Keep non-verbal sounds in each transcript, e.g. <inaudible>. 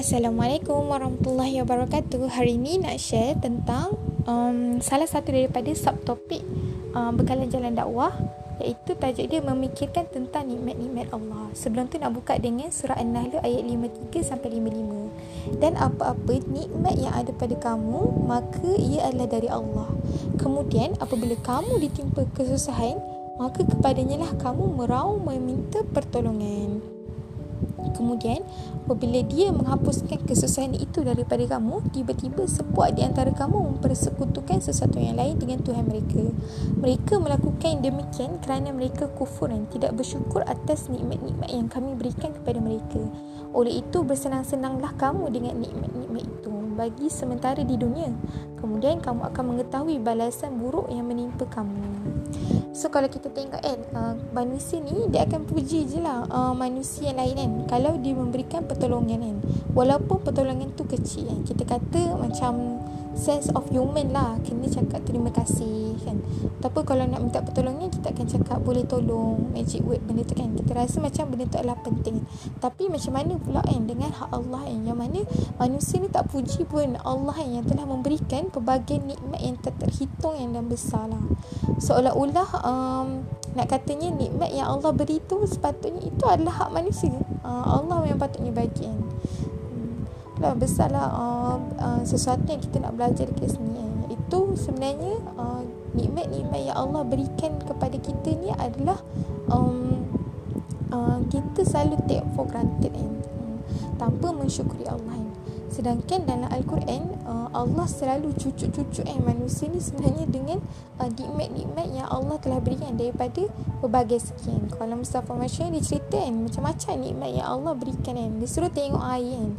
Assalamualaikum warahmatullahi wabarakatuh. Hari ini nak share tentang um, salah satu daripada subtopik um, bekalan jalan dakwah iaitu tajuk dia memikirkan tentang nikmat-nikmat Allah. Sebelum tu nak buka dengan surah An-Nahl ayat 53 sampai 55. Dan apa-apa nikmat yang ada pada kamu, maka ia adalah dari Allah. Kemudian apabila kamu ditimpa kesusahan, maka kepadanya lah kamu merau meminta pertolongan. Kemudian apabila dia menghapuskan kesusahan itu daripada kamu Tiba-tiba sepuak di antara kamu mempersekutukan sesuatu yang lain dengan Tuhan mereka. Mereka melakukan demikian kerana mereka kufur dan tidak bersyukur atas nikmat-nikmat yang kami berikan kepada mereka. Oleh itu bersenang-senanglah kamu dengan nikmat-nikmat itu Bagi sementara di dunia. Kemudian kamu akan mengetahui balasan buruk yang menimpa kamu So kalau kita tengok kan uh, Manusia ni dia akan puji je lah uh, Manusia yang lain kan. Kalau dia memberikan pertolongan kan. Walaupun pertolongan tu kecil kan. Kita kata macam sense of human lah. Kena cakap terima kasih kan? Tapi kalau nak minta pertolongan Kita akan cakap boleh tolong Magic word benda tu kan? Kita rasa macam benda tu adalah penting. Tapi macam mana pula kan? Dengan hak Allah kan? Yang mana manusia ni tak puji pun Allah kan? Yang telah memberikan pelbagai nikmat yang tak terhitung yang dan besar lah. Seolah-olah um, Nak katanya nikmat yang Allah beri tu Sepatutnya itu adalah hak manusia. Uh, Allah yang patutnya bagi kan lah besarlah uh, uh, sesuatu yang kita nak belajar dekat sini eh. itu sebenarnya uh, nikmat-nikmat yang Allah berikan kepada kita ni adalah um, uh, kita selalu take for granted eh. Hmm. tanpa mensyukuri Allah eh. Sedangkan dalam Al-Quran uh, Allah selalu cucuk-cucuk eh manusia ni sebenarnya dengan uh, nikmat-nikmat yang Allah telah berikan daripada berbagai sekian. Kalau Mustafa Masya dia cerita kan macam-macam nikmat yang Allah berikan kan. Dia suruh tengok air kan.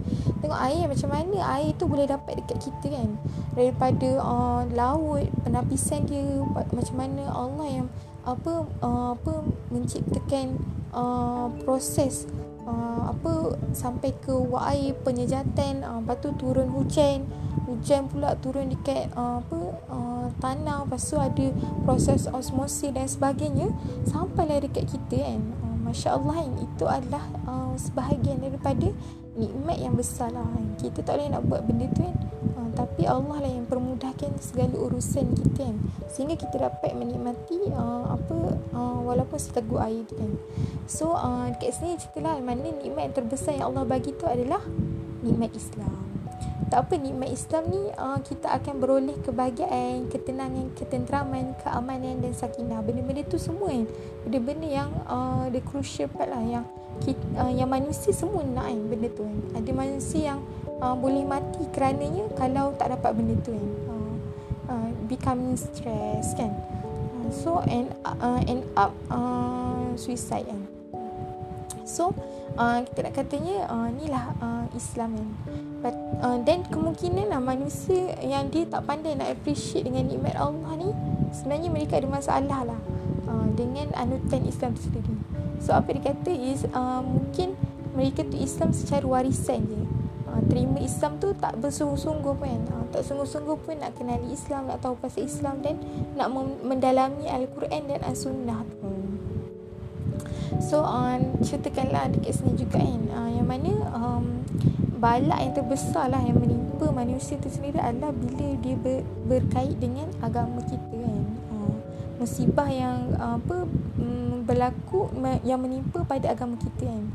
Tengok air macam mana air tu boleh dapat dekat kita kan. Daripada uh, laut, penapisan dia macam mana Allah yang apa uh, apa menciptakan uh, proses uh, apa sampai ke wai penyejatan uh, lepas tu turun hujan. Hujan pula turun dekat uh, apa uh, tanah. Lepas tu ada proses osmosis dan sebagainya. Sampailah dekat kita kan uh, masya-Allah kan itu adalah uh, sebahagian daripada nikmat yang besar lah. Kan. kita tak boleh nak buat benda tu kan. Uh, tapi Allah lah yang permudahkan segala urusan kita kan. Sehingga kita dapat menikmati uh, apa uh, walaupun seteguk air tu kan. So uh, dekat sini ceritalah mana nikmat yang terbesar yang Allah bagi tu adalah nikmat Islam tak apa nikmat Islam ni uh, kita akan beroleh kebahagiaan, ketenangan, ketenteraman, keamanan dan sakinah. Benda-benda tu semua kan. Benda-benda yang uh, the crucial part lah yang kita, uh, yang manusia semua nak kan benda tu kan. Ada manusia yang uh, boleh mati kerananya kalau tak dapat benda tu kan. Uh, uh, becoming stress kan. Uh, so end uh, end up uh, suicide kan. So uh, kita nak katanya uh, inilah uh, Islam kan. But, uh, then kemungkinan lah manusia yang dia tak pandai nak appreciate dengan nikmat Allah ni sebenarnya mereka ada masalah lah uh, dengan anutan Islam sendiri. So apa dia kata is uh, mungkin mereka tu Islam secara warisan je. Uh, terima Islam tu tak bersungguh-sungguh pun. Uh, tak sungguh-sungguh pun nak kenali Islam, nak tahu pasal Islam dan nak mendalami Al-Quran dan As-Sunnah tu. So uh, ceritakanlah dekat sini juga kan uh, Yang mana um, balak yang terbesar lah yang menimpa manusia itu sendiri adalah bila dia ber, berkait dengan agama kita kan. Uh, musibah yang uh, apa um, berlaku yang menimpa pada agama kita kan.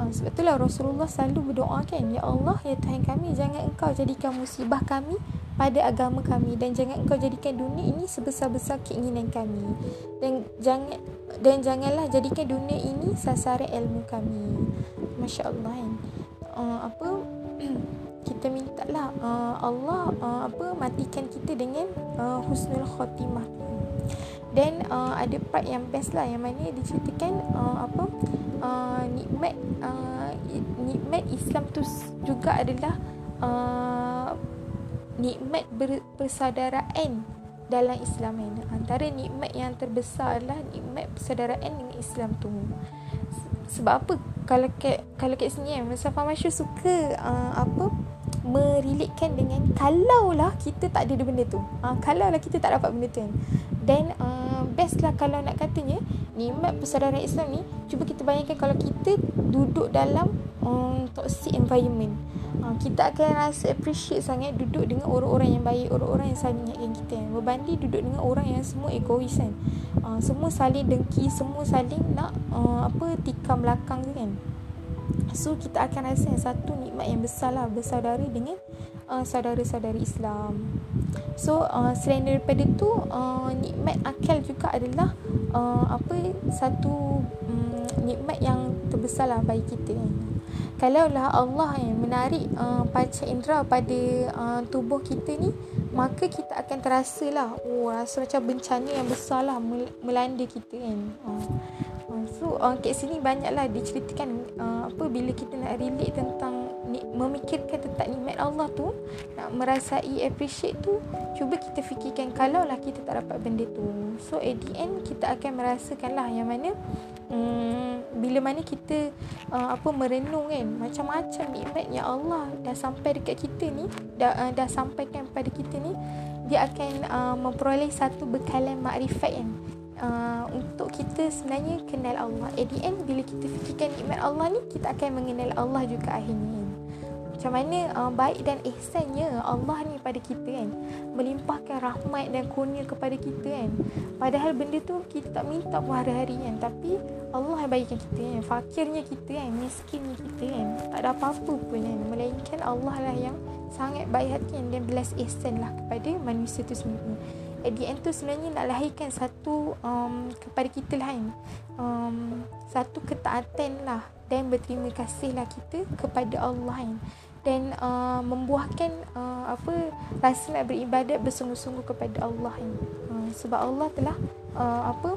Uh, sebab itulah Rasulullah selalu berdoa kan, Ya Allah, Ya Tuhan kami, jangan engkau jadikan musibah kami pada agama kami dan jangan engkau jadikan dunia ini sebesar-besar keinginan kami dan jangan dan janganlah jadikan dunia ini sasaran ilmu kami. Masya-Allah kan uh, apa <clears throat> kita minta lah uh, Allah uh, apa matikan kita dengan uh, husnul khatimah dan uh, ada part yang best lah yang mana diceritakan uh, apa uh, nikmat uh, nikmat Islam tu juga adalah uh, nikmat persaudaraan dalam Islam ini antara nikmat yang terbesar adalah nikmat persaudaraan dengan Islam tu. Sebab apa? Kalau kat kalau kat sini kan Mustafa Masyu suka uh, apa merelatekan dengan kalau lah kita tak ada benda tu. Uh, kalau lah kita tak dapat benda tu kan. Then uh, best lah kalau nak katanya nikmat persaudaraan Islam ni cuba kita bayangkan kalau kita duduk dalam um, toxic environment. Uh, kita akan rasa appreciate sangat duduk dengan orang-orang yang baik orang-orang yang saling ingatkan kita kan. Berbanding duduk dengan orang yang semua egois kan. Uh, semua saling dengki semua saling nak uh, apa tikam belakang kan so kita akan rasa yang satu nikmat yang besar lah bersaudara dengan uh, saudara-saudari Islam. So uh, selain daripada tu uh, nikmat akal juga adalah uh, apa satu um, nikmat yang terbesar lah bagi kita. Kan kalaulah Allah yang menarik uh, panca indera pada uh, tubuh kita ni maka kita akan terasa lah oh rasa macam bencana yang besar lah melanda kita kan. Uh. So uh, kat sini banyaklah diceritakan uh, apa bila kita nak relate tentang memikirkan tentang nikmat Allah tu nak merasai appreciate tu cuba kita fikirkan kalau lah kita tak dapat benda tu. So at the end kita akan merasakan lah yang mana um, bila mana kita uh, apa merenung kan macam-macam nikmat yang Allah dah sampai dekat kita ni dah uh, dah sampaikan pada kita ni dia akan uh, memperoleh satu bekalan makrifat kan uh, untuk kita sebenarnya kenal Allah. At the end bila kita fikirkan nikmat Allah ni kita akan mengenal Allah juga akhirnya. Macam mana uh, baik dan ihsannya Allah ni pada kita kan melimpahkan rahmat dan kurnia kepada kita kan. Padahal benda tu kita tak minta pun hari-hari kan tapi Allah yang baikkan kita kan. Fakirnya kita kan, miskinnya kita kan. Tak ada apa-apa pun kan. Melainkan Allah lah yang sangat baik hati kan, dan belas ihsan lah kepada manusia tu semua at the end tu sebenarnya nak lahirkan satu um, kepada kita lah kan. Um, satu ketaatan lah dan berterima kasih lah kita kepada Allah kan. Dan uh, membuahkan uh, apa rasa nak beribadat bersungguh-sungguh kepada Allah kan. Uh, sebab Allah telah uh, apa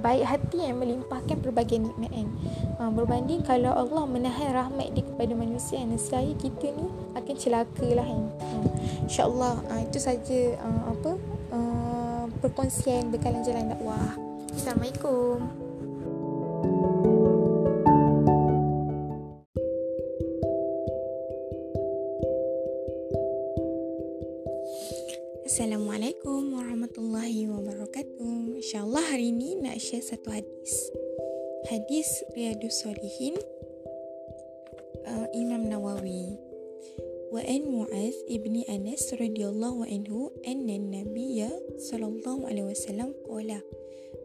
baik hati yang melimpahkan pelbagai nikmat kan. Uh, berbanding kalau Allah menahan rahmat dia kepada manusia kan. Saya kita ni akan celaka lah kan. Uh, InsyaAllah uh, itu saja uh, apa uh, perkongsian bekalan jalan dakwah. Assalamualaikum. Assalamualaikum warahmatullahi wabarakatuh. InsyaAllah hari ini nak share satu hadis. Hadis Riyadus Solihin uh, Imam Nawawi. Wa an Mu'az ibni Anas radhiyallahu anhu anna an-nabiy sallallahu alaihi wasallam qala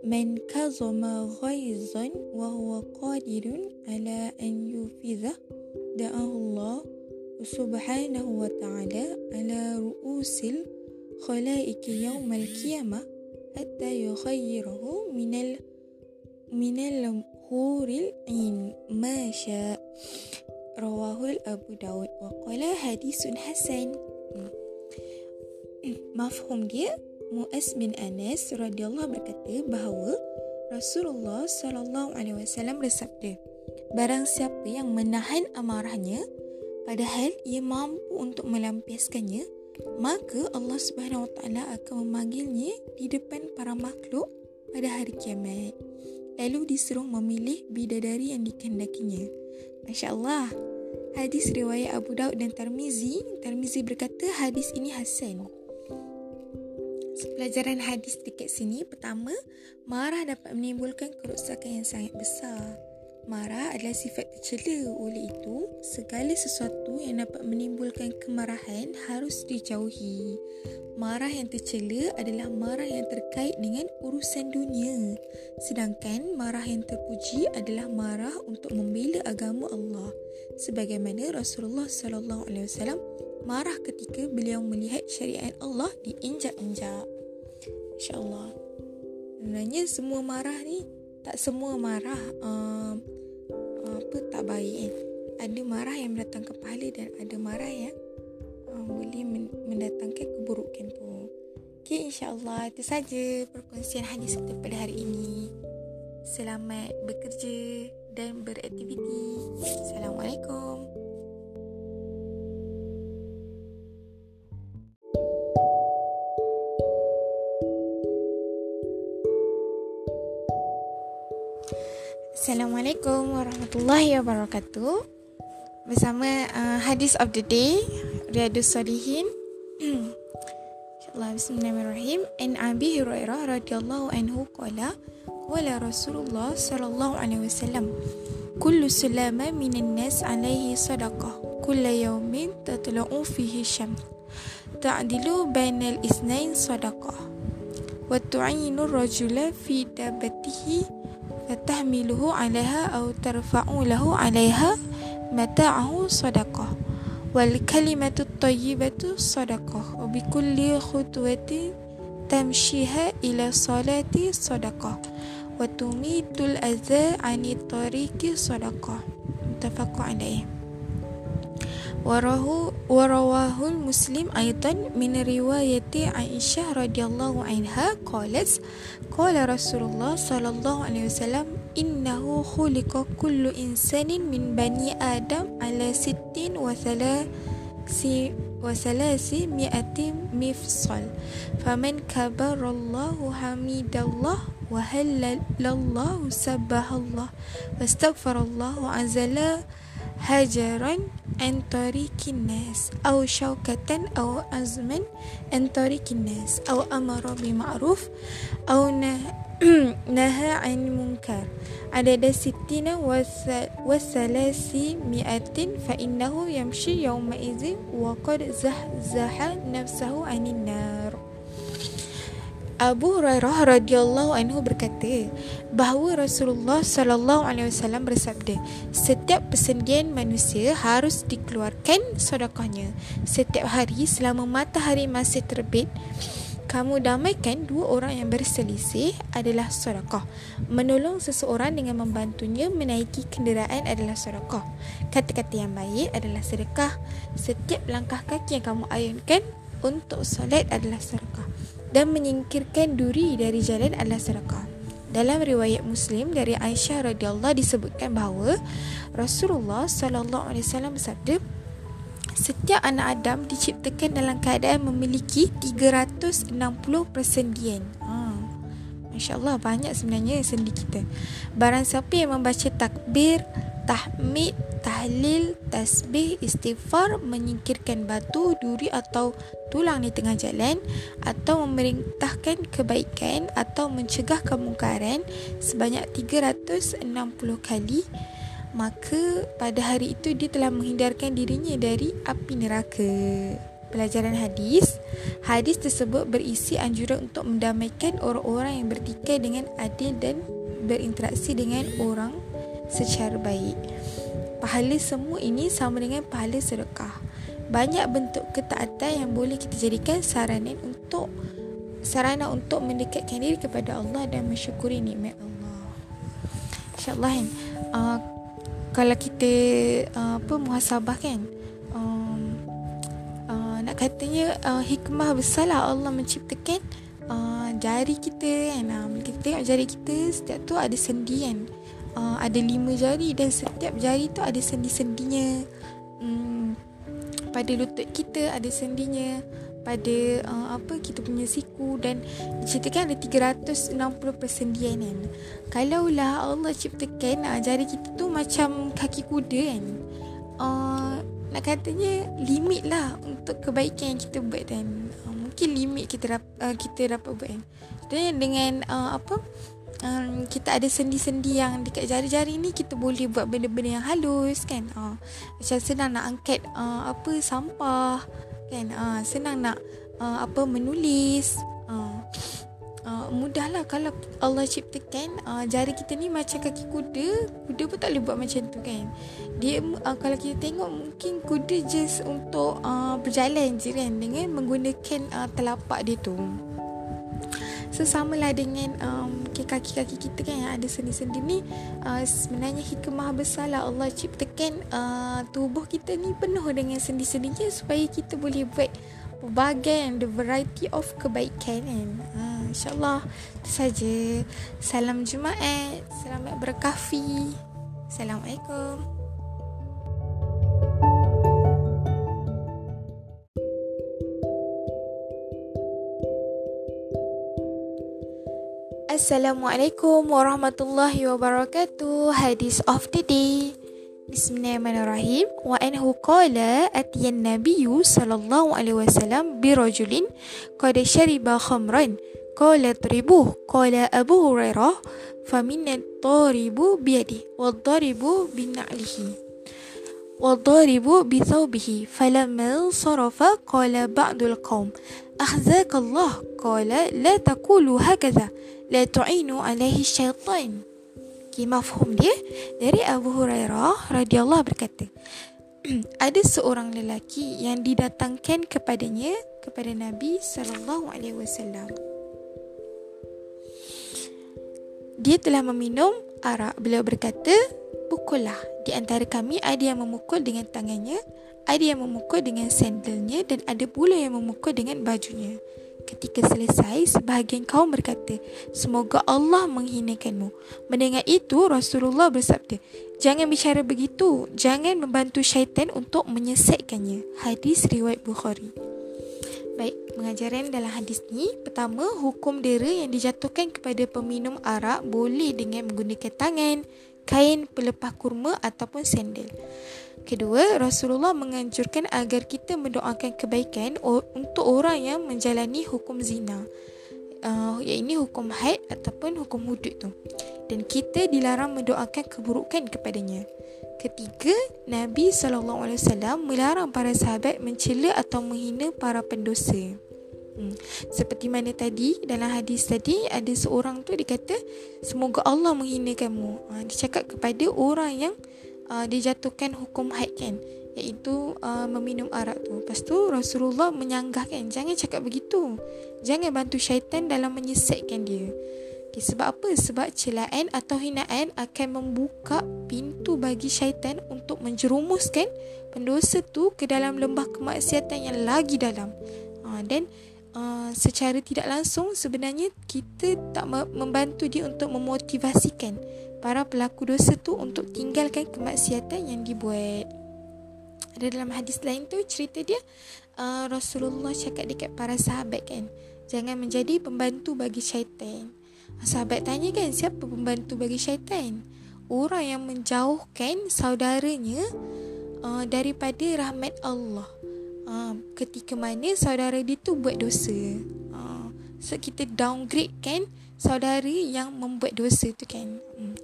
Man kazama ghaizan wa huwa qadirun ala an yufidha da'ahu Allah subhanahu wa ta'ala ala ru'usil خلائك يوم القيامة حتى يخيره من ال من الهور العين ما شاء رواه الأبو داود وقال حديث حسن mafhum dia Muaz bin Anas radhiyallahu berkata bahawa Rasulullah sallallahu alaihi wasallam bersabda barang siapa yang menahan amarahnya padahal ia mampu untuk melampiaskannya maka Allah Subhanahu Wa Taala akan memanggilnya di depan para makhluk pada hari kiamat. Lalu disuruh memilih bidadari yang dikehendakinya. Masya-Allah. Hadis riwayat Abu Daud dan Tirmizi, Tirmizi berkata hadis ini hasan. Pelajaran hadis dekat sini pertama, marah dapat menimbulkan kerosakan yang sangat besar. Marah adalah sifat tercela oleh itu segala sesuatu yang dapat menimbulkan kemarahan harus dijauhi. Marah yang tercela adalah marah yang terkait dengan urusan dunia. Sedangkan marah yang terpuji adalah marah untuk membela agama Allah. Sebagaimana Rasulullah sallallahu alaihi wasallam marah ketika beliau melihat syariat Allah diinjak-injak. Insya-Allah. Sebenarnya semua marah ni tak semua marah um, apa tak baik kan. Ada marah yang mendatangkan pahala dan ada marah yang um, boleh mendatangkan keburukan tu. Okay, insyaAllah itu saja perkongsian hadis kita pada hari ini. Selamat bekerja dan beraktiviti. Assalamualaikum. Assalamualaikum warahmatullahi wabarakatuh. Bersama uh, hadis of the day Riyadus Salihin. <clears throat> InsyaAllah bismillahirrahmanirrahim. An Abi Hurairah radhiyallahu anhu Kuala Kuala Rasulullah sallallahu alaihi wasallam Kullu sulama minan nas alaihi sadaqah Kulla yaumin tatla'u fihi syam Ta'adilu bainal isnain sadaqah Wa tu'ayinu rajula fi tabatihi فتحمله عليها أو ترفع له عليها متاعه صدقة والكلمة الطيبة صدقة وبكل خطوة تمشيها إلى صلاة صدقة وتميت الأذى عن الطريق صدقة. متفق عليه. warahu warawahul muslim aitan min riwayati aisyah radhiyallahu anha qalat qala rasulullah sallallahu alaihi wasallam innahu khuliqa kullu insanin min bani adam ala sittin wa thalasi wa thalasi mi'ati mifsal. Faman kabarallahu hamidallah wa halallallahu sabbahallah wastaghfarallahu azala هجرا عن طريق الناس أو شوكة أو أزما عن طريق الناس أو أمر بمعروف أو <clears throat> نهى عن منكر. عدد ستين وثلاثمائة فإنه يمشي يومئذ وقد زحزح نفسه عن النار. Abu Hurairah radhiyallahu anhu berkata bahawa Rasulullah sallallahu alaihi wasallam bersabda setiap persendian manusia harus dikeluarkan sedekahnya. Setiap hari selama matahari masih terbit kamu damaikan dua orang yang berselisih adalah sedekah. Menolong seseorang dengan membantunya menaiki kenderaan adalah sedekah. Kata-kata yang baik adalah sedekah. Setiap langkah kaki yang kamu ayunkan untuk solat adalah sedekah dan menyingkirkan duri dari jalan adalah sedekah. Dalam riwayat Muslim dari Aisyah radhiyallahu disebutkan bahawa Rasulullah sallallahu alaihi wasallam bersabda Setiap anak Adam diciptakan dalam keadaan memiliki 360 persendian. Ha. Masya Allah banyak sebenarnya sendi kita. Barang siapa yang membaca takbir, tahmid, tahlil, tasbih, istighfar, menyingkirkan batu, duri atau tulang di tengah jalan atau memerintahkan kebaikan atau mencegah kemungkaran sebanyak 360 kali maka pada hari itu dia telah menghindarkan dirinya dari api neraka. Pelajaran hadis hadis tersebut berisi anjuran untuk mendamaikan orang-orang yang bertikai dengan adil dan berinteraksi dengan orang secara baik pahala semua ini sama dengan pahala sedekah banyak bentuk ketaatan yang boleh kita jadikan saranan untuk sarana untuk mendekatkan diri kepada Allah dan mensyukuri nikmat Allah. Insya-Allah kan. Uh, kalau kita uh, apa muhasabah kan. Um, uh, nak katanya uh, hikmah besarlah Allah menciptakan uh, jari kita kan. Uh, kita tengok jari kita setiap tu ada sendi kan. Uh, ada lima jari dan setiap jari tu ada sendi-sendinya. Hmm, pada lutut kita ada sendinya pada uh, apa kita punya siku dan diceritakan ada 360 persendian kan. Kalaulah Allah ciptakan uh, jari kita tu macam kaki kuda kan. Uh, nak katanya limit lah untuk kebaikan yang kita buat dan uh, mungkin limit kita uh, kita dapat buat kan. Dengan uh, apa um, kita ada sendi-sendi yang dekat jari-jari ni kita boleh buat benda-benda yang halus kan. Uh, macam senang nak angkat uh, apa sampah kan. Uh, senang nak uh, apa menulis. Uh, uh, mudahlah kalau Allah ciptakan uh, jari kita ni macam kaki kuda kuda pun tak boleh buat macam tu kan. Dia uh, kalau kita tengok mungkin kuda just untuk uh, berjalan je kan dengan menggunakan uh, telapak dia tu So sama lah dengan um, kaki-kaki kita kan yang ada sendi-sendi ni uh, Sebenarnya hikmah besar lah Allah ciptakan uh, tubuh kita ni penuh dengan sendi-sendinya Supaya kita boleh buat pelbagai the variety of kebaikan kan. Uh, InsyaAllah itu saja. Salam Jumaat Selamat berkafi Assalamualaikum Assalamualaikum warahmatullahi wabarakatuh. Hadis of the day. Bismillahirrahmanirrahim. Wa anhu qala atiyan nabiyyu sallallahu alaihi wasallam bi rajulin qad shariba khamran. Qala tribuh. Qala Abu Hurairah fa minna taribu bi yadi wa taribu bi na'lihi. والضارب بثوبه فلما انصرف قال بعض القوم أخزاك الله قال لا تقولوا هكذا la tu'inu alaihi syaitan. Okay, mafhum dia dari Abu Hurairah radhiyallahu berkata, <clears throat> ada seorang lelaki yang didatangkan kepadanya kepada Nabi sallallahu alaihi wasallam. Dia telah meminum arak. Beliau berkata, pukullah. Di antara kami ada yang memukul dengan tangannya, ada yang memukul dengan sandalnya dan ada pula yang memukul dengan bajunya. Ketika selesai, sebahagian kaum berkata, Semoga Allah menghinakanmu. Mendengar itu, Rasulullah bersabda, Jangan bicara begitu. Jangan membantu syaitan untuk menyesatkannya. Hadis riwayat Bukhari. Baik, pengajaran dalam hadis ni Pertama, hukum dera yang dijatuhkan kepada peminum arak Boleh dengan menggunakan tangan, kain, pelepah kurma ataupun sandal Kedua, Rasulullah menganjurkan agar kita mendoakan kebaikan untuk orang yang menjalani hukum zina. Uh, iaitu hukum haid ataupun hukum hudud tu. Dan kita dilarang mendoakan keburukan kepadanya. Ketiga, Nabi SAW melarang para sahabat mencela atau menghina para pendosa. Hmm. Seperti mana tadi dalam hadis tadi ada seorang tu dia kata semoga Allah menghina kamu. Ha, dia cakap kepada orang yang uh, dijatuhkan hukum haid kan iaitu uh, meminum arak tu. Lepas tu Rasulullah menyanggah kan jangan cakap begitu. Jangan bantu syaitan dalam menyesatkan dia. Okay, sebab apa? Sebab celaan atau hinaan akan membuka pintu bagi syaitan untuk menjerumuskan pendosa tu ke dalam lembah kemaksiatan yang lagi dalam. Uh, dan uh, secara tidak langsung sebenarnya kita tak membantu dia untuk memotivasikan para pelaku dosa tu untuk tinggalkan kemaksiatan yang dibuat. Ada dalam hadis lain tu cerita dia uh, Rasulullah cakap dekat para sahabat kan, jangan menjadi pembantu bagi syaitan. Sahabat tanya kan, siapa pembantu bagi syaitan? Orang yang menjauhkan saudaranya uh, daripada rahmat Allah. Uh, ketika mana saudara dia tu buat dosa. Uh, so kita downgrade kan saudara yang membuat dosa tu kan hmm.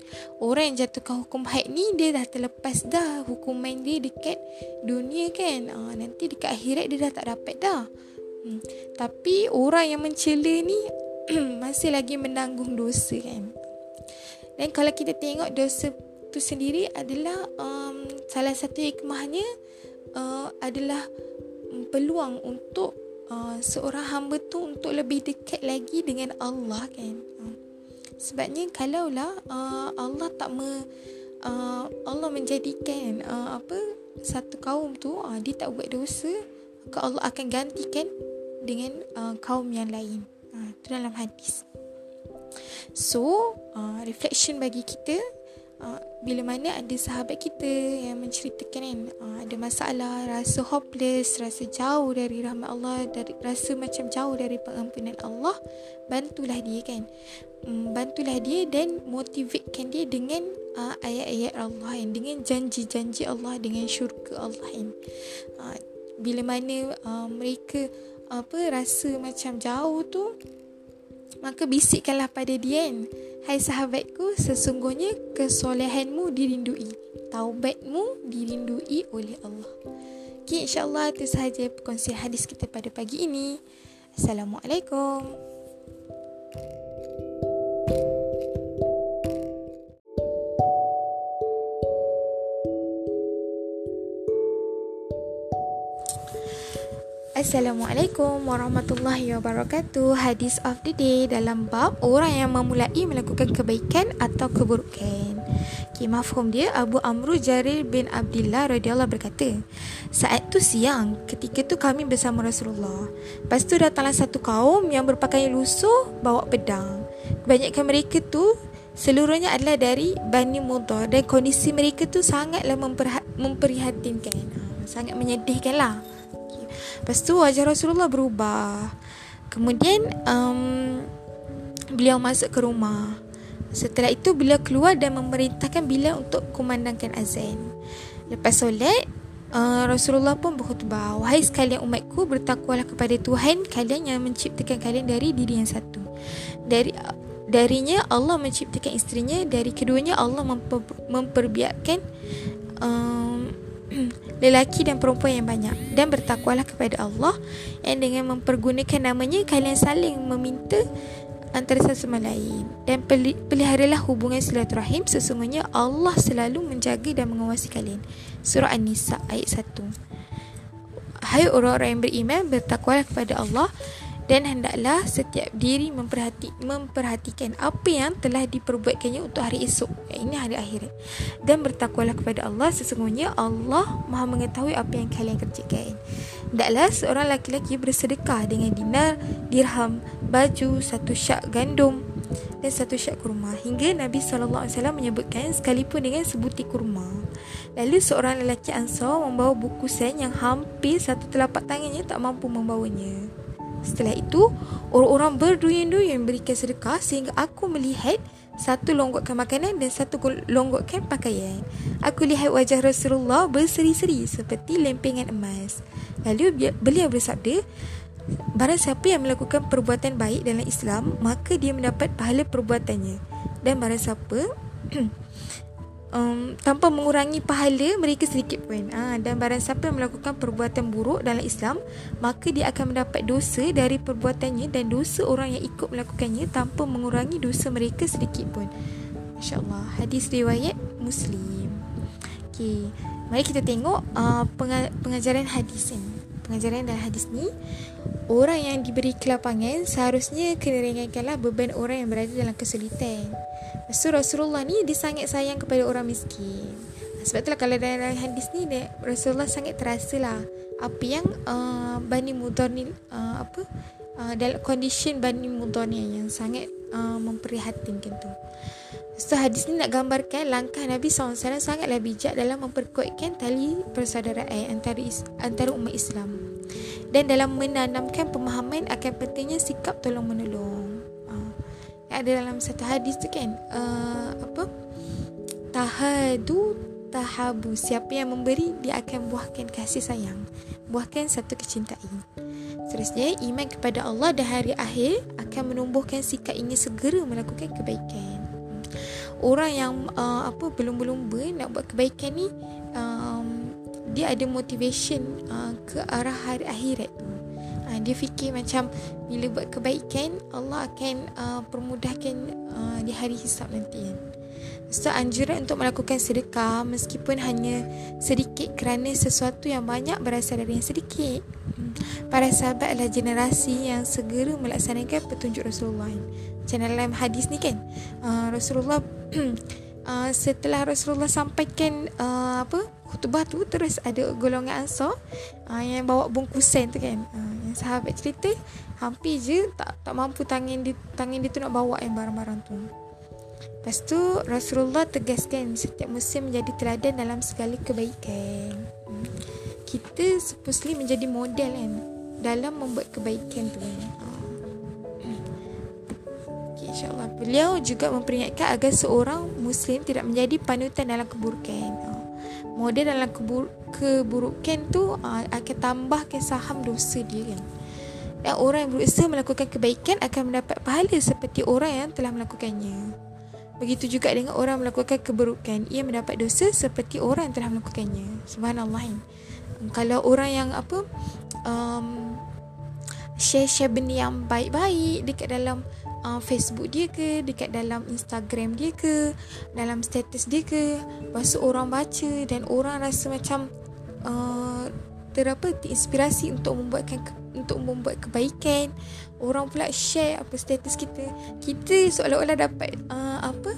orang yang jatuhkan hukum haid ni dia dah terlepas dah hukuman dia dekat dunia kan ha, nanti dekat akhirat dia dah tak dapat dah hmm. tapi orang yang mencela ni <clears throat> masih lagi menanggung dosa kan dan kalau kita tengok dosa tu sendiri adalah um, salah satu hikmahnya uh, adalah peluang untuk uh, seorang hamba tu untuk lebih dekat lagi dengan Allah kan. Uh. Sebabnya kalaulah uh, Allah tak me uh, Allah menjadikan uh, apa satu kaum tu uh, dia tak buat dosa, maka Allah akan gantikan dengan uh, kaum yang lain. Uh, itu dalam hadis. So, uh, reflection bagi kita uh, bila mana ada sahabat kita yang menceritakan kan uh, ada masalah rasa hopeless rasa jauh dari rahmat Allah dari rasa macam jauh dari pengampunan Allah bantulah dia kan. Um, bantulah dia dan motivatekan dia dengan uh, ayat-ayat Allah kan dengan janji-janji Allah dengan syurga Allah kan. Uh, bila mana uh, mereka apa rasa macam jauh tu maka bisikkanlah pada dia kan Hai sahabatku, sesungguhnya kesolehanmu dirindui. Taubatmu dirindui oleh Allah. Okay, insyaAllah itu sahaja perkongsian hadis kita pada pagi ini. Assalamualaikum. Assalamualaikum warahmatullahi wabarakatuh. Hadis of the day dalam bab Orang yang memulai melakukan kebaikan atau keburukan. Okay, mafhum dia Abu Amru Jarir bin Abdullah radhiyallahu berkata Saat tu siang Ketika tu kami bersama Rasulullah. Lepas tu datanglah satu kaum yang berpakaian lusuh Bawa pedang. Kebanyakan mereka tu Seluruhnya adalah dari Bani Mudar Dan kondisi mereka tu sangatlah memperhatikan Sangat menyedihkan lah Lepas tu wajah Rasulullah berubah. Kemudian um, Beliau masuk ke rumah. Setelah itu beliau keluar dan memerintahkan Bilal untuk kumandangkan azan. Lepas solat uh, Rasulullah pun berkhutbah. Wahai sekalian umatku bertakwalah kepada Tuhan Kalian yang menciptakan kalian dari diri yang satu. Dari Darinya Allah menciptakan isterinya Dari keduanya Allah memper, memperbiarkan um, <clears throat> lelaki dan perempuan yang banyak. Dan bertakwalah kepada Allah yang dengan mempergunakan namanya kalian saling meminta antara satu sama lain. Dan peliharalah hubungan silaturahim. Sesungguhnya Allah selalu menjaga dan mengawasi kalian. Surah An-Nisa ayat 1 Hai orang-orang yang beriman bertakwalah kepada Allah dan hendaklah setiap diri memperhati, memperhatikan apa yang telah diperbuatkannya untuk hari esok ini hari akhirat dan bertakwalah kepada Allah sesungguhnya Allah maha mengetahui apa yang kalian kerjakan. Hendaklah seorang laki-laki bersedekah dengan dinar dirham baju satu syak gandum dan satu syak kurma. Hingga Nabi SAW menyebutkan sekalipun dengan sebutir kurma. Lalu seorang lelaki ansar membawa buku sen yang hampir satu telapak tangannya tak mampu membawanya Setelah itu, orang-orang berduyun-duyun berikan sedekah sehingga aku melihat satu longgokkan makanan dan satu longgokkan pakaian. Aku lihat wajah Rasulullah berseri-seri seperti lempengan emas. Lalu beliau bersabda, Barang siapa yang melakukan perbuatan baik dalam Islam, maka dia mendapat pahala perbuatannya. Dan barang siapa <clears throat> um, tanpa mengurangi pahala mereka sedikit pun. Ha, dan barang siapa yang melakukan perbuatan buruk dalam Islam, maka dia akan mendapat dosa dari perbuatannya dan dosa orang yang ikut melakukannya tanpa mengurangi dosa mereka sedikit pun. Masya-Allah. Hadis riwayat Muslim. Okey. Mari kita tengok uh, pengajaran hadis ini. Pengajaran dalam hadis ni Orang yang diberi kelapangan Seharusnya kena ringankanlah beban orang yang berada dalam kesulitan So Rasulullah ni dia sangat sayang kepada orang miskin. Sebab itulah kalau dalam hadis ni dia, Rasulullah sangat terasa lah apa yang uh, Bani Mudar ni uh, apa uh, dalam condition Bani Mudar ni yang sangat uh, memprihatinkan tu. So hadis ni nak gambarkan langkah Nabi SAW sangatlah bijak dalam memperkuatkan tali persaudaraan antara antara umat Islam dan dalam menanamkan pemahaman akan pentingnya sikap tolong menolong ada dalam satu hadis tu kan uh, apa tahadu tahabu. Siapa yang memberi dia akan buahkan kasih sayang buahkan satu kecintaan. Seterusnya iman kepada Allah dan hari akhir akan menumbuhkan sikap ingin segera melakukan kebaikan. Orang yang uh, apa belum-belum nak buat kebaikan ni um, dia ada motivation uh, ke arah hari akhirat tu dia fikir macam bila buat kebaikan Allah akan uh, permudahkan uh, di hari hisab nanti kan So anjuran untuk melakukan sedekah meskipun hanya sedikit kerana sesuatu yang banyak berasal dari yang sedikit. Hmm. Para sahabat adalah generasi yang segera melaksanakan petunjuk Rasulullah. Macam dalam hadis ni kan, uh, Rasulullah <clears throat> uh, setelah Rasulullah sampaikan uh, apa khutbah tu terus ada golongan ansar uh, yang bawa bungkusan tu kan. Uh, yang sahabat cerita hampir je tak tak mampu tangan dia tangan dia tu nak bawa yang barang-barang tu. Lepas tu Rasulullah tegaskan setiap musim menjadi teladan dalam segala kebaikan. Hmm. Kita supposedly menjadi model kan dalam membuat kebaikan tu. Hmm. InsyaAllah Beliau juga memperingatkan agar seorang Muslim tidak menjadi panutan dalam keburukan. Model dalam kebur- keburukan tu uh, akan tambahkan saham dosa dia kan. Dan orang yang berusaha melakukan kebaikan akan mendapat pahala seperti orang yang telah melakukannya. Begitu juga dengan orang melakukan keburukan, ia mendapat dosa seperti orang yang telah melakukannya. Subhanallah. Kalau orang yang apa um, share-share benda yang baik-baik dekat dalam uh, Facebook dia ke, dekat dalam Instagram dia ke, dalam status dia ke, lepas orang baca dan orang rasa macam uh, terapa terinspirasi untuk membuatkan ke, untuk membuat kebaikan. Orang pula share apa status kita. Kita seolah-olah dapat uh, apa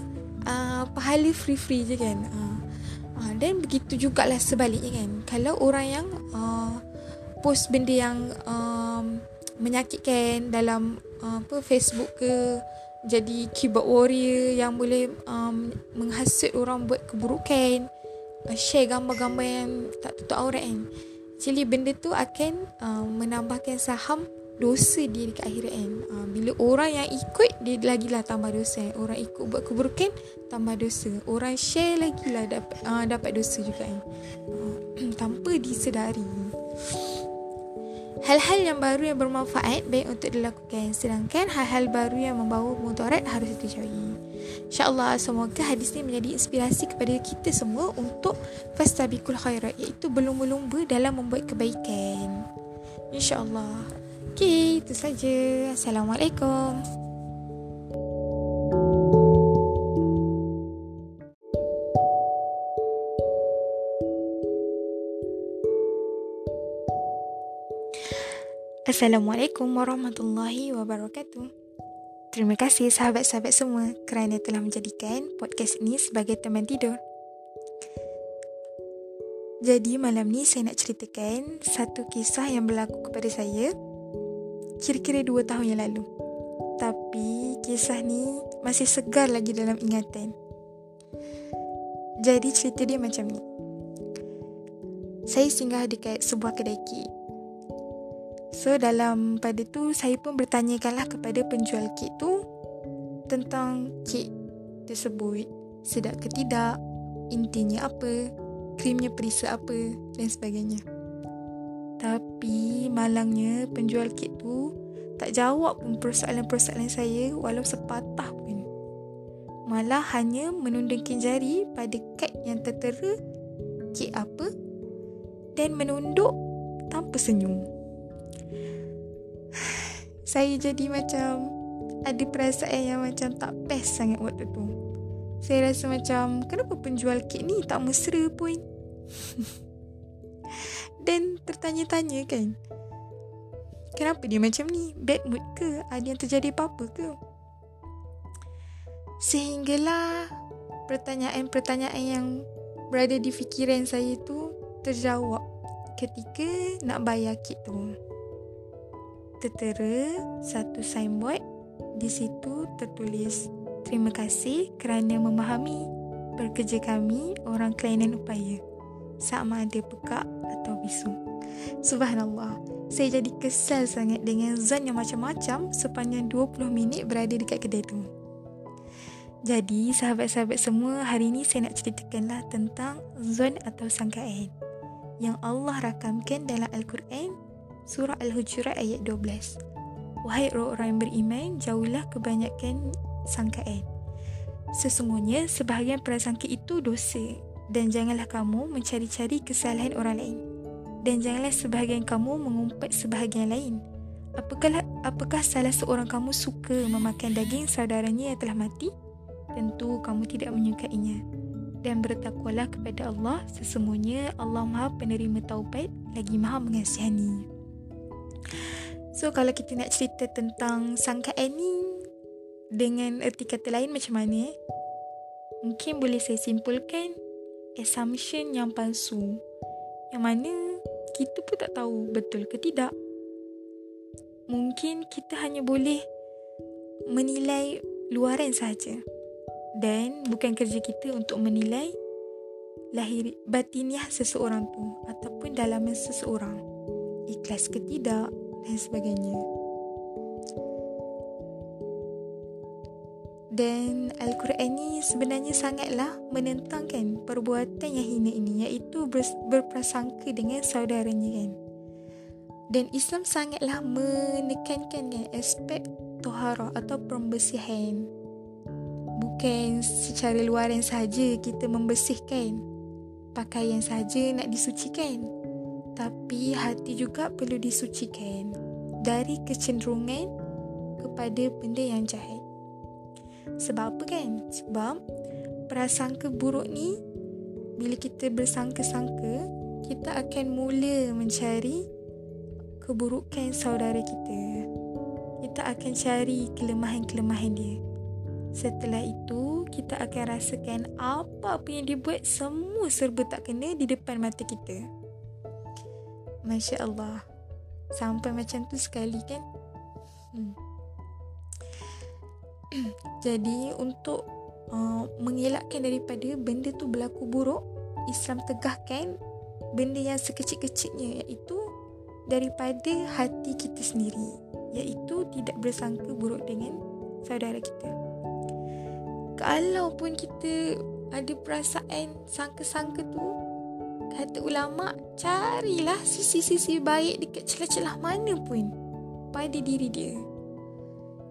uh, pahala free-free je kan. Uh, uh, dan begitu jugalah sebaliknya kan. Kalau orang yang uh, post benda yang um, menyakitkan dalam uh, apa Facebook ke jadi keyboard warrior yang boleh um, menghasut orang buat keburukan uh, share gambar-gambar yang tak tutup aurat kan Actually benda tu akan uh, menambahkan saham dosa dia dekat akhirat kan. Uh, bila orang yang ikut dia lagi lah tambah dosa. Orang ikut buat keburukan tambah dosa. Orang share lagi lah dapat, uh, dapat dosa juga kan. Uh, <clears throat> tanpa disedari. Hal-hal yang baru yang bermanfaat baik untuk dilakukan sedangkan hal-hal baru yang membawa mudarat harus dijauhi. InsyaAllah semoga hadis ni menjadi inspirasi kepada kita semua untuk fastabikul khairat iaitu berlumba-lumba dalam membuat kebaikan. InsyaAllah. Okay, itu saja. Assalamualaikum. Assalamualaikum warahmatullahi wabarakatuh. Terima kasih sahabat-sahabat semua kerana telah menjadikan podcast ini sebagai teman tidur. Jadi malam ni saya nak ceritakan satu kisah yang berlaku kepada saya kira-kira dua tahun yang lalu. Tapi kisah ni masih segar lagi dalam ingatan. Jadi cerita dia macam ni. Saya singgah dekat sebuah kedai kek So dalam pada tu saya pun bertanyakanlah kepada penjual kek tu tentang kek tersebut sedap ke tidak, intinya apa, krimnya perisa apa dan sebagainya. Tapi malangnya penjual kek tu tak jawab pun persoalan-persoalan saya walau sepatah pun. Malah hanya menundukkan jari pada kad yang tertera kek apa dan menunduk tanpa senyum saya jadi macam ada perasaan yang macam tak best sangat waktu tu. Saya rasa macam kenapa penjual kek ni tak mesra pun. <laughs> Dan tertanya-tanya kan. Kenapa dia macam ni? Bad mood ke? Ada yang terjadi apa-apa ke? Sehinggalah pertanyaan-pertanyaan yang berada di fikiran saya tu terjawab ketika nak bayar kek tu tertera satu signboard. Di situ tertulis, Terima kasih kerana memahami pekerja kami orang kelainan upaya. Sama ada pekak atau bisu. Subhanallah. Saya jadi kesal sangat dengan zon yang macam-macam sepanjang 20 minit berada dekat kedai tu. Jadi, sahabat-sahabat semua, hari ini saya nak ceritakanlah tentang zon atau sangkaan yang Allah rakamkan dalam Al-Quran Surah Al-Hujurat ayat 12 Wahai orang-orang yang beriman, jauhlah kebanyakan sangkaan. Sesungguhnya, sebahagian prasangka itu dosa. Dan janganlah kamu mencari-cari kesalahan orang lain. Dan janganlah sebahagian kamu mengumpat sebahagian lain. Apakah, apakah salah seorang kamu suka memakan daging saudaranya yang telah mati? Tentu kamu tidak menyukainya. Dan bertakwalah kepada Allah, sesungguhnya Allah maha penerima taubat lagi maha mengasihani. So kalau kita nak cerita tentang sangkaan ni dengan erti kata lain macam mana eh? Mungkin boleh saya simpulkan assumption yang palsu yang mana kita pun tak tahu betul ke tidak. Mungkin kita hanya boleh menilai luaran saja dan bukan kerja kita untuk menilai lahir batiniah seseorang tu ataupun dalaman seseorang ikhlas ke tidak dan sebagainya. Dan Al-Quran ni sebenarnya sangatlah menentangkan perbuatan yang hina ini iaitu berprasangka dengan saudaranya kan. Dan Islam sangatlah menekankan kan aspek tohara atau pembersihan. Bukan secara luaran saja kita membersihkan pakaian saja nak disucikan. Tapi hati juga perlu disucikan dari kecenderungan kepada benda yang jahat. Sebab apa kan? Sebab prasangka buruk ni bila kita bersangka-sangka, kita akan mula mencari keburukan saudara kita. Kita akan cari kelemahan-kelemahan dia. Setelah itu, kita akan rasakan apa-apa yang dibuat semua serba tak kena di depan mata kita. Masya Allah Sampai macam tu sekali kan? Hmm. <clears throat> Jadi untuk uh, Mengelakkan daripada Benda tu berlaku buruk Islam tegahkan Benda yang sekecil-kecilnya Iaitu Daripada hati kita sendiri Iaitu tidak bersangka buruk dengan Saudara kita. Kalaupun kita Ada perasaan Sangka-sangka tu Kata ulama, carilah sisi-sisi baik dekat celah-celah mana pun pada diri dia.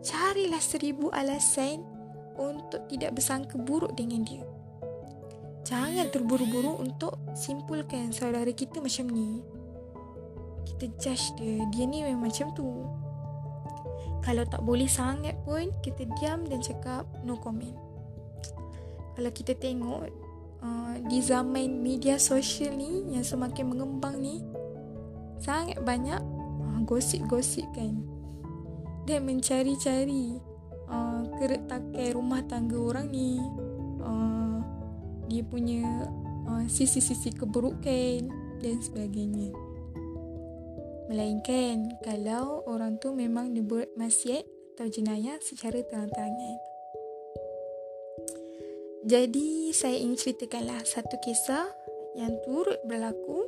Carilah seribu alasan untuk tidak bersangka buruk dengan dia. Jangan terburu-buru untuk simpulkan saudara kita macam ni. Kita judge dia, dia ni memang macam tu. Kalau tak boleh sangat pun, kita diam dan cakap no comment. Kalau kita tengok uh, di zaman media sosial ni yang semakin mengembang ni, sangat banyak uh, gosip-gosip kan. Dan mencari-cari uh, keretakan rumah tangga orang ni. Uh, dia punya uh, sisi-sisi keburukan dan sebagainya. Melainkan kalau orang tu memang dibuat maksiat atau jenayah secara terang-terangan. Jadi saya ingin ceritakanlah satu kisah yang turut berlaku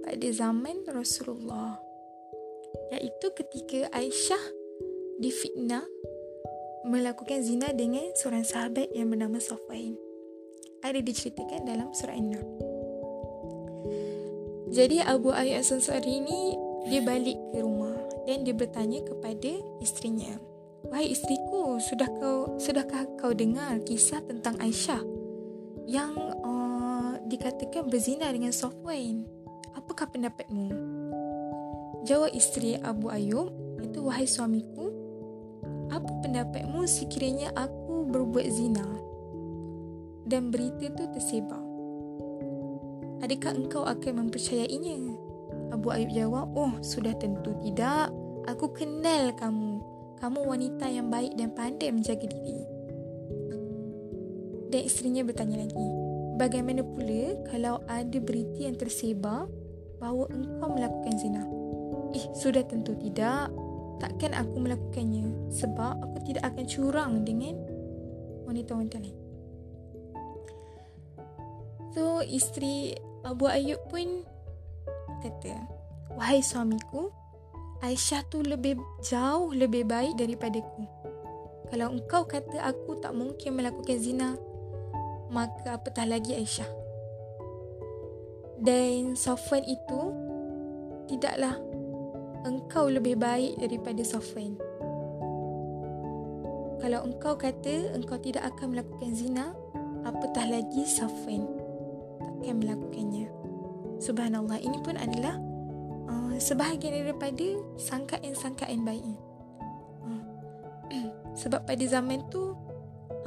pada zaman Rasulullah. Iaitu ketika Aisyah difitnah melakukan zina dengan seorang sahabat yang bernama Safwan ada diceritakan dalam surah An-Nur. Jadi Abu Ayyub As-Sansari ini dia balik ke rumah dan dia bertanya kepada isterinya. Wahai isteriku, sudah kau sudahkah kau dengar kisah tentang Aisyah yang uh, dikatakan berzina dengan Safwan? Apakah pendapatmu? Jawab isteri Abu Ayyub, itu wahai suamiku, apa pendapatmu sekiranya aku berbuat zina? dan berita tu tersebar. Adakah engkau akan mempercayainya? Abu Ayub jawab, oh sudah tentu tidak. Aku kenal kamu. Kamu wanita yang baik dan pandai menjaga diri. Dan isterinya bertanya lagi, bagaimana pula kalau ada berita yang tersebar bahawa engkau melakukan zina? Eh, sudah tentu tidak. Takkan aku melakukannya sebab aku tidak akan curang dengan wanita-wanita lain. So isteri Abu Ayub pun kata, Wahai suamiku, Aisyah tu lebih jauh lebih baik daripadaku. Kalau engkau kata aku tak mungkin melakukan zina, maka apatah lagi Aisyah. Dan Safwan itu tidaklah engkau lebih baik daripada Safwan. Kalau engkau kata engkau tidak akan melakukan zina, apatah lagi Safwan akan melakukannya. Subhanallah, ini pun adalah uh, sebahagian daripada sangkaan-sangkaan baik. Uh, <clears throat> sebab pada zaman tu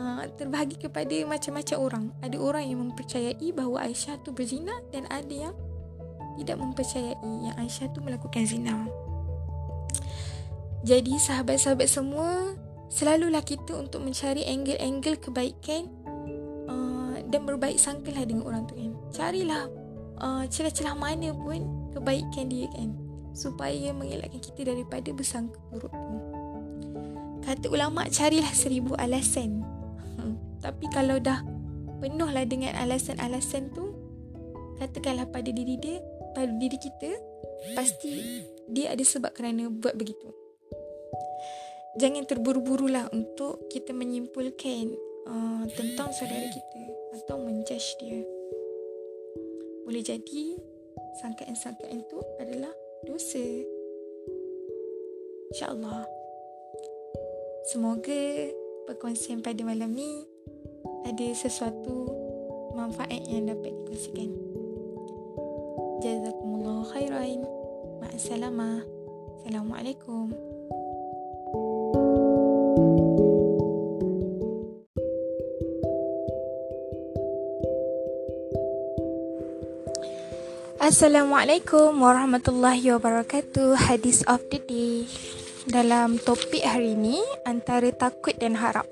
uh, terbahagi kepada macam-macam orang. Ada orang yang mempercayai bahawa Aisyah tu berzina dan ada yang tidak mempercayai yang Aisyah tu melakukan zina. Jadi sahabat-sahabat semua Selalulah kita untuk mencari angle-angle kebaikan dan berbaik sangkalah dengan orang tu kan. Carilah uh, celah-celah mana pun kebaikan dia kan. Supaya mengelakkan kita daripada bersangka buruk tu. Kata ulama carilah seribu alasan. <laughs> Tapi kalau dah penuhlah dengan alasan-alasan tu, katakanlah pada diri dia, pada diri kita, pasti dia ada sebab kerana buat begitu. Jangan terburu-burulah untuk kita menyimpulkan uh, tentang saudara kita atau menjudge dia. Boleh jadi sangkaan-sangkaan itu adalah dosa. InsyaAllah. Semoga perkongsian pada malam ni ada sesuatu manfaat yang dapat dikongsikan. Jazakumullah khairan. Ma'asalamah. Assalamualaikum. Assalamualaikum warahmatullahi wabarakatuh. Hadis of the day. Dalam topik hari ini Antara takut dan harap.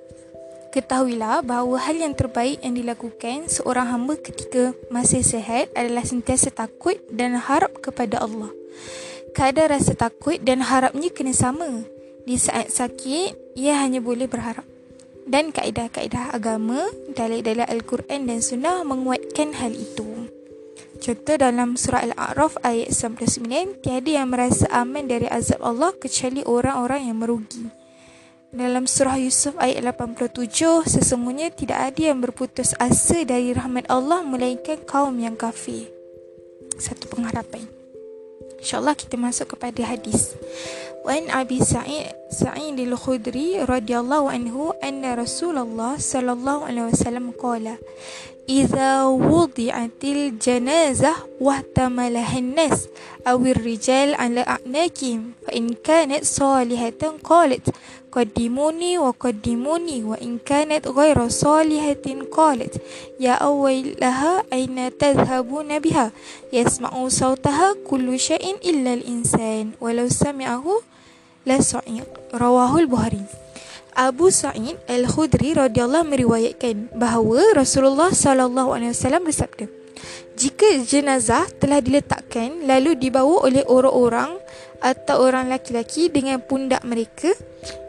Ketahuilah bahawa hal yang terbaik yang dilakukan Seorang hamba ketika masih sehat Adalah sentiasa takut dan harap kepada Allah. Kadar rasa takut dan harapnya kena sama. Di saat sakit Ia hanya boleh berharap. Dan kaedah-kaedah agama Dalil-dalil Al-Quran dan Sunnah Menguatkan hal itu Contoh dalam surah Al-A'raf ayat 99, tiada yang merasa aman dari azab Allah kecuali orang-orang yang merugi. Dalam surah Yusuf ayat 87, sesungguhnya tidak ada yang berputus asa dari rahmat Allah melainkan kaum yang kafir. Satu pengharapan. InsyaAllah kita masuk kepada hadis. Wan Abi Sa'id Sa'id al-Khudri radhiyallahu anhu anna Rasulullah sallallahu alaihi wasallam qala إذا وضعت الجنازة واحتملها الناس أو الرجال على أعناقهم فإن كانت صالحة قالت قدموني وقدموني وإن كانت غير صالحة قالت يا أول لها أين تذهبون بها؟ يسمع صوتها كل شيء إلا الإنسان ولو سمعه لسعيق رواه البخاري. Abu Sa'id Al-Khudri radhiyallahu meriwayatkan bahawa Rasulullah sallallahu alaihi wasallam bersabda Jika jenazah telah diletakkan lalu dibawa oleh orang-orang atau orang laki-laki dengan pundak mereka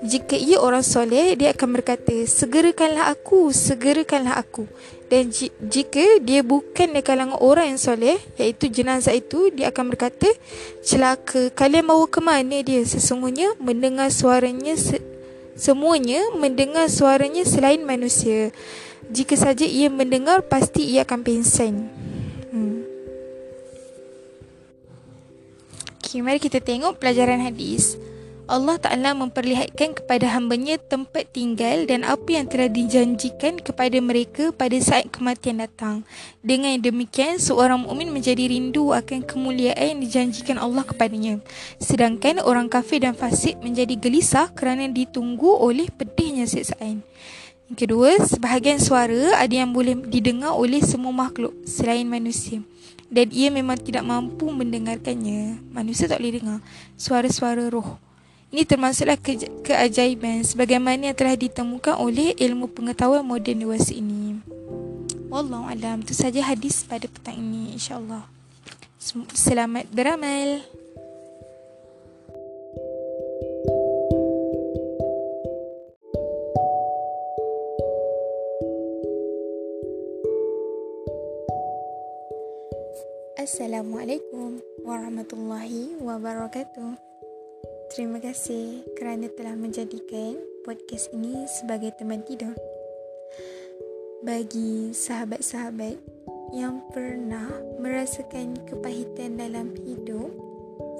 jika ia orang soleh dia akan berkata segerakanlah aku segerakanlah aku dan jika dia bukan dari kalangan orang yang soleh iaitu jenazah itu dia akan berkata celaka kalian bawa ke mana dia sesungguhnya mendengar suaranya se- Semuanya mendengar suaranya selain manusia. Jika saja ia mendengar, pasti ia akan pingsan. Hmm. Okay, mari kita tengok pelajaran hadis. Allah Ta'ala memperlihatkan kepada hambanya tempat tinggal dan apa yang telah dijanjikan kepada mereka pada saat kematian datang. Dengan demikian, seorang mukmin menjadi rindu akan kemuliaan yang dijanjikan Allah kepadanya. Sedangkan orang kafir dan fasik menjadi gelisah kerana ditunggu oleh pedihnya siksaan. Yang kedua, sebahagian suara ada yang boleh didengar oleh semua makhluk selain manusia. Dan ia memang tidak mampu mendengarkannya. Manusia tak boleh dengar suara-suara roh. Ini termasuklah ke- keajaiban sebagaimana yang telah ditemukan oleh ilmu pengetahuan moden dewasa ini. Wallahu alam. Itu saja hadis pada petang ini insya-Allah. Selamat beramal. Assalamualaikum warahmatullahi wabarakatuh. Terima kasih kerana telah menjadikan podcast ini sebagai teman tidur. Bagi sahabat-sahabat yang pernah merasakan kepahitan dalam hidup,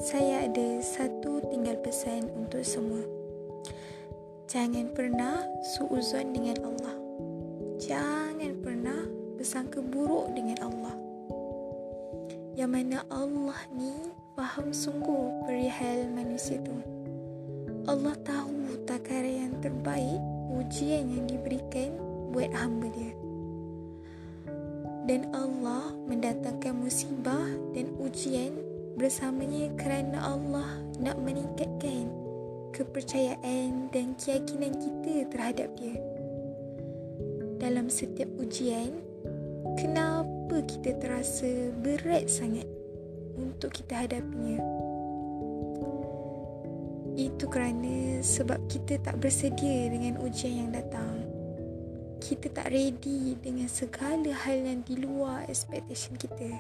saya ada satu tinggal pesan untuk semua. Jangan pernah suuzon dengan Allah. Jangan pernah bersangka buruk dengan Allah. Yang mana Allah ni faham sungguh perihal manusia itu. Allah tahu takaran yang terbaik ujian yang diberikan buat hamba dia. Dan Allah mendatangkan musibah dan ujian bersamanya kerana Allah nak meningkatkan kepercayaan dan keyakinan kita terhadap dia. Dalam setiap ujian, kenapa kita terasa berat sangat? Untuk kita hadapinya. Itu kerana sebab kita tak bersedia dengan ujian yang datang. Kita tak ready dengan segala hal yang di luar expectation kita.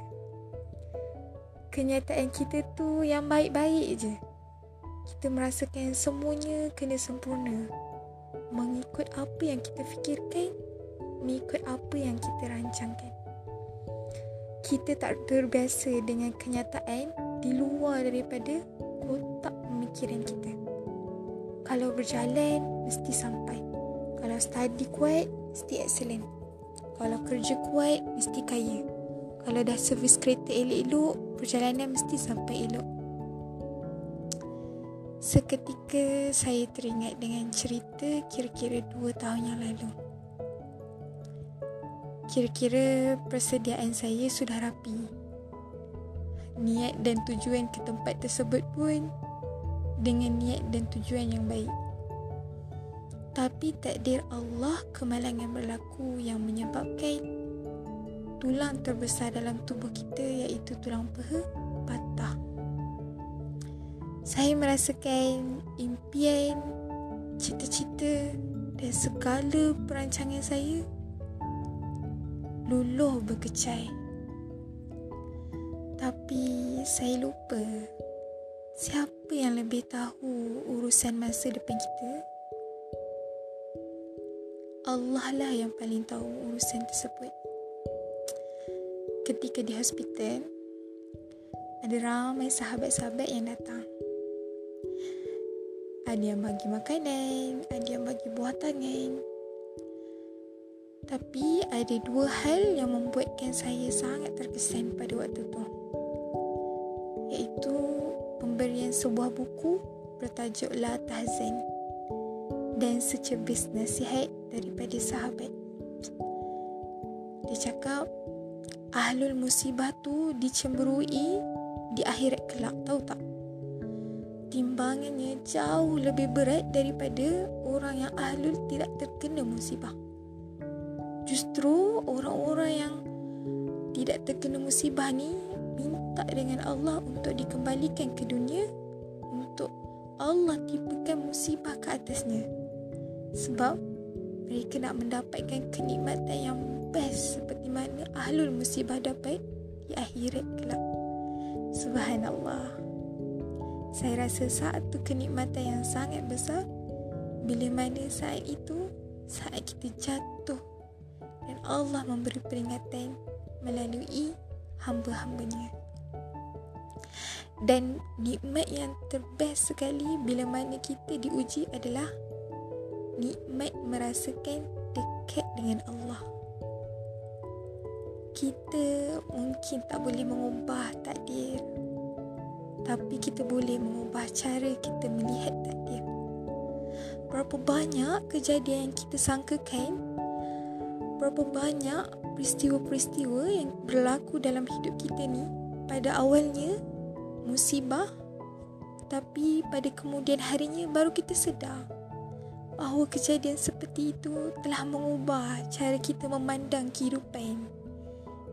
Kenyataan kita tu yang baik-baik je. Kita merasakan semuanya kena sempurna. Mengikut apa yang kita fikirkan, mengikut apa yang kita rancangkan kita tak terbiasa dengan kenyataan di luar daripada kotak pemikiran kita. Kalau berjalan, mesti sampai. Kalau study kuat, mesti excellent. Kalau kerja kuat, mesti kaya. Kalau dah servis kereta elok-elok, perjalanan mesti sampai elok. Seketika saya teringat dengan cerita kira-kira dua tahun yang lalu. Kira-kira persediaan saya sudah rapi. Niat dan tujuan ke tempat tersebut pun dengan niat dan tujuan yang baik. Tapi takdir Allah kemalangan berlaku yang menyebabkan tulang terbesar dalam tubuh kita iaitu tulang peha patah. Saya merasakan impian, cita-cita dan segala perancangan saya luluh berkecai. Tapi saya lupa siapa yang lebih tahu urusan masa depan kita. Allah lah yang paling tahu urusan tersebut. Ketika di hospital, ada ramai sahabat-sahabat yang datang. Ada yang bagi makanan, ada yang bagi buah tangan. Tapi ada dua hal yang membuatkan saya sangat terkesan pada waktu tu. Iaitu pemberian sebuah buku bertajuk La Tahzan dan secebis nasihat daripada sahabat. Dia cakap ahlul musibah tu dicemburui di akhirat kelak tahu tak timbangannya jauh lebih berat daripada orang yang ahlul tidak terkena musibah justru orang-orang yang tidak terkena musibah ni minta dengan Allah untuk dikembalikan ke dunia untuk Allah timpakan musibah ke atasnya sebab mereka nak mendapatkan kenikmatan yang best seperti mana ahlul musibah dapat di akhirat kelak. Subhanallah. Saya rasa satu kenikmatan yang sangat besar bila mana saat itu saat kita jatuh dan Allah memberi peringatan melalui hamba-hambanya. Dan nikmat yang terbest sekali bila mana kita diuji adalah nikmat merasakan dekat dengan Allah kita mungkin tak boleh mengubah takdir tapi kita boleh mengubah cara kita melihat takdir berapa banyak kejadian yang kita sangkakan berapa banyak peristiwa-peristiwa yang berlaku dalam hidup kita ni pada awalnya musibah tapi pada kemudian harinya baru kita sedar bahawa kejadian seperti itu telah mengubah cara kita memandang kehidupan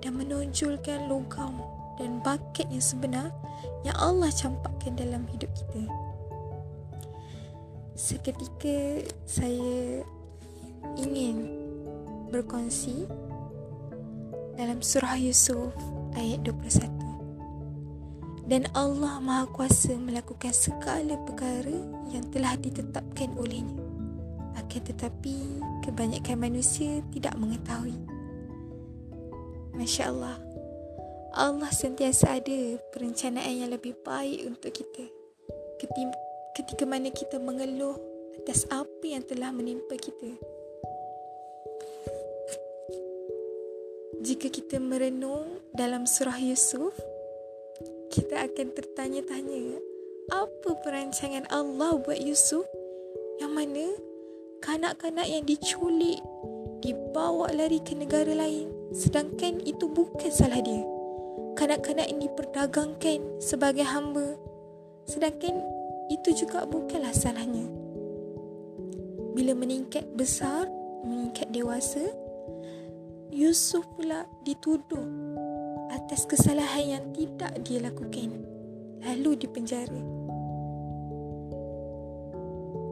dan menonjolkan logam dan bakat yang sebenar yang Allah campakkan dalam hidup kita. Seketika saya ingin berkongsi dalam surah Yusuf ayat 21. Dan Allah Maha Kuasa melakukan segala perkara yang telah ditetapkan olehnya. Akan tetapi kebanyakan manusia tidak mengetahui. Masya Allah Allah sentiasa ada perencanaan yang lebih baik untuk kita ketika, mana kita mengeluh atas apa yang telah menimpa kita Jika kita merenung dalam surah Yusuf Kita akan tertanya-tanya Apa perancangan Allah buat Yusuf Yang mana kanak-kanak yang diculik Dibawa lari ke negara lain Sedangkan itu bukan salah dia. Kanak-kanak ini diperdagangkan sebagai hamba. Sedangkan itu juga bukanlah salahnya. Bila meningkat besar, meningkat dewasa, Yusuf pula dituduh atas kesalahan yang tidak dia lakukan. Lalu dipenjara.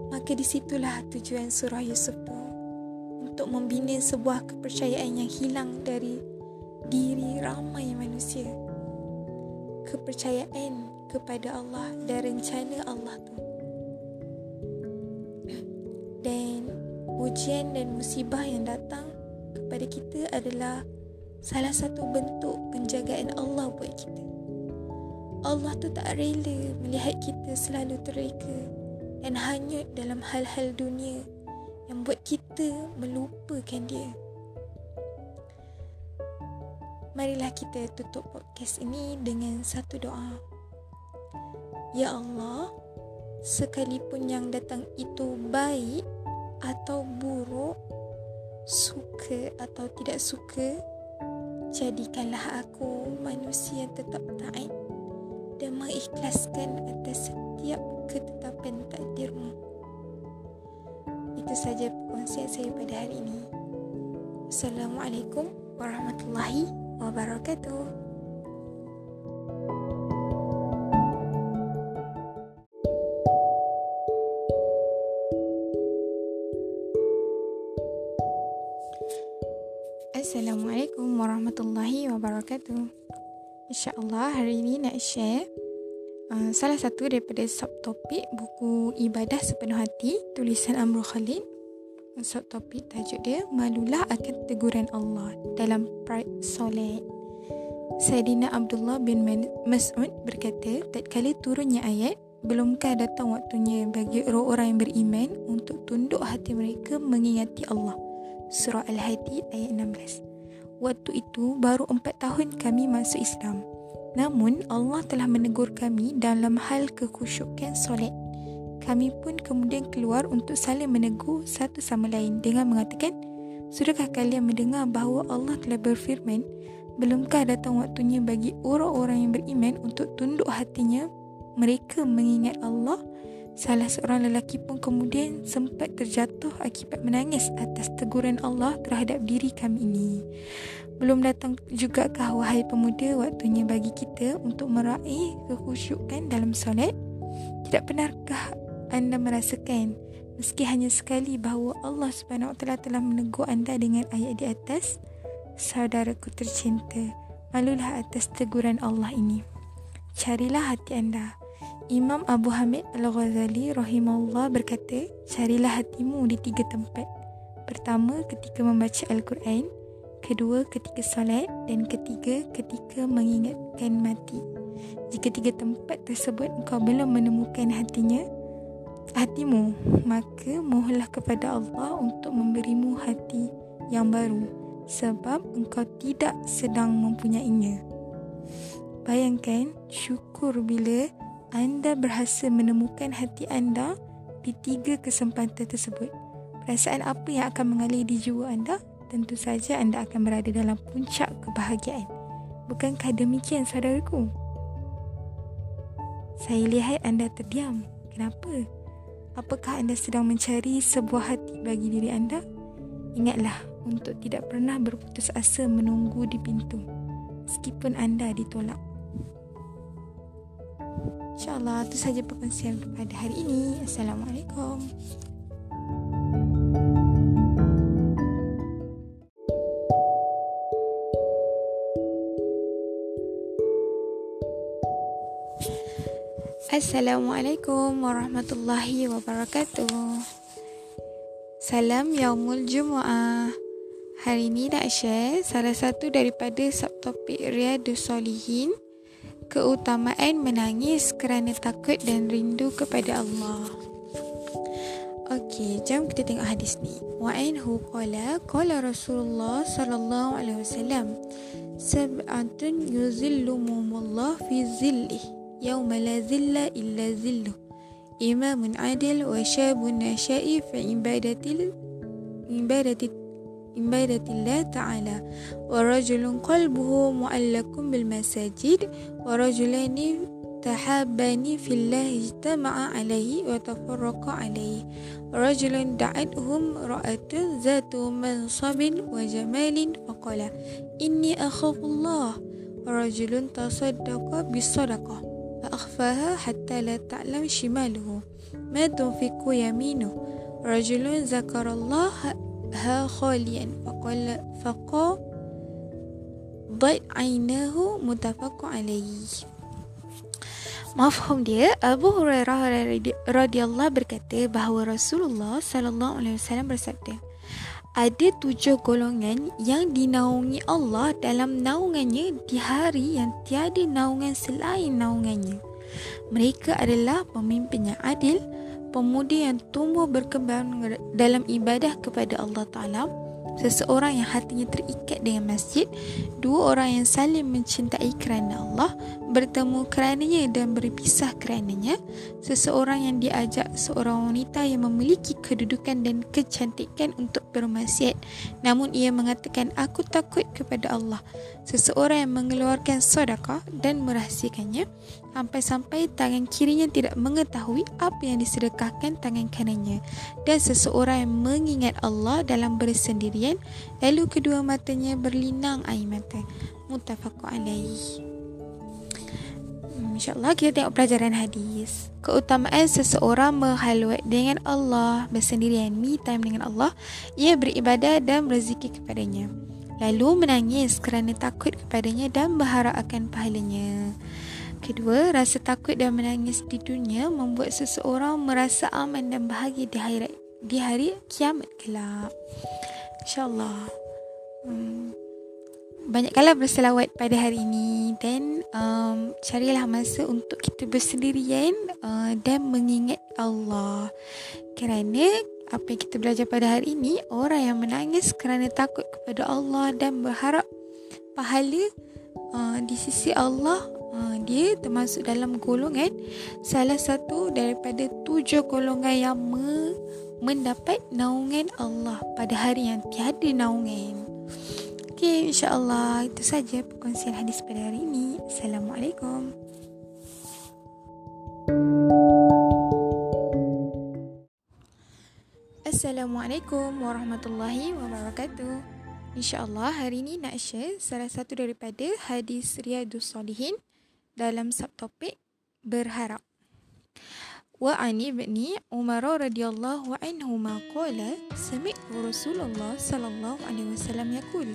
Maka disitulah tujuan surah Yusuf tu untuk membina sebuah kepercayaan yang hilang dari diri ramai manusia. Kepercayaan kepada Allah dan rencana Allah tu. Dan ujian dan musibah yang datang kepada kita adalah salah satu bentuk penjagaan Allah buat kita. Allah tu tak rela melihat kita selalu terreka dan hanyut dalam hal-hal dunia yang buat kita melupakan dia. Marilah kita tutup podcast ini dengan satu doa. Ya Allah, sekalipun yang datang itu baik atau buruk, suka atau tidak suka, jadikanlah aku manusia yang tetap taat dan mengikhlaskan atas setiap ketetapan takdirmu. Itu saja perkongsian saya pada hari ini. Assalamualaikum warahmatullahi wabarakatuh. Wabarakatuh. InsyaAllah hari ini nak share Uh, salah satu daripada subtopik buku Ibadah Sepenuh Hati tulisan Amrul Khalid subtopik tajuk dia Malulah akan teguran Allah dalam Pride Solet Sayyidina Abdullah bin Mas'ud berkata tatkala turunnya ayat belumkah datang waktunya bagi orang-orang yang beriman untuk tunduk hati mereka mengingati Allah. Surah Al-Hadi ayat 16. Waktu itu baru empat tahun kami masuk Islam. Namun Allah telah menegur kami dalam hal kekhusyukan solat. Kami pun kemudian keluar untuk saling menegur satu sama lain dengan mengatakan, Sudahkah kalian mendengar bahawa Allah telah berfirman, Belumkah datang waktunya bagi orang-orang yang beriman untuk tunduk hatinya mereka mengingat Allah? Salah seorang lelaki pun kemudian sempat terjatuh akibat menangis atas teguran Allah terhadap diri kami ini. Belum datang juga kah wahai pemuda waktunya bagi kita untuk meraih kekhusyukan dalam solat? Tidak benarkah anda merasakan meski hanya sekali bahawa Allah Subhanahu Wa Taala telah menegur anda dengan ayat di atas? saudaraku tercinta, malulah atas teguran Allah ini. Carilah hati anda. Imam Abu Hamid Al-Ghazali rahimahullah berkata, carilah hatimu di tiga tempat. Pertama, ketika membaca Al-Quran. Kedua, ketika solat. Dan ketiga, ketika mengingatkan mati. Jika tiga tempat tersebut engkau belum menemukan hatinya, hatimu, maka mohonlah kepada Allah untuk memberimu hati yang baru sebab engkau tidak sedang mempunyainya. Bayangkan syukur bila anda berhasil menemukan hati anda di tiga kesempatan tersebut. Perasaan apa yang akan mengalir di jiwa anda? Tentu saja anda akan berada dalam puncak kebahagiaan. Bukankah demikian saudaraku? Saya lihat anda terdiam. Kenapa? Apakah anda sedang mencari sebuah hati bagi diri anda? Ingatlah, untuk tidak pernah berputus asa menunggu di pintu meskipun anda ditolak. InsyaAllah itu saja perkongsian pada hari ini. Assalamualaikum. Assalamualaikum warahmatullahi wabarakatuh. Salam Yaumul Jumu'ah. Hari ini nak share salah satu daripada subtopik Riyadus Solihin keutamaan menangis kerana takut dan rindu kepada Allah. Okey, jom kita tengok hadis ni. Wa anhu qala qala Rasulullah sallallahu alaihi wasallam sab'atun yuzillumuhumullah fi yawma la zilla illa zilluh imam adil wa syabun nasya'i fi ibadatil ibadatil عبادة الله تعالى. ورجل قلبه معلق بالمساجد ورجلان تحابان في الله اجتمع عليه وتفرق عليه. ورجل دعتهم رأة ذات منصب وجمال فقال إني أخاف الله. ورجل تصدق بالصدقة فأخفاها حتى لا تعلم شماله ما تنفق يمينه؟ رجل ذكر الله ها خاليا فقال فقا ضيء عيناه متفق عليه Mafhum dia Abu Hurairah radhiyallahu berkata bahawa Rasulullah sallallahu alaihi wasallam bersabda ada tujuh golongan yang dinaungi Allah dalam naungannya di hari yang tiada naungan selain naungannya. Mereka adalah pemimpin yang adil, pemuda yang tumbuh berkembang dalam ibadah kepada Allah Ta'ala. Seseorang yang hatinya terikat dengan masjid Dua orang yang saling mencintai kerana Allah Bertemu kerananya dan berpisah kerananya. Seseorang yang diajak seorang wanita yang memiliki kedudukan dan kecantikan untuk bermaksiat Namun ia mengatakan aku takut kepada Allah Seseorang yang mengeluarkan sedekah dan merahsiakannya sampai-sampai tangan kirinya tidak mengetahui apa yang disedekahkan tangan kanannya. Dan seseorang yang mengingat Allah dalam bersendirian lalu kedua matanya berlinang air mata. Muttafaqun alaih hmm, InsyaAllah kita tengok pelajaran hadis. Keutamaan seseorang berhalwat dengan Allah Bersendirian Me time dengan Allah Ia beribadah dan berzikir kepadanya Lalu menangis kerana takut kepadanya Dan berharap akan pahalanya Kedua, rasa takut dan menangis di dunia membuat seseorang merasa aman dan bahagia di hari di hari kiamat kelak. InsyaAllah. Hmm. banyakkanlah berselawat pada hari ini dan um, carilah masa untuk kita bersendirian uh, dan mengingat Allah kerana apa yang kita belajar pada hari ini orang yang menangis kerana takut kepada Allah dan berharap pahala uh, di sisi Allah uh, dia termasuk dalam golongan salah satu daripada tujuh golongan yang me- mendapat naungan Allah pada hari yang tiada naungan. Okey, insya-Allah itu saja perkongsian hadis pada hari ini. Assalamualaikum. Assalamualaikum warahmatullahi wabarakatuh. Insya-Allah hari ini nak share salah satu daripada hadis Riyadus Salihin dalam subtopik berharap. Wa ani ibni Umar radhiyallahu anhu ma qala sami'tu Rasulullah sallallahu alaihi wasallam yaqul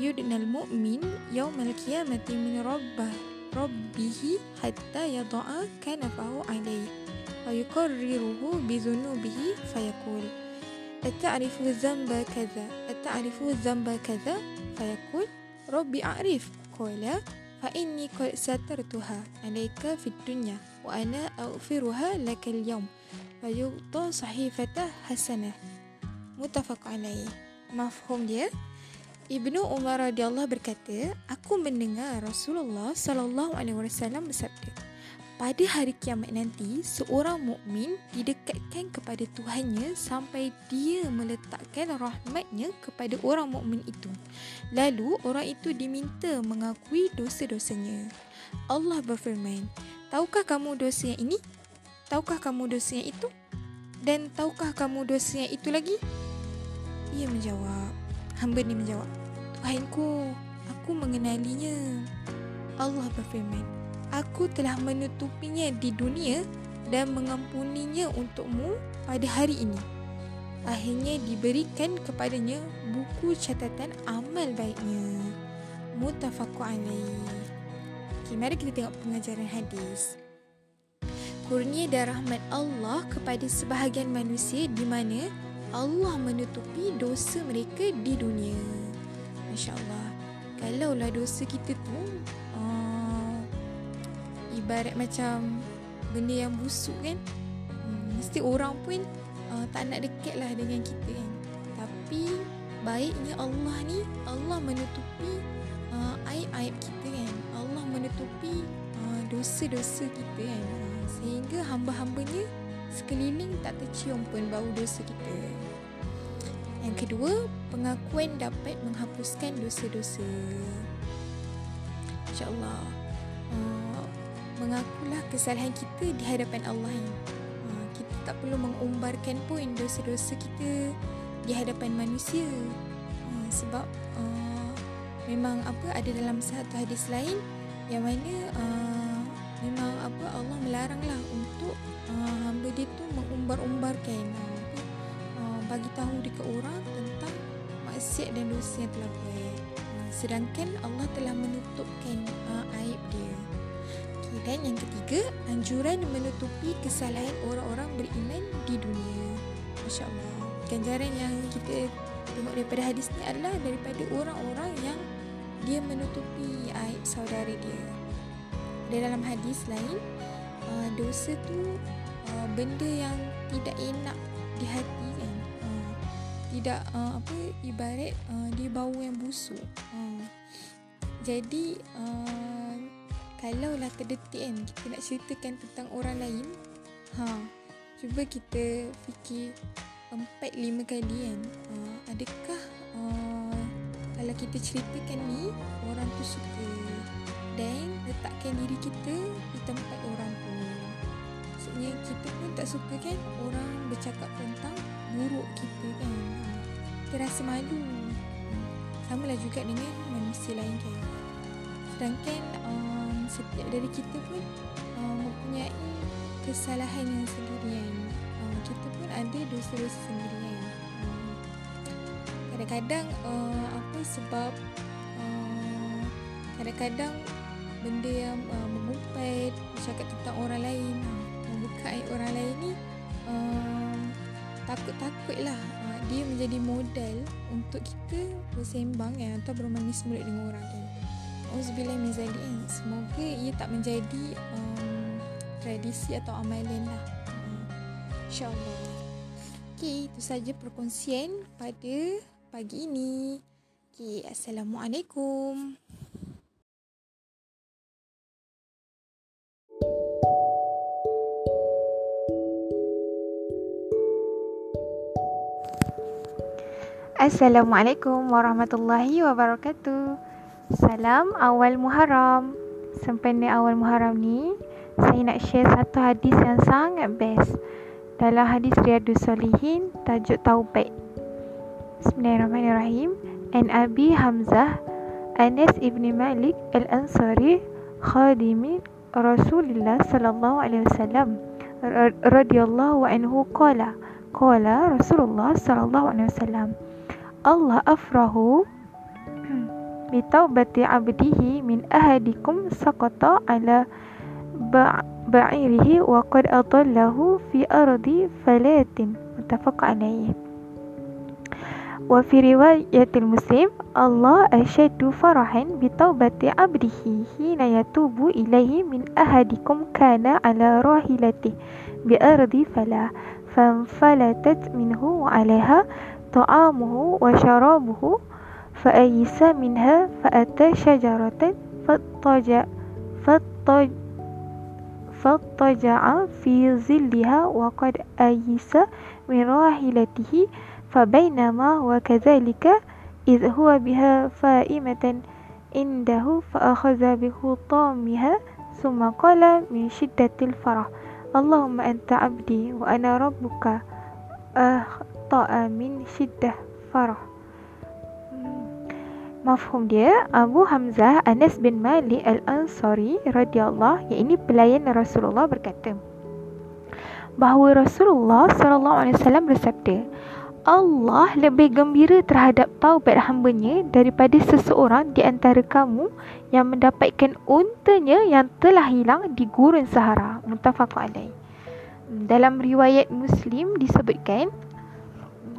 يدنى المؤمن يوم القيامة من ربه ربه حتى يضع كنفه عليه ويقرره بذنوبه فيقول أتعرف ذنب كذا أتعرف ذنب كذا فيقول ربي أعرف قال فإني قد سترتها عليك في الدنيا وأنا أغفرها لك اليوم فيغطى صحيفة حسنة متفق عليه مفهوم dia Ibnu Umar radhiyallahu berkata, aku mendengar Rasulullah sallallahu alaihi wasallam bersabda, pada hari kiamat nanti, seorang mukmin didekatkan kepada Tuhannya sampai dia meletakkan rahmatnya kepada orang mukmin itu. Lalu orang itu diminta mengakui dosa-dosanya. Allah berfirman, "Tahukah kamu dosa yang ini? Tahukah kamu dosa yang itu? Dan tahukah kamu dosa yang itu lagi?" Ia menjawab, Hamba ni menjawab, Tuhanku, aku mengenalinya. Allah berfirman, Aku telah menutupinya di dunia dan mengampuninya untukmu pada hari ini. Akhirnya diberikan kepadanya buku catatan amal baiknya. Mutafaqu alaih. Okay, mari kita tengok pengajaran hadis. Kurnia dan rahmat Allah kepada sebahagian manusia di mana Allah menutupi dosa mereka di dunia. Masya Allah. Kalaulah dosa kita tu ibarat macam benda yang busuk kan, hmm, mesti orang pun uh, tak nak dekat lah dengan kita kan. Tapi baiknya Allah ni, Allah menutupi uh, aib-aib kita kan. Allah menutupi uh, dosa-dosa kita kan. Uh, sehingga hamba-hambanya sekeliling tak tercium pun bau dosa kita. Yang kedua, pengakuan dapat menghapuskan dosa-dosa. InsyaAllah. Mengakulah kesalahan kita di hadapan Allah. Uh, kita tak perlu mengumbarkan pun dosa-dosa kita di hadapan manusia. Uh, sebab uh, memang apa ada dalam satu hadis lain yang mana uh, memang apa Allah melaranglah untuk uh, hamba dia tu mengumbar-umbarkan uh, uh, bagi tahu dekat orang tentang maksiat dan dosa yang telah buat. Uh, sedangkan Allah telah menutupkan uh, aib dia. Dan yang ketiga, anjuran menutupi kesalahan orang-orang beriman di dunia. Masya-Allah. Ganjaran yang kita tengok daripada hadis ni adalah daripada orang-orang yang dia menutupi aib saudara dia. Di dalam hadis lain, uh, dosa tu uh, benda yang tidak enak di hati kan. Uh, tidak apa ibarat dia bau yang busuk. Jadi uh, kalau lah terdetik kan kita nak ceritakan tentang orang lain, ha, cuba kita fikir empat lima kali kan. Uh, adakah uh, kalau kita ceritakan ni orang tu suka dan letakkan diri kita di tempat orang tu. Maksudnya kita pun tak suka kan orang bercakap tentang buruk kita kan. Kita rasa malu. Sama lah juga dengan manusia lain kan. Sedangkan um, setiap dari kita pun um, mempunyai kesalahan yang sendirian. Um, kita pun ada dosa-dosa sendirian. Um, kadang-kadang uh, apa sebab uh, kadang-kadang benda yang uh, mengumpat bercakap tentang orang lain uh, membuka aib orang lain ni uh, takut-takut lah uh, dia menjadi modal untuk kita bersembang kan atau bermanis mulut dengan orang kan. Auzubillah min zalikin. Semoga ia tak menjadi um, tradisi atau amalan lah. Uh, InsyaAllah. Okay, itu saja perkongsian pada pagi ini. Okay, Assalamualaikum. Assalamualaikum warahmatullahi wabarakatuh. Salam awal Muharram. Sempena awal Muharram ni, saya nak share satu hadis yang sangat best. Dalam hadis Riyadus Solihin, tajuk Taubat. Bismillahirrahmanirrahim. An Abi Hamzah, Anas ibni Malik al-Ansari, khadimi Rasulullah sallallahu alaihi wasallam radhiyallahu anhu qala qala Rasulullah sallallahu alaihi wasallam Allah afrahu بتوبة عبده من أحدكم سقط على بعيره وقد أضله في أرض فلات. متفق عليه. وفي رواية المسلم الله أشد فرحا بتوبة عبده حين يتوب إليه من أحدكم كان على راحلته بأرض فلا فانفلتت منه عليها طعامه وشرابه فأيس منها فأتى شجرة فاضطجع فاضطجع في ظلها وقد أيس من راحلته فبينما وكذلك إذ هو بها فائمة عنده فأخذ بخطامها ثم قال من شدة الفرح اللهم أنت عبدي وأنا ربك ta'a min syiddah farah. Mafhum dia Abu Hamzah Anas bin Malik Al-Ansari radhiyallahu yang ini pelayan Rasulullah berkata bahawa Rasulullah sallallahu alaihi wasallam bersabda Allah lebih gembira terhadap taubat hambanya daripada seseorang di antara kamu yang mendapatkan untanya yang telah hilang di gurun Sahara. Muttafaq alaih. Dalam riwayat Muslim disebutkan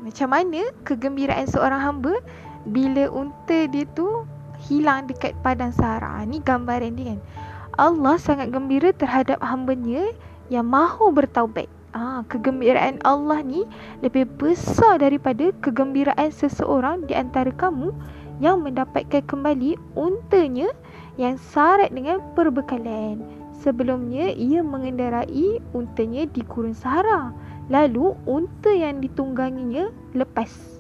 macam mana kegembiraan seorang hamba bila unta dia tu hilang dekat padang Sahara. Ni gambaran dia kan. Allah sangat gembira terhadap hambanya yang mahu bertaubat. Ah, kegembiraan Allah ni lebih besar daripada kegembiraan seseorang di antara kamu yang mendapatkan kembali untanya yang syarat dengan perbekalan. Sebelumnya ia mengendarai untanya di gurun Sahara. Lalu unta yang ditungganginya lepas.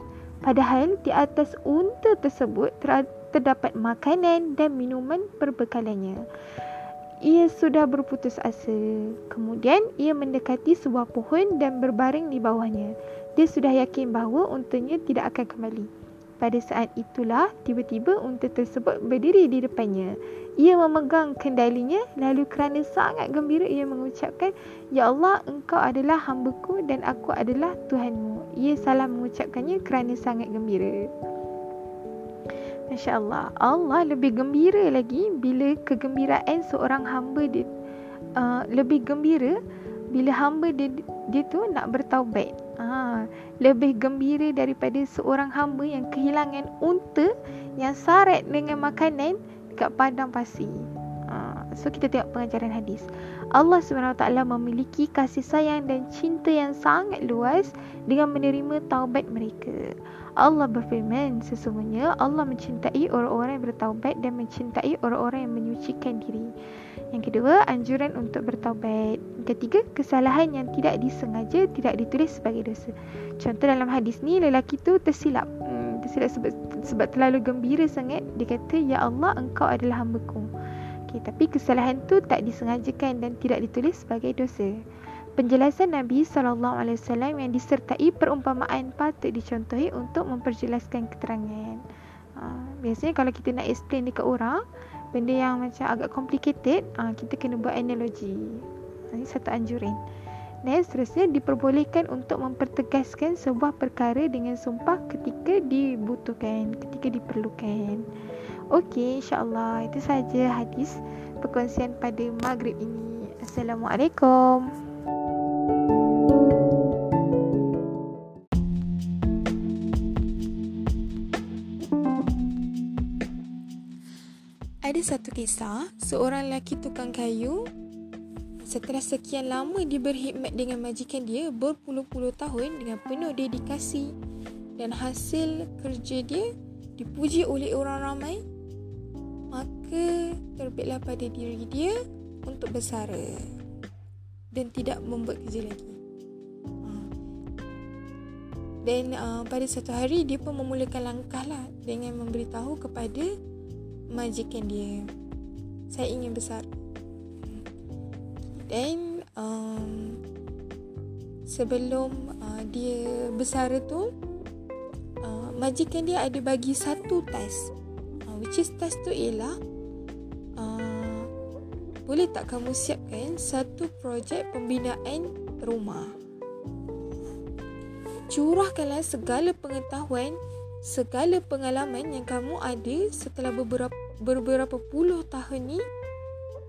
Padahal di atas unta tersebut terdapat makanan dan minuman perbekalannya. Ia sudah berputus asa. Kemudian ia mendekati sebuah pohon dan berbaring di bawahnya. Dia sudah yakin bahawa untanya tidak akan kembali. Pada saat itulah tiba-tiba unta tersebut berdiri di depannya. Ia memegang kendalinya lalu kerana sangat gembira ia mengucapkan Ya Allah engkau adalah hambaku dan aku adalah Tuhanmu. Ia salah mengucapkannya kerana sangat gembira. Masya Allah. Lebih gembira lagi bila kegembiraan seorang hamba dia, uh, lebih gembira bila hamba dia, dia tu nak bertaubat. Ha, lebih gembira daripada seorang hamba yang kehilangan unta yang sarat dengan makanan dekat padang pasir. Ha, so kita tengok pengajaran hadis. Allah SWT memiliki kasih sayang dan cinta yang sangat luas dengan menerima taubat mereka. Allah berfirman, sesungguhnya Allah mencintai orang-orang yang bertaubat dan mencintai orang-orang yang menyucikan diri. Yang kedua, anjuran untuk bertaubat. Ketiga, kesalahan yang tidak disengaja tidak ditulis sebagai dosa. Contoh dalam hadis ni, lelaki tu tersilap. Hmm, tersilap sebab, sebab terlalu gembira sangat. Dia kata, Ya Allah, engkau adalah hambaku. Tapi kesalahan tu tak disengajakan dan tidak ditulis sebagai dosa. Penjelasan Nabi SAW yang disertai perumpamaan patut dicontohi untuk memperjelaskan keterangan. Ha, biasanya kalau kita nak explain dekat orang, benda yang macam agak complicated, ha, kita kena buat analogi. Ini satu anjuran dan seterusnya diperbolehkan untuk mempertegaskan sebuah perkara dengan sumpah ketika dibutuhkan, ketika diperlukan. Okey, insyaAllah itu saja hadis perkongsian pada maghrib ini. Assalamualaikum. Ada satu kisah, seorang lelaki tukang kayu setelah sekian lama dia berkhidmat dengan majikan dia berpuluh-puluh tahun dengan penuh dedikasi dan hasil kerja dia dipuji oleh orang ramai maka terbitlah pada diri dia untuk bersara dan tidak membuat kerja lagi. Dan uh, pada satu hari dia pun memulakan langkah lah dengan memberitahu kepada majikan dia saya ingin besar dan um, sebelum uh, dia besar tu uh, majikan dia ada bagi satu test. Uh, which is test tu ialah uh, boleh tak kamu siapkan satu projek pembinaan rumah? Curahkanlah segala pengetahuan segala pengalaman yang kamu ada setelah beberapa beberapa puluh tahun ni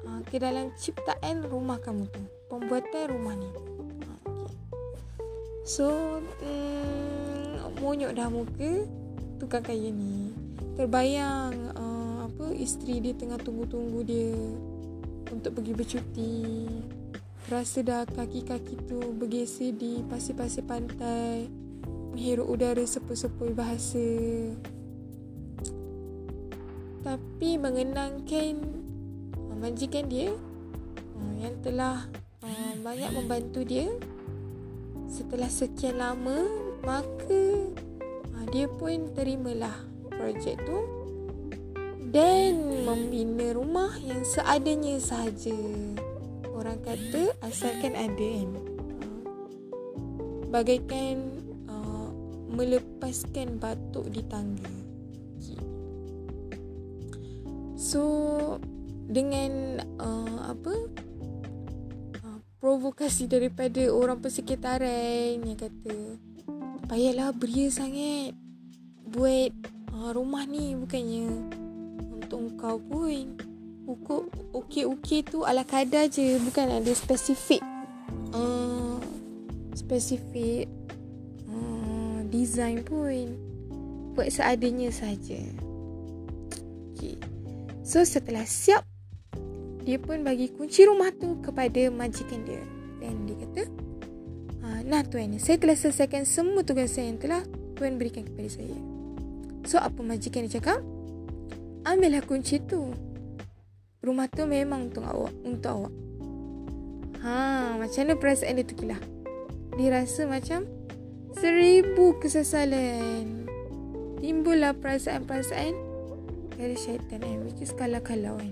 uh, ke dalam ciptaan rumah kamu tu pembuatan rumah ni. Okay. so um, monyok dah muka tukang kaya ni. Terbayang uh, apa isteri dia tengah tunggu-tunggu dia untuk pergi bercuti. Rasa dah kaki-kaki tu bergeser di pasir-pasir pantai menghirup udara sepoi-sepoi bahasa. Tapi mengenangkan majikan dia uh, yang telah uh, banyak membantu dia. Setelah sekian lama maka uh, dia pun terimalah projek tu dan membina rumah yang seadanya sahaja. Orang kata asalkan ada kan? Uh, bagaikan melepaskan batuk di tangga. So dengan uh, apa uh, provokasi daripada orang persekitaran yang kata payahlah beria sangat buat uh, rumah ni bukannya untuk kau pun Ukur okey-okey tu ala kadar je bukan ada spesifik uh, spesifik design pun buat seadanya saja. Okay. So setelah siap dia pun bagi kunci rumah tu kepada majikan dia dan dia kata ah, nah tuan saya telah selesaikan semua tugas saya yang telah tuan berikan kepada saya. So apa majikan dia cakap? Ambillah kunci tu. Rumah tu memang untuk awak, untuk awak. Ha, macam mana perasaan dia tu kilah? Dia rasa macam seribu kesesalan timbullah perasaan-perasaan dari syaitan eh which is kalau-kalau kan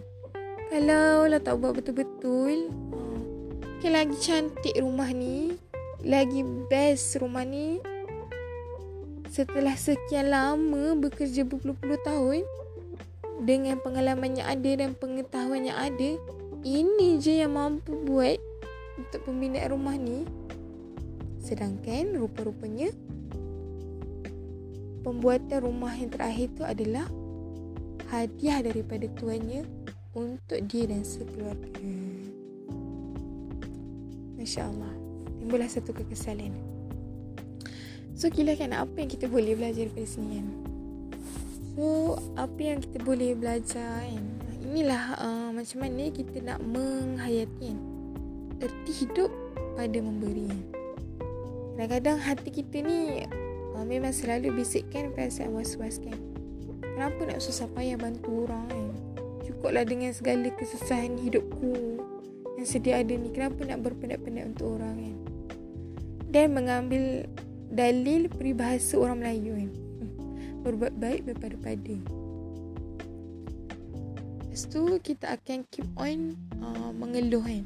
kalau lah tak buat betul-betul okay, lagi cantik rumah ni lagi best rumah ni setelah sekian lama bekerja berpuluh-puluh tahun dengan pengalaman yang ada dan pengetahuan yang ada ini je yang mampu buat untuk pembinaan rumah ni. Sedangkan rupa-rupanya pembuatan rumah yang terakhir itu adalah hadiah daripada tuannya untuk dia dan sekeluarga. Masya Allah. Timbullah satu kekesalan. So, kira kan apa yang kita boleh belajar dari sini kan? So, apa yang kita boleh belajar kan? Inilah uh, macam mana kita nak menghayati kan? Erti hidup pada memberi kan? Kadang-kadang hati kita ni uh, memang selalu bisikkan perasaan was-was kan. Kenapa nak susah payah bantu orang kan? Cukuplah dengan segala kesusahan hidupku yang sedia ada ni. Kenapa nak berpenat-penat untuk orang kan? Dan mengambil dalil peribahasa orang Melayu kan. Berbuat baik berpada-pada. Lepas tu kita akan keep on uh, mengeluh kan.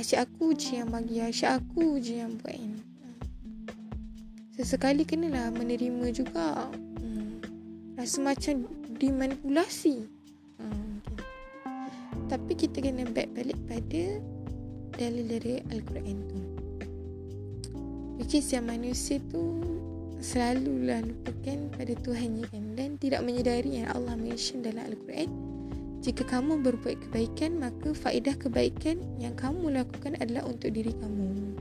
Asyik aku je yang bagi Asyik aku je yang buat ini Sesekali kenalah menerima juga hmm. Rasa macam dimanipulasi. Tapi kita kena back balik pada Dalil dari Al-Quran tu. Which is yang manusia tu Selalulah lupakan pada Tuhan kan Dan tidak menyedari yang Allah mention dalam Al-Quran. Jika kamu berbuat kebaikan Maka faedah kebaikan yang kamu lakukan adalah untuk diri kamu.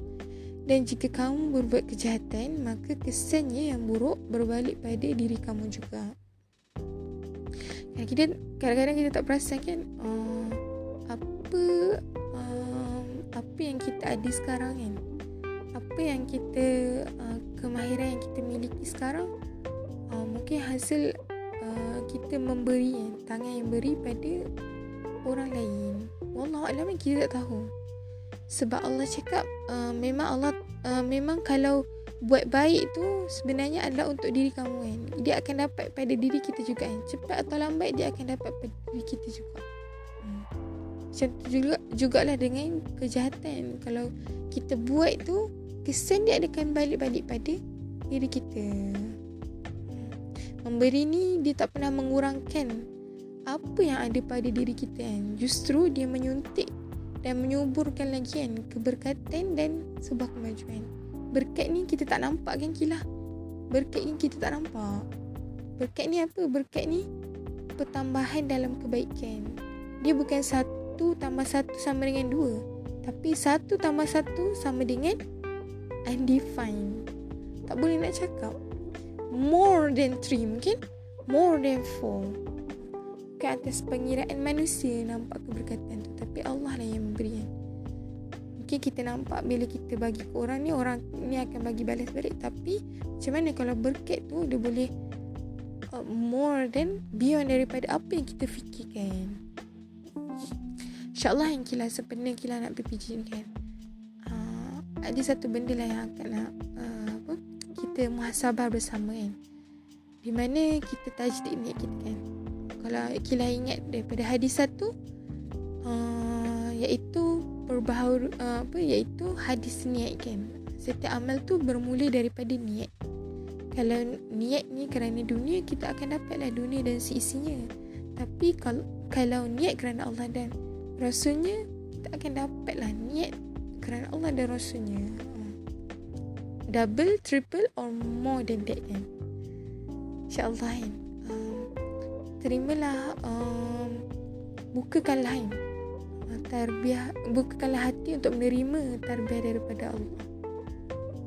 Dan jika kamu berbuat kejahatan, maka kesannya yang buruk berbalik pada diri kamu juga. kita kadang-kadang kita tak perasan kan uh, apa uh, apa yang kita ada sekarang kan apa yang kita uh, kemahiran yang kita miliki sekarang uh, mungkin hasil uh, kita memberi kan tangan yang beri pada orang lain wallah alam kita tak tahu sebab Allah cakap uh, memang Allah uh, memang kalau buat baik tu sebenarnya adalah untuk diri kamu kan. Dia akan dapat pada diri kita juga kan. Cepat atau lambat dia akan dapat pada diri kita juga. Macam tu juga jugalah dengan kejahatan. Kalau kita buat tu kesan dia akan balik-balik pada diri kita. Memberi ni dia tak pernah mengurangkan apa yang ada pada diri kita kan. Justru dia menyuntik dan menyuburkan lagi kan keberkatan dan sebuah kemajuan berkat ni kita tak nampak kan kilah berkat ni kita tak nampak berkat ni apa berkat ni pertambahan dalam kebaikan dia bukan satu tambah satu sama dengan dua. Tapi satu tambah satu sama dengan undefined. Tak boleh nak cakap. More than three mungkin? More than four. Ke atas pengiraan manusia nampak keberkatan tu tapi Allah lah yang memberikan mungkin kita nampak bila kita bagi ke orang ni orang ni akan bagi balas balik. Tapi macam mana kalau berkat tu dia boleh uh, more than beyond daripada apa yang kita fikirkan InsyaAllah yang kilah sepenuhnya kilah nak BPJ ni kan. Uh, ada satu benda lah yang akan nak uh, apa, kita muhasabah bersama kan. Di mana kita tajdid niat kita kan. Kalau kilah ingat daripada hadis satu uh, iaitu perbaharu uh, apa iaitu hadis niat kan. Setiap amal tu bermula daripada niat. Kalau niat ni kerana dunia kita akan dapatlah dunia dan seisinya tapi kalau kalau niat kerana Allah dan rasulnya kita akan dapatlah niat kerana Allah dan rasulnya hmm. double triple or more than that kan? Insyaallah kan? Um, terimalah um, bukakanlah kan tarbiyah bukakanlah hati untuk menerima tarbiyah daripada Allah.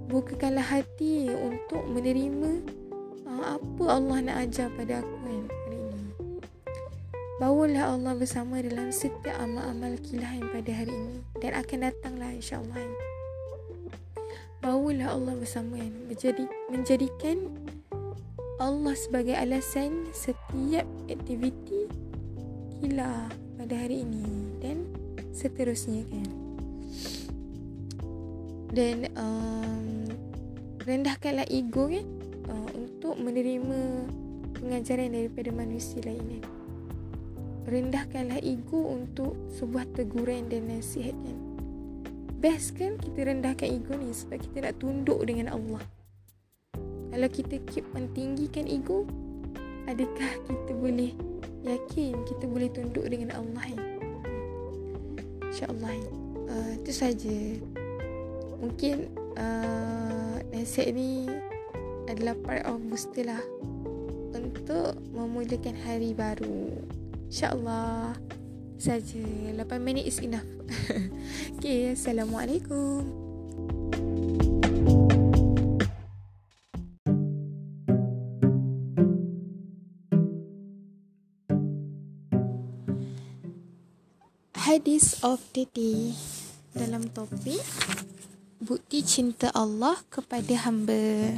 Bukakanlah hati untuk menerima uh, apa Allah nak ajar pada aku kan bawalah Allah bersama dalam setiap amal-amal kilahan pada hari ini dan akan datanglah insyaAllah. Bawalah Allah bersama menjadi, menjadikan Allah sebagai alasan setiap aktiviti kilah pada hari ini dan seterusnya kan. Dan um, rendahkanlah ego kan uh, untuk menerima pengajaran daripada manusia lain kan rendahkanlah ego untuk sebuah teguran dan nasihat kan. Best kan kita rendahkan ego ni sebab kita nak tunduk dengan Allah. Kalau kita keep mentinggikan ego adakah kita boleh yakin kita boleh tunduk dengan Allah InsyaAllah. Uh, Itu saja. Mungkin uh, Nasihat ni Adalah part of booster lah Untuk Memulakan hari baru InsyaAllah Saja. 8 minit is enough. <laughs> Okay Assalamualaikum. Hadis of the day. Dalam topik bukti cinta Allah kepada hamba.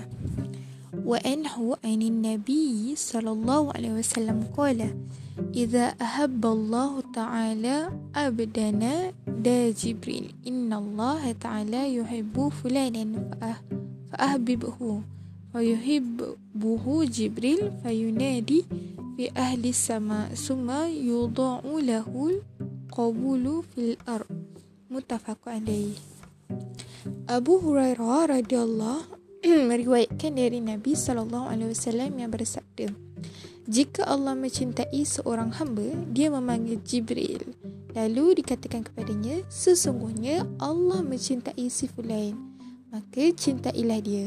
Wa anhu anin nabi sallallahu alaihi wasallam qala idza ahabba Allah ta'ala abdana da jibril inna Allah ta'ala yuhibbu fulanan fa ahbibhu wa yuhibbuhu jibril fayunadi fi ahli sama summa yudha'u lahu qabulu fil ar muttafaq alaih Abu Hurairah radhiyallahu meriwayatkan dari Nabi sallallahu alaihi wasallam yang bersabda Jika Allah mencintai seorang hamba dia memanggil Jibril. Lalu dikatakan kepadanya sesungguhnya Allah mencintai si fulan maka cintailah dia.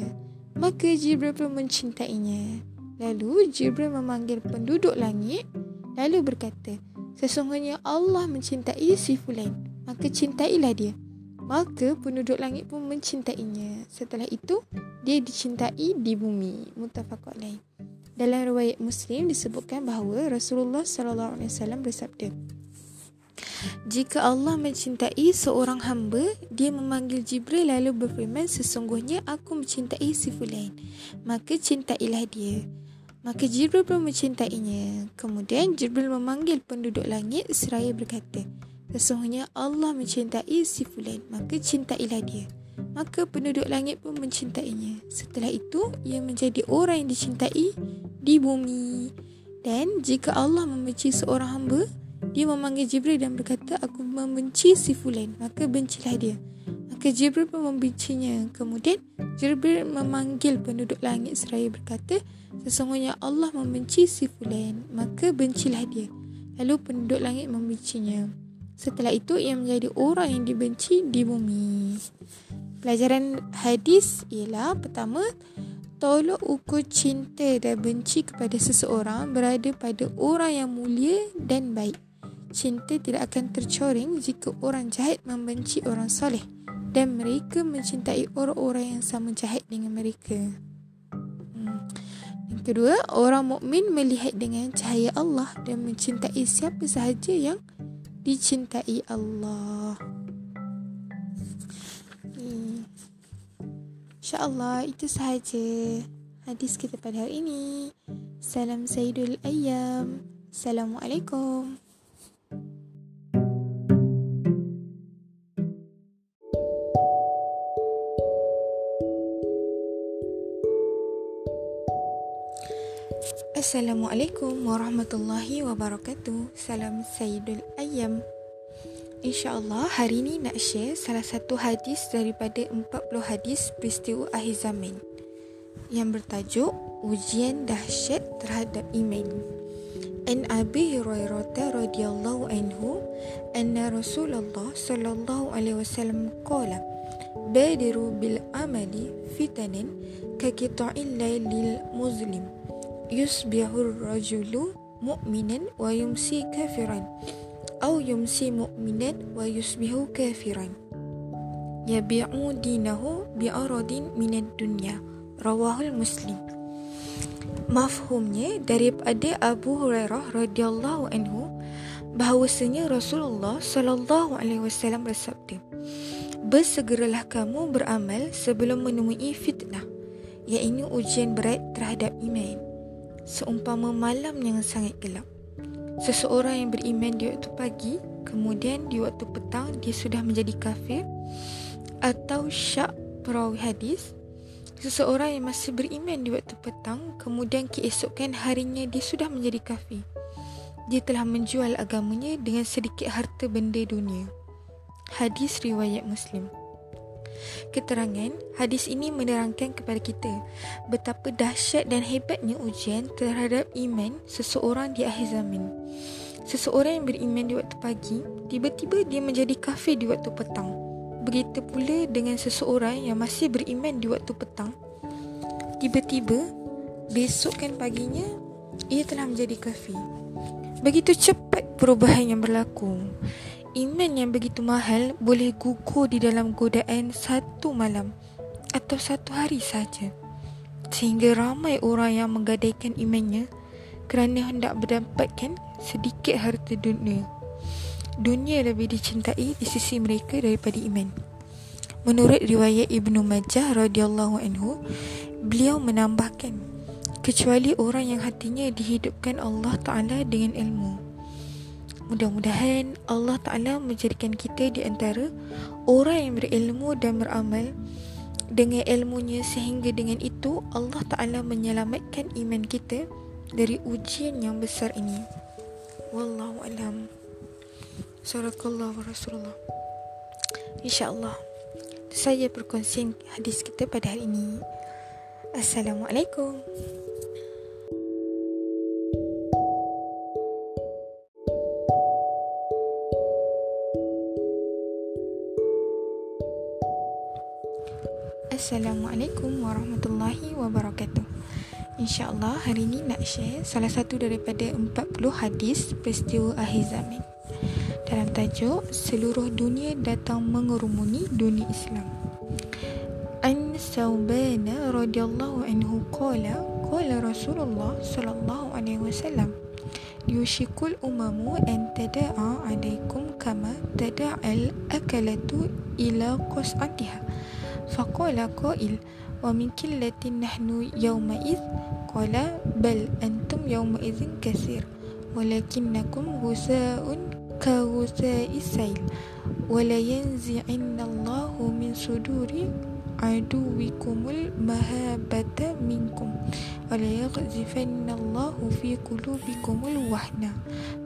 Maka Jibril pun mencintainya. Lalu Jibril memanggil penduduk langit lalu berkata Sesungguhnya Allah mencintai si fulan Maka cintailah dia. Maka penduduk langit pun mencintainya. Setelah itu Dia dicintai di bumi. Mutafakul lain Dalam riwayat Muslim disebutkan bahawa Rasulullah sallallahu alaihi wasallam bersabda, jika Allah mencintai seorang hamba, dia memanggil Jibril lalu berfirman, sesungguhnya aku mencintai si Fulan. Maka cintailah dia. Maka Jibril pun mencintainya. Kemudian Jibril memanggil penduduk langit seraya berkata, sesungguhnya Allah mencintai si Fulan. Maka cintailah dia. Maka penduduk langit pun mencintainya. Setelah itu, ia menjadi orang yang dicintai di bumi. Dan jika Allah membenci seorang hamba, dia memanggil Jibril dan berkata, aku membenci si Fulan. Maka bencilah dia. Maka Jibril pun membencinya. Kemudian Jibril memanggil penduduk langit seraya berkata, sesungguhnya Allah membenci si Fulan. Maka bencilah dia. Lalu penduduk langit membencinya. Setelah itu ia menjadi orang yang dibenci di bumi. Pelajaran hadis ialah pertama, tolok ukur cinta dan benci kepada seseorang berada pada orang yang mulia dan baik cinta tidak akan tercoreng jika orang jahat membenci orang soleh dan mereka mencintai orang-orang yang sama jahat dengan mereka. Hmm. Yang kedua, orang mukmin melihat dengan cahaya Allah dan mencintai siapa sahaja yang dicintai Allah. Hmm. InsyaAllah itu sahaja hadis kita pada hari ini. Salam Sayyidul Ayyam. Assalamualaikum. Assalamualaikum warahmatullahi wabarakatuh. Salam Sayyidul Ayyam. InsyaAllah hari ini nak share salah satu hadis daripada 40 hadis peristiwa akhir zaman yang bertajuk Ujian Dahsyat Terhadap Iman. An Abi Hurairah radhiyallahu anhu anna Rasulullah sallallahu alaihi wasallam qala Badiru bil amali fitanan ka qita'il lailil muslim yusbihu rajulu mu'minan wa yumsi kafiran atau yumsi mu'minan wa yusbihu kafiran yabi'u dinahu bi'aradin minad dunya rawahul muslim mafhumnya daripada Abu Hurairah radhiyallahu anhu bahawasanya Rasulullah sallallahu alaihi wasallam bersabda Bersegeralah kamu beramal sebelum menemui fitnah iaitu ujian berat terhadap iman seumpama malam yang sangat gelap. Seseorang yang beriman di waktu pagi, kemudian di waktu petang dia sudah menjadi kafir atau syak perawi hadis. Seseorang yang masih beriman di waktu petang, kemudian keesokan harinya dia sudah menjadi kafir. Dia telah menjual agamanya dengan sedikit harta benda dunia. Hadis riwayat Muslim. Keterangan hadis ini menerangkan kepada kita betapa dahsyat dan hebatnya ujian terhadap iman seseorang di akhir zaman. Seseorang yang beriman di waktu pagi, tiba-tiba dia menjadi kafir di waktu petang. Begitu pula dengan seseorang yang masih beriman di waktu petang. Tiba-tiba, besokkan paginya, ia telah menjadi kafir. Begitu cepat perubahan yang berlaku. Iman yang begitu mahal boleh gugur di dalam godaan satu malam atau satu hari saja. Sehingga ramai orang yang menggadaikan imannya kerana hendak mendapatkan sedikit harta dunia. Dunia lebih dicintai di sisi mereka daripada iman. Menurut riwayat Ibnu Majah radhiyallahu anhu, beliau menambahkan, kecuali orang yang hatinya dihidupkan Allah Taala dengan ilmu. Mudah-mudahan Allah Ta'ala menjadikan kita di antara orang yang berilmu dan beramal dengan ilmunya sehingga dengan itu Allah Ta'ala menyelamatkan iman kita dari ujian yang besar ini. Wallahu alam. Surakallah wa Rasulullah. InsyaAllah. Itu saja perkongsian hadis kita pada hari ini. Assalamualaikum. Assalamualaikum warahmatullahi wabarakatuh. InsyaAllah hari ini nak share salah satu daripada 40 hadis peristiwa akhir zaman. Dalam tajuk Seluruh dunia datang mengerumuni dunia Islam. An Sawbana radhiyallahu anhu qala Faqala Rasulullah sallallahu alaihi wasallam yushikul umamu an tada'a alaikum kama tada'al akalatu ila qas'atiha فقال قائل ومن كلة نحن يومئذ؟ قال بل أنتم يومئذ كثير ولكنكم غثاء كغثاء السيل ولينزعن الله من صدور عدوكم المهابة منكم وليقذفن الله في قلوبكم الوحنة.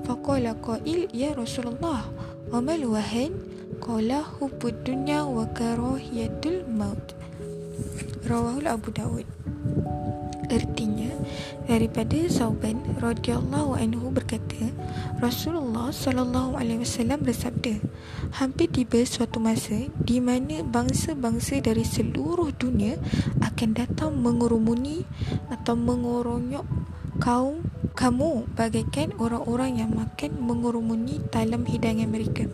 فقال قائل يا رسول الله وما الوهن؟ Qala hubbud dunya wa karahiyatul maut. Rawahul Abu Dawud. Artinya daripada Sauban radhiyallahu anhu berkata Rasulullah sallallahu alaihi wasallam bersabda hampir tiba suatu masa di mana bangsa-bangsa dari seluruh dunia akan datang mengurumuni atau mengoronyok kaum kamu bagaikan orang-orang yang makan mengurumuni dalam hidangan mereka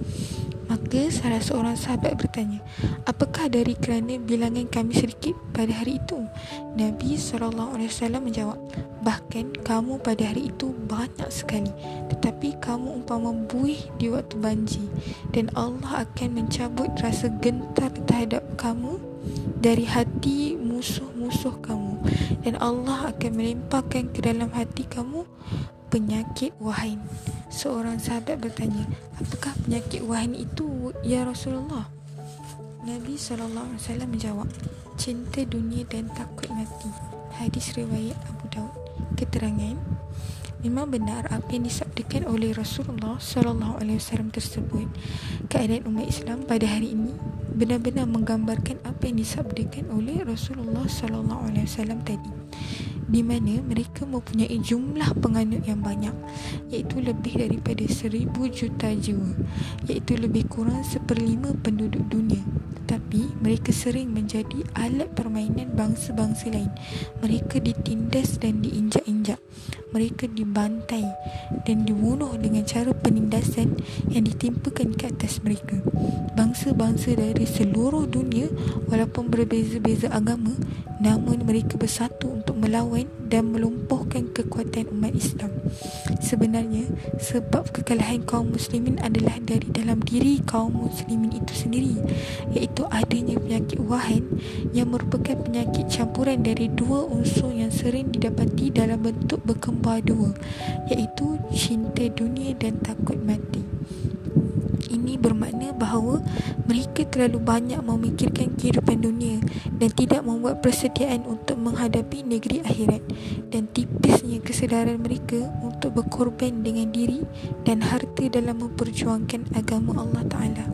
Maka salah seorang sahabat bertanya, apakah dari kerana bilangan kami sedikit pada hari itu? Nabi SAW menjawab, bahkan kamu pada hari itu banyak sekali. Tetapi kamu umpama buih di waktu banjir. Dan Allah akan mencabut rasa gentar terhadap kamu dari hati musuh-musuh kamu. Dan Allah akan melimpahkan ke dalam hati kamu penyakit wahin. Seorang sahabat bertanya, apakah penyakit wahin itu ya Rasulullah? Nabi SAW menjawab, cinta dunia dan takut mati. Hadis riwayat Abu Daud. Keterangan, memang benar apa yang disabdakan oleh Rasulullah SAW tersebut. Keadaan umat Islam pada hari ini benar-benar menggambarkan apa yang disabdakan oleh Rasulullah SAW tadi di mana mereka mempunyai jumlah penganut yang banyak iaitu lebih daripada seribu juta jiwa iaitu lebih kurang seperlima penduduk dunia tetapi mereka sering menjadi alat permainan bangsa-bangsa lain mereka ditindas dan diinjak-injak mereka dibantai dan dibunuh dengan cara penindasan yang ditimpakan ke atas mereka. Bangsa-bangsa dari seluruh dunia walaupun berbeza-beza agama namun mereka bersatu untuk melawan dan melumpuhkan kekuatan umat Islam. Sebenarnya sebab kekalahan kaum muslimin adalah dari dalam diri kaum muslimin itu sendiri iaitu adanya penyakit wahan yang merupakan penyakit campuran dari dua unsur yang sering didapati dalam bentuk berkembar dua iaitu cinta dunia dan takut mati. Ini bermakna bahawa mereka terlalu banyak memikirkan kehidupan dunia dan tidak membuat persediaan untuk menghadapi negeri akhirat dan tipisnya kesedaran mereka untuk berkorban dengan diri dan harta dalam memperjuangkan agama Allah Ta'ala.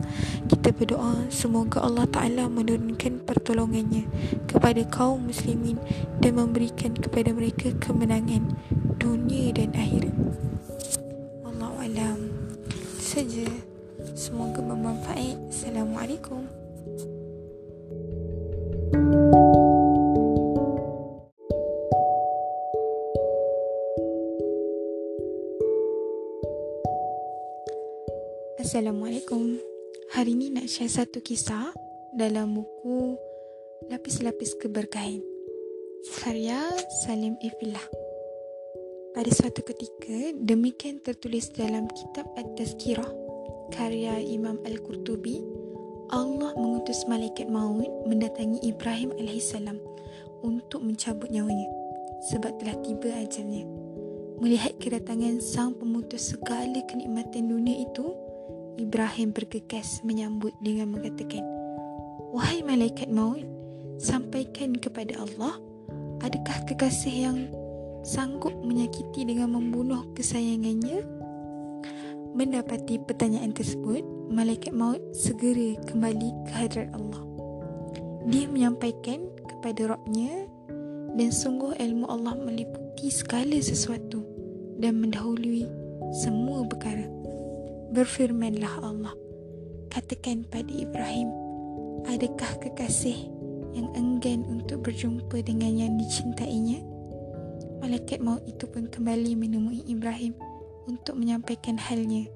Kita berdoa semoga Allah Ta'ala menurunkan pertolongannya kepada kaum muslimin dan memberikan kepada mereka kemenangan dunia dan akhirat. Allah Alam. Saja. Semoga bermanfaat. Assalamualaikum. Assalamualaikum. Hari ini nak share satu kisah dalam buku Lapis-Lapis Keberkahan. Karya Salim Ifillah. Pada suatu ketika, demikian tertulis dalam kitab At-Tazkirah karya Imam Al-Qurtubi, Allah mengutus malaikat maut mendatangi Ibrahim AS untuk mencabut nyawanya sebab telah tiba ajalnya. Melihat kedatangan sang pemutus segala kenikmatan dunia itu, Ibrahim bergegas menyambut dengan mengatakan, Wahai malaikat maut, sampaikan kepada Allah, adakah kekasih yang sanggup menyakiti dengan membunuh kesayangannya Mendapati pertanyaan tersebut, malaikat maut segera kembali ke hadrat Allah. Dia menyampaikan kepada rohnya dan sungguh ilmu Allah meliputi segala sesuatu dan mendahului semua perkara. Berfirmanlah Allah, katakan pada Ibrahim, adakah kekasih yang enggan untuk berjumpa dengan yang dicintainya? Malaikat maut itu pun kembali menemui Ibrahim untuk menyampaikan halnya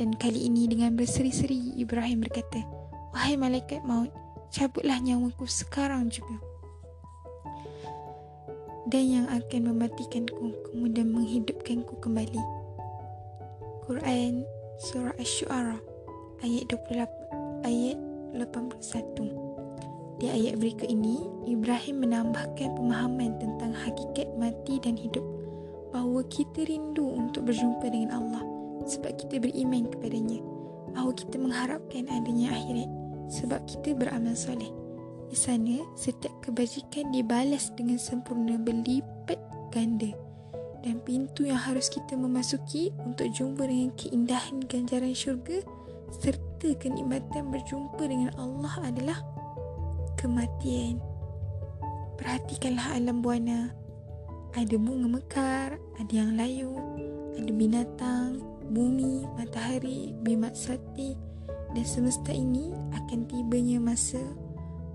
dan kali ini dengan berseri-seri Ibrahim berkata Wahai malaikat maut cabutlah nyawaku sekarang juga dan yang akan mematikanku kemudian menghidupkanku kembali. Quran Surah Ash-Shu'ara ayat 28 ayat 81. Di ayat berikut ini, Ibrahim menambahkan pemahaman tentang hakikat mati dan hidup bahawa kita rindu untuk berjumpa dengan Allah sebab kita beriman kepadanya bahawa kita mengharapkan adanya akhirat sebab kita beramal soleh. Di sana, setiap kebajikan dibalas dengan sempurna berlipat ganda dan pintu yang harus kita memasuki untuk jumpa dengan keindahan ganjaran syurga serta kenikmatan berjumpa dengan Allah adalah kematian. Perhatikanlah alam buana. Ada bunga mekar, ada yang layu, ada binatang, bumi, matahari, bimat sati dan semesta ini akan tibanya masa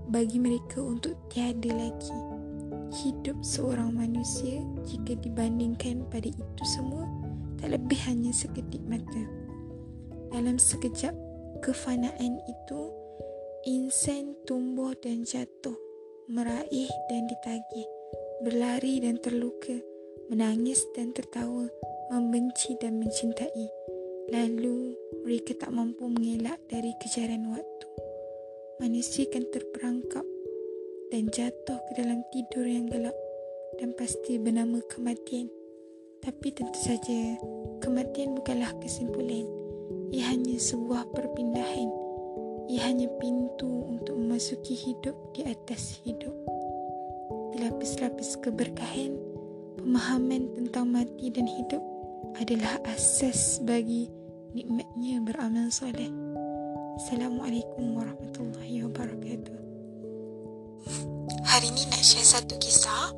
bagi mereka untuk tiada lagi hidup seorang manusia jika dibandingkan pada itu semua tak lebih hanya seketik mata. Dalam sekejap kefanaan itu, insan tumbuh dan jatuh, meraih dan ditagih, berlari dan terluka, menangis dan tertawa, membenci dan mencintai. Lalu mereka tak mampu mengelak dari kejaran waktu. Manusia akan terperangkap dan jatuh ke dalam tidur yang gelap dan pasti bernama kematian. Tapi tentu saja, kematian bukanlah kesimpulan. Ia hanya sebuah perpindahan. Ia hanya pintu untuk memasuki hidup di atas hidup. Di lapis-lapis keberkahan, pemahaman tentang mati dan hidup adalah asas bagi nikmatnya beramal soleh. Assalamualaikum warahmatullahi wabarakatuh. Hari ni nak share satu kisah.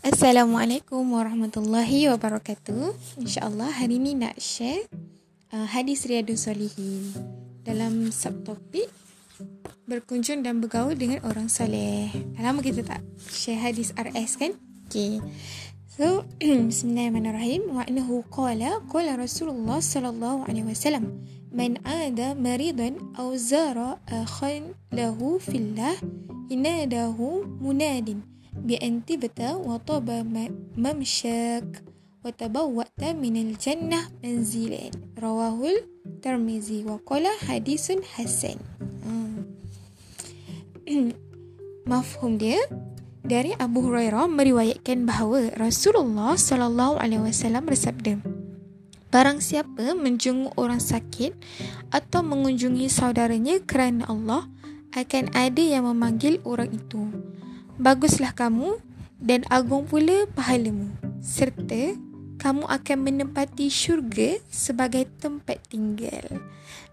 Assalamualaikum warahmatullahi wabarakatuh. InsyaAllah hari ni nak share uh, hadis Riyadus Solihin dalam subtopik berkunjung dan bergaul dengan orang soleh. Lama kita tak share hadis RS kan? Okay. So, <clears throat> Bismillahirrahmanirrahim. Wa annahu qala qala Rasulullah sallallahu alaihi wasallam man ada maridan aw zara akhan lahu fillah inadahu munadin bi anti bata wa taba mamshak jannah manzilan rawahu Tirmizi wa qala hadisun hasan. Hmm. Mafhum dia dari Abu Hurairah meriwayatkan bahawa Rasulullah sallallahu alaihi wasallam bersabda Barang siapa menjenguk orang sakit atau mengunjungi saudaranya kerana Allah akan ada yang memanggil orang itu Baguslah kamu dan agung pula pahalamu serta kamu akan menempati syurga sebagai tempat tinggal.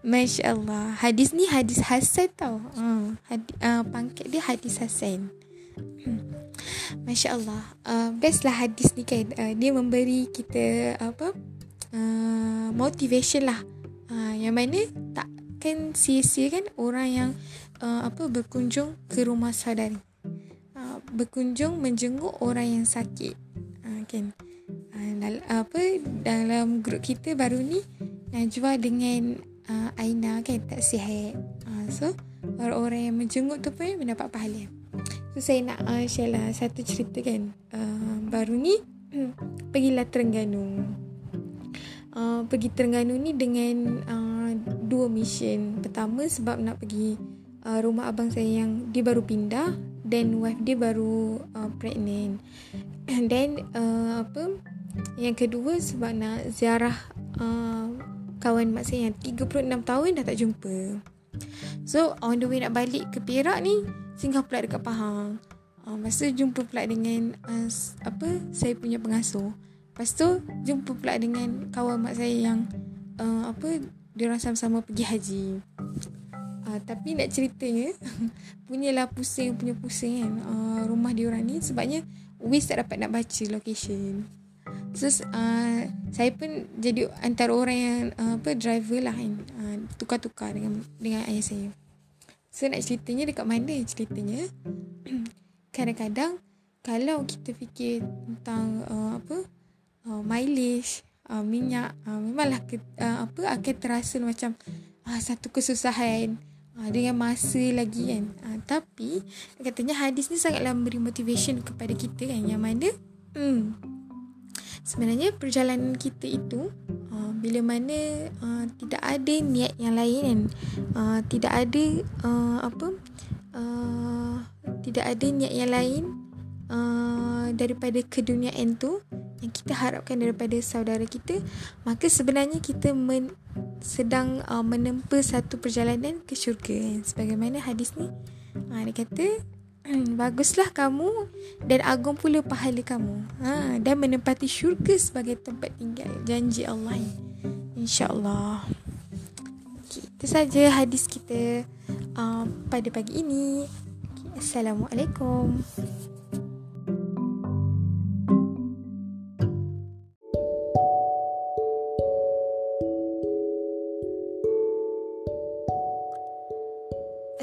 Masya Allah. Hadis ni hadis Hasan tau. Uh, hadis, uh, pangkat dia hadis Hasan. Masya Allah uh, Best lah hadis ni kan uh, Dia memberi kita Apa uh, Motivation lah uh, Yang mana Takkan sia-sia kan Orang yang uh, Apa Berkunjung ke rumah saudara uh, Berkunjung Menjenguk orang yang sakit uh, Kan uh, dal- Apa Dalam grup kita baru ni Najwa dengan uh, Aina kan Tak sihat. Uh, So Orang-orang yang menjenguk tu pun Mendapat pahala. So saya nak uh, share lah satu cerita kan. Uh, Baru ni <clears throat> Pergilah Terengganu. Uh, Pergi Terengganu ni dengan uh, Dua mission. Pertama sebab nak pergi uh, Rumah abang saya yang Dia baru pindah Dan wife dia baru uh, Pregnant <clears throat> then uh, Apa Yang kedua sebab nak ziarah uh, Kawan mak saya yang 36 tahun dah tak jumpa So on the way nak balik ke Perak ni singgah pula dekat Pahang. Uh, tu jumpa pula dengan uh, apa saya punya pengasuh. Lepas tu jumpa pula dengan kawan mak saya yang uh, apa dia orang sama-sama pergi haji. Uh, tapi nak ceritanya <laughs> punyalah pusing punya pusing kan uh, rumah dia orang ni sebabnya Wiz tak dapat nak baca location. Terus uh, saya pun jadi antara orang yang uh, apa driver lah kan uh, tukar-tukar dengan dengan ayah saya. So nak ceritanya dekat mana ceritanya <clears throat> Kadang-kadang Kalau kita fikir tentang uh, apa uh, Mileage uh, minyak uh, memanglah ke, uh, apa akan terasa macam uh, satu kesusahan uh, dengan masa lagi kan. Uh, tapi katanya hadis ni sangatlah memberi motivation kepada kita kan yang mana hmm, sebenarnya perjalanan kita itu uh, bila mana uh, tidak ada niat yang lain kan. Uh, tidak ada uh, apa uh, tidak ada niat yang lain uh, daripada keduniaan tu yang kita harapkan daripada saudara kita maka sebenarnya kita men, sedang uh, menempa satu perjalanan ke syurga. Sebagaimana hadis ni uh, dia kata hmm, baguslah kamu dan agung pula pahala kamu. Ha, dan menempati syurga sebagai tempat tinggal. Janji Allah insyaallah. Okay, itu saja hadis kita uh, pada pagi ini. Okay, assalamualaikum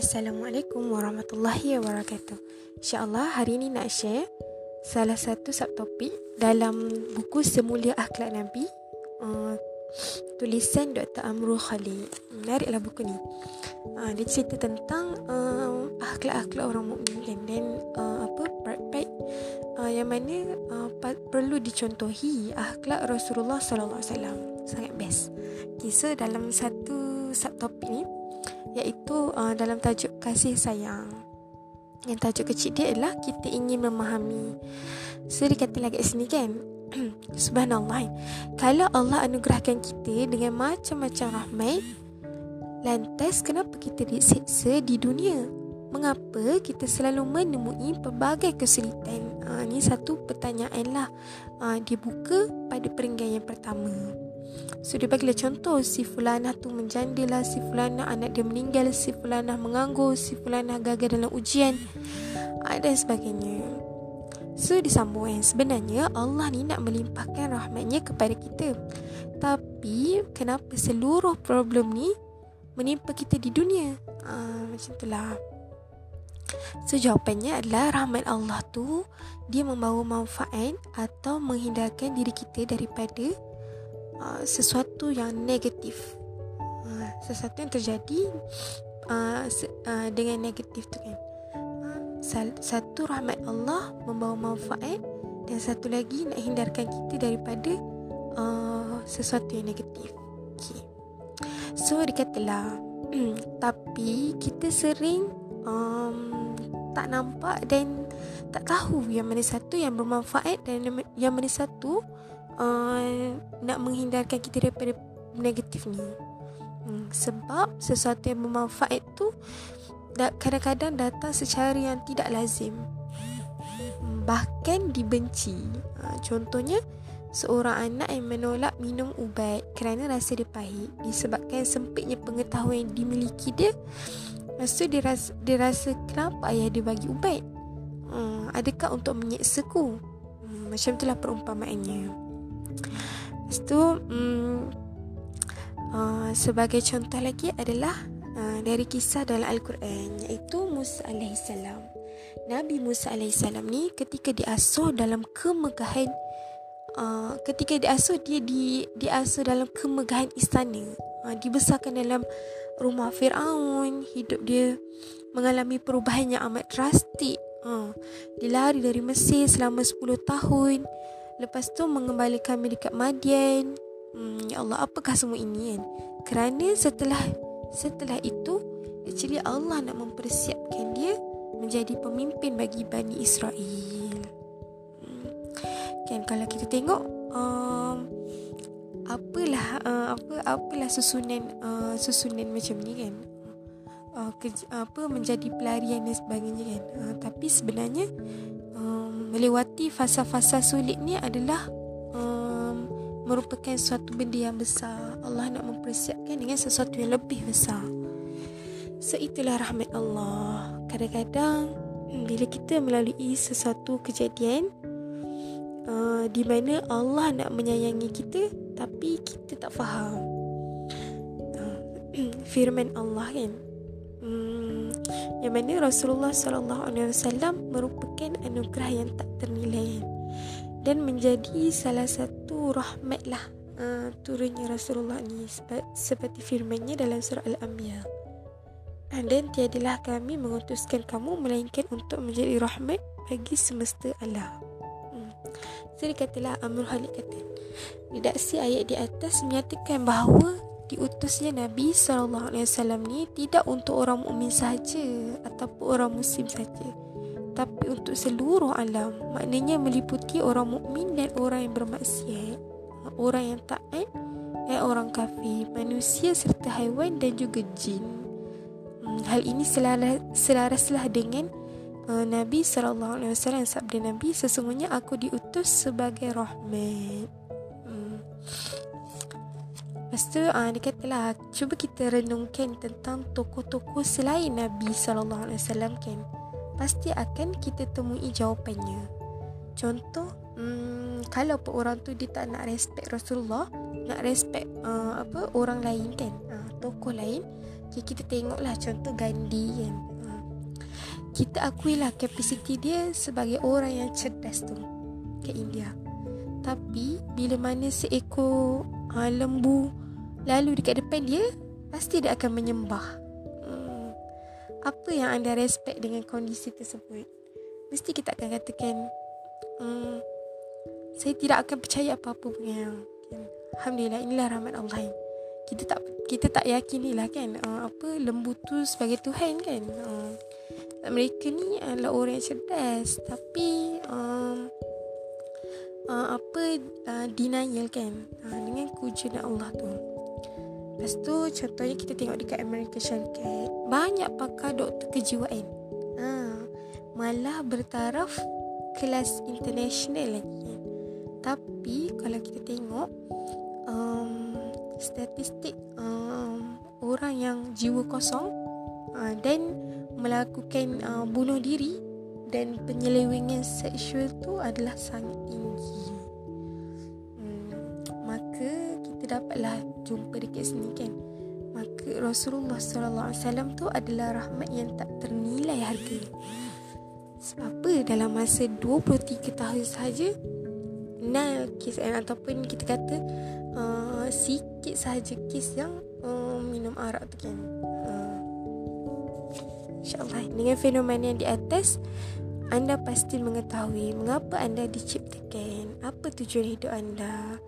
Assalamualaikum warahmatullahi wabarakatuh. InsyaAllah hari ini nak share salah satu subtopik dalam buku Semulia Akhlak Nabi uh, tulisan Dr. Amrul Khalid. Menariklah buku ni. Uh, dia cerita tentang uh, akhlak-akhlak orang mukmin dan uh, apa baik uh, yang mana uh, perlu dicontohi akhlak Rasulullah wasallam. Sangat best. Okay, so dalam satu subtopik ni iaitu uh, dalam tajuk kasih sayang. Yang tajuk kecil dia adalah kita ingin memahami. So dia kata lagi sini kan. <clears throat> Subhanallah. Kalau Allah anugerahkan kita dengan macam-macam rahmat, lantas kenapa kita disiksa di dunia? Mengapa kita selalu menemui pelbagai kesulitan? Uh, ini satu pertanyaan lah. Uh, dia buka pada peringgan yang pertama. So dia bagilah contoh Si Fulanah tu menjanda lah Si Fulanah anak dia meninggal Si Fulanah menganggur Si Fulanah gagal dalam ujian ah, Dan sebagainya. So disambung kan Sebenarnya Allah ni nak melimpahkan rahmatnya kepada kita. Tapi Kenapa seluruh problem ni Menimpa kita di dunia? Uh, Macam itulah So jawapannya adalah rahmat Allah tu Dia membawa manfaat Atau menghindarkan diri kita daripada uh, sesuatu yang negatif. Uh, sesuatu yang terjadi uh, uh, dengan negatif tu kan. Uh, satu rahmat Allah membawa manfaat dan satu lagi nak hindarkan kita daripada uh, sesuatu yang negatif. Okay. so dikatalah <clears throat> tapi kita sering um, tak nampak dan tak tahu yang mana satu yang bermanfaat dan yang mana satu uh, nak menghindarkan kita daripada negatif ni. Hmm, sebab sesuatu yang bermanfaat tu kadang-kadang datang secara yang tidak lazim. Hmm, bahkan dibenci. Uh, contohnya seorang anak yang menolak minum ubat kerana rasa dia pahit disebabkan sempitnya pengetahuan yang dimiliki dia. Lepas tu dia rasa, dia rasa kenapa ayah dia bagi ubat? Hmm, adakah untuk menyeksaku? Hmm, macam itulah perumpamaannya. Lepas tu um, uh, Sebagai contoh lagi adalah uh, Dari kisah dalam Al-Quran Iaitu Musa AS Nabi Musa AS ni Ketika diasuh dalam kemegahan uh, Ketika diasuh Dia di, diasuh dalam kemegahan istana. Uh, Dibesarkan dalam rumah Fir'aun Hidup dia mengalami perubahan yang amat drastik. Uh, Dia lari dari Mesir selama 10 tahun Lepas tu mengembalikan kami dekat Madian. Hmm, ya Allah, apakah semua ini kan? Kerana setelah setelah itu, actually Allah nak mempersiapkan dia menjadi pemimpin bagi Bani Israel. Hmm. Kan kalau kita tengok um, apalah uh, apa apalah susunan uh, susunan macam ni kan. Uh, ke, apa menjadi pelarian dan sebagainya kan. Uh, tapi sebenarnya melewati fasa-fasa sulit ni adalah um, merupakan suatu benda yang besar. Allah nak mempersiapkan dengan sesuatu yang lebih besar. So itulah rahmat Allah. Kadang-kadang hmm, bila kita melalui sesuatu kejadian uh, di mana Allah nak menyayangi kita tapi kita tak faham. Uh, <clears throat> firman Allah kan yang mana Rasulullah wasallam merupakan anugerah yang tak ternilai dan menjadi salah satu rahmatlah uh, turunnya Rasulullah ni seperti firmannya dalam surah Al-Anbiya. And then tiadalah kami mengutuskan kamu melainkan untuk menjadi rahmat bagi semesta alam. Hmm. So dia katalah Amrul Khalid kata Redaksi ayat di atas menyatakan bahawa diutusnya Nabi SAW ni tidak untuk orang mukmin saja ataupun orang muslim saja tapi untuk seluruh alam. Maknanya meliputi orang mukmin dan orang yang bermaksiat orang yang taat dan orang kafir manusia serta haiwan dan juga jin. Hmm, hal ini selaras, selaraslah dengan uh, Nabi SAW sabda Nabi sesungguhnya aku diutus sebagai rahmat. Hmm. Lepas tu uh, dia katalah Cuba kita renungkan tentang tokoh-tokoh selain Nabi SAW kan? Pasti akan kita temui jawapannya. Contoh hmm, Kalau pun orang tu dia tak nak respect Rasulullah Nak respect uh, apa orang lain kan? Uh, Tokoh lain okay, Kita tengoklah contoh Gandhi kan? Uh, Kita akuilah kapasiti dia sebagai orang yang cerdas tu Ke India. Tapi bila mana seekor uh, lembu Lalu dekat depan dia Pasti dia akan menyembah. Hmm. Apa yang anda respect dengan kondisi tersebut? Mesti kita akan katakan hmm, Saya tidak akan percaya apa-apa pun yang Alhamdulillah inilah rahmat Allah. Kita tak kita tak yakinilah kan uh, apa lembu tu sebagai tuhan kan. Uh, mereka ni adalah orang yang cerdas tapi um, uh, apa uh, denial kan uh, dengan kewujudan Allah tu Lepas tu contohnya kita tengok dekat American Shankat Banyak pakar doktor kejiwaan. Ha, Malah bertaraf kelas international lagi. Tapi kalau kita tengok um, Statistik um, orang yang jiwa kosong uh, Dan melakukan uh, bunuh diri Dan penyelewengan seksual tu adalah sangat tinggi kita dapatlah jumpa dekat sini kan? Maka Rasulullah wasallam tu adalah rahmat yang tak ternilai harga sebab apa? Dalam masa 23 tahun sahaja nil kes eh, ataupun kita kata uh, sikit sahaja kes yang uh, minum arak tu kan? Uh, InsyaAllah. Dengan fenomena yang di atas anda pasti mengetahui mengapa anda diciptakan apa tujuan hidup anda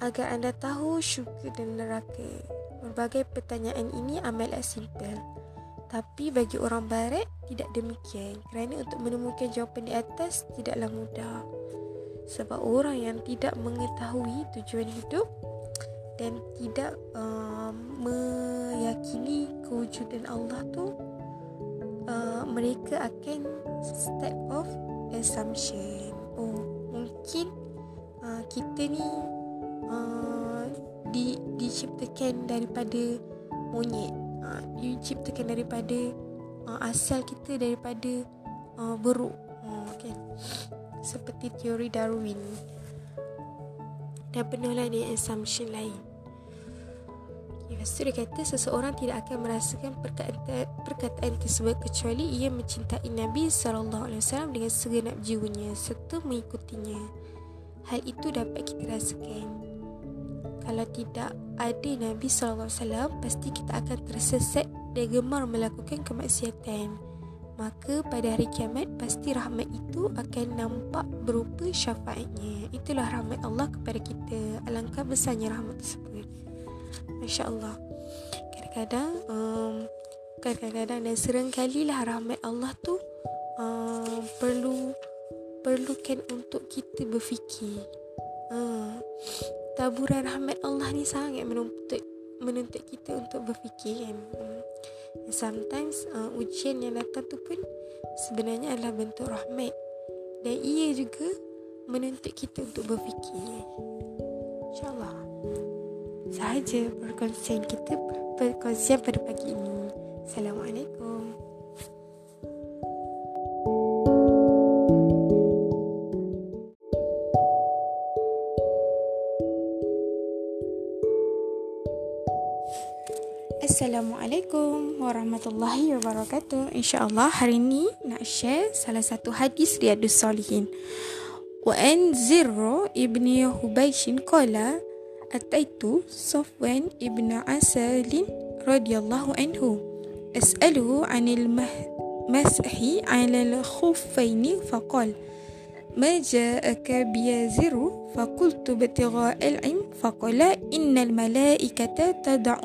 agar anda tahu syurga dan neraka. Berbagai pertanyaan ini amatlah simple. Tapi bagi orang barat tidak demikian kerana untuk menemukan jawapan di atas tidaklah mudah. Sebab orang yang tidak mengetahui tujuan hidup dan tidak uh, meyakini kewujudan Allah tu uh, mereka akan step of assumption. Oh, mungkin uh, kita ni uh, di diciptakan daripada monyet. Uh, diciptakan daripada uh, asal kita daripada uh, beruk uh, okay. seperti teori Darwin. Dan penuhlah dengan assumption lain. Lepas tu dia kata seseorang tidak akan merasakan perkataan, perkataan tersebut kecuali ia mencintai Nabi SAW dengan segenap jiwanya serta mengikutinya. Hal itu dapat kita rasakan kalau tidak ada Nabi SAW pasti kita akan tersesat dan gemar melakukan kemaksiatan. Maka pada hari kiamat pasti rahmat itu akan nampak berupa syafaatnya. Itulah rahmat Allah kepada kita alangkah besarnya rahmat tersebut. Masya Allah kadang-kadang um, kadang-kadang dan seringkali lah rahmat Allah tu um, perlu perlukan untuk kita berfikir. Uh, taburan rahmat Allah ni sangat menuntut menuntut kita untuk berfikir kan. Hmm. Sometimes uh, ujian yang datang tu pun sebenarnya adalah bentuk rahmat dan ia juga menuntut kita untuk berfikir. InsyaAllah. Sahaja perkongsian kita perkongsian pada pagi ini. Assalamualaikum. Assalamualaikum warahmatullahi wabarakatuh. InsyaAllah hari ini nak share salah satu hadis Riyadus Salihin. Wa an Zirro ibni Hubaishin qala Ataitu Safwan ibn Asalin radhiyallahu anhu. As'aluhu 'anil mashi 'ala al-khuffaini faqala ما جاءك بيازر فقلت بتغاء العلم فقال إن الملائكة تدع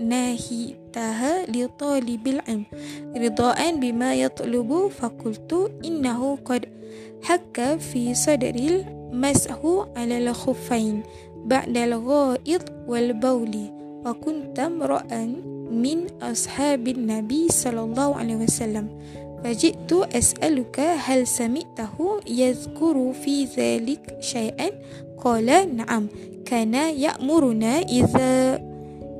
أجناهتها لطالب العلم. رضاء بما يطلب فقلت إنه قد حك في صدر المسح على الخفين بعد الغائط والبول وكنت امرأ من أصحاب النبي صلى الله عليه وسلم. فجئت أسألك هل سمعته يذكر في ذلك شيئا؟ قال نعم كان يأمرنا إذا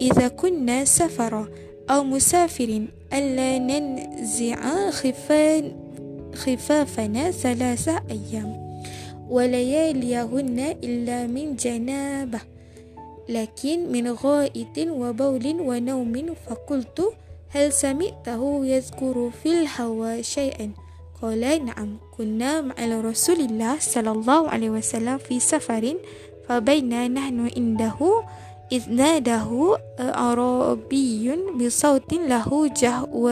إذا كنا سفرا أو مسافر ألا ننزع خفان خفافنا ثلاثة أيام. ولياليهن إلا من جنابة. لكن من غائط وبول ونوم فقلت هل سمعته يذكر في الهوى شيئا؟ قال نعم كنا مع رسول الله صلى الله عليه وسلم في سفر فبينا نحن عنده إذ ناده أعرابي بصوت له جهو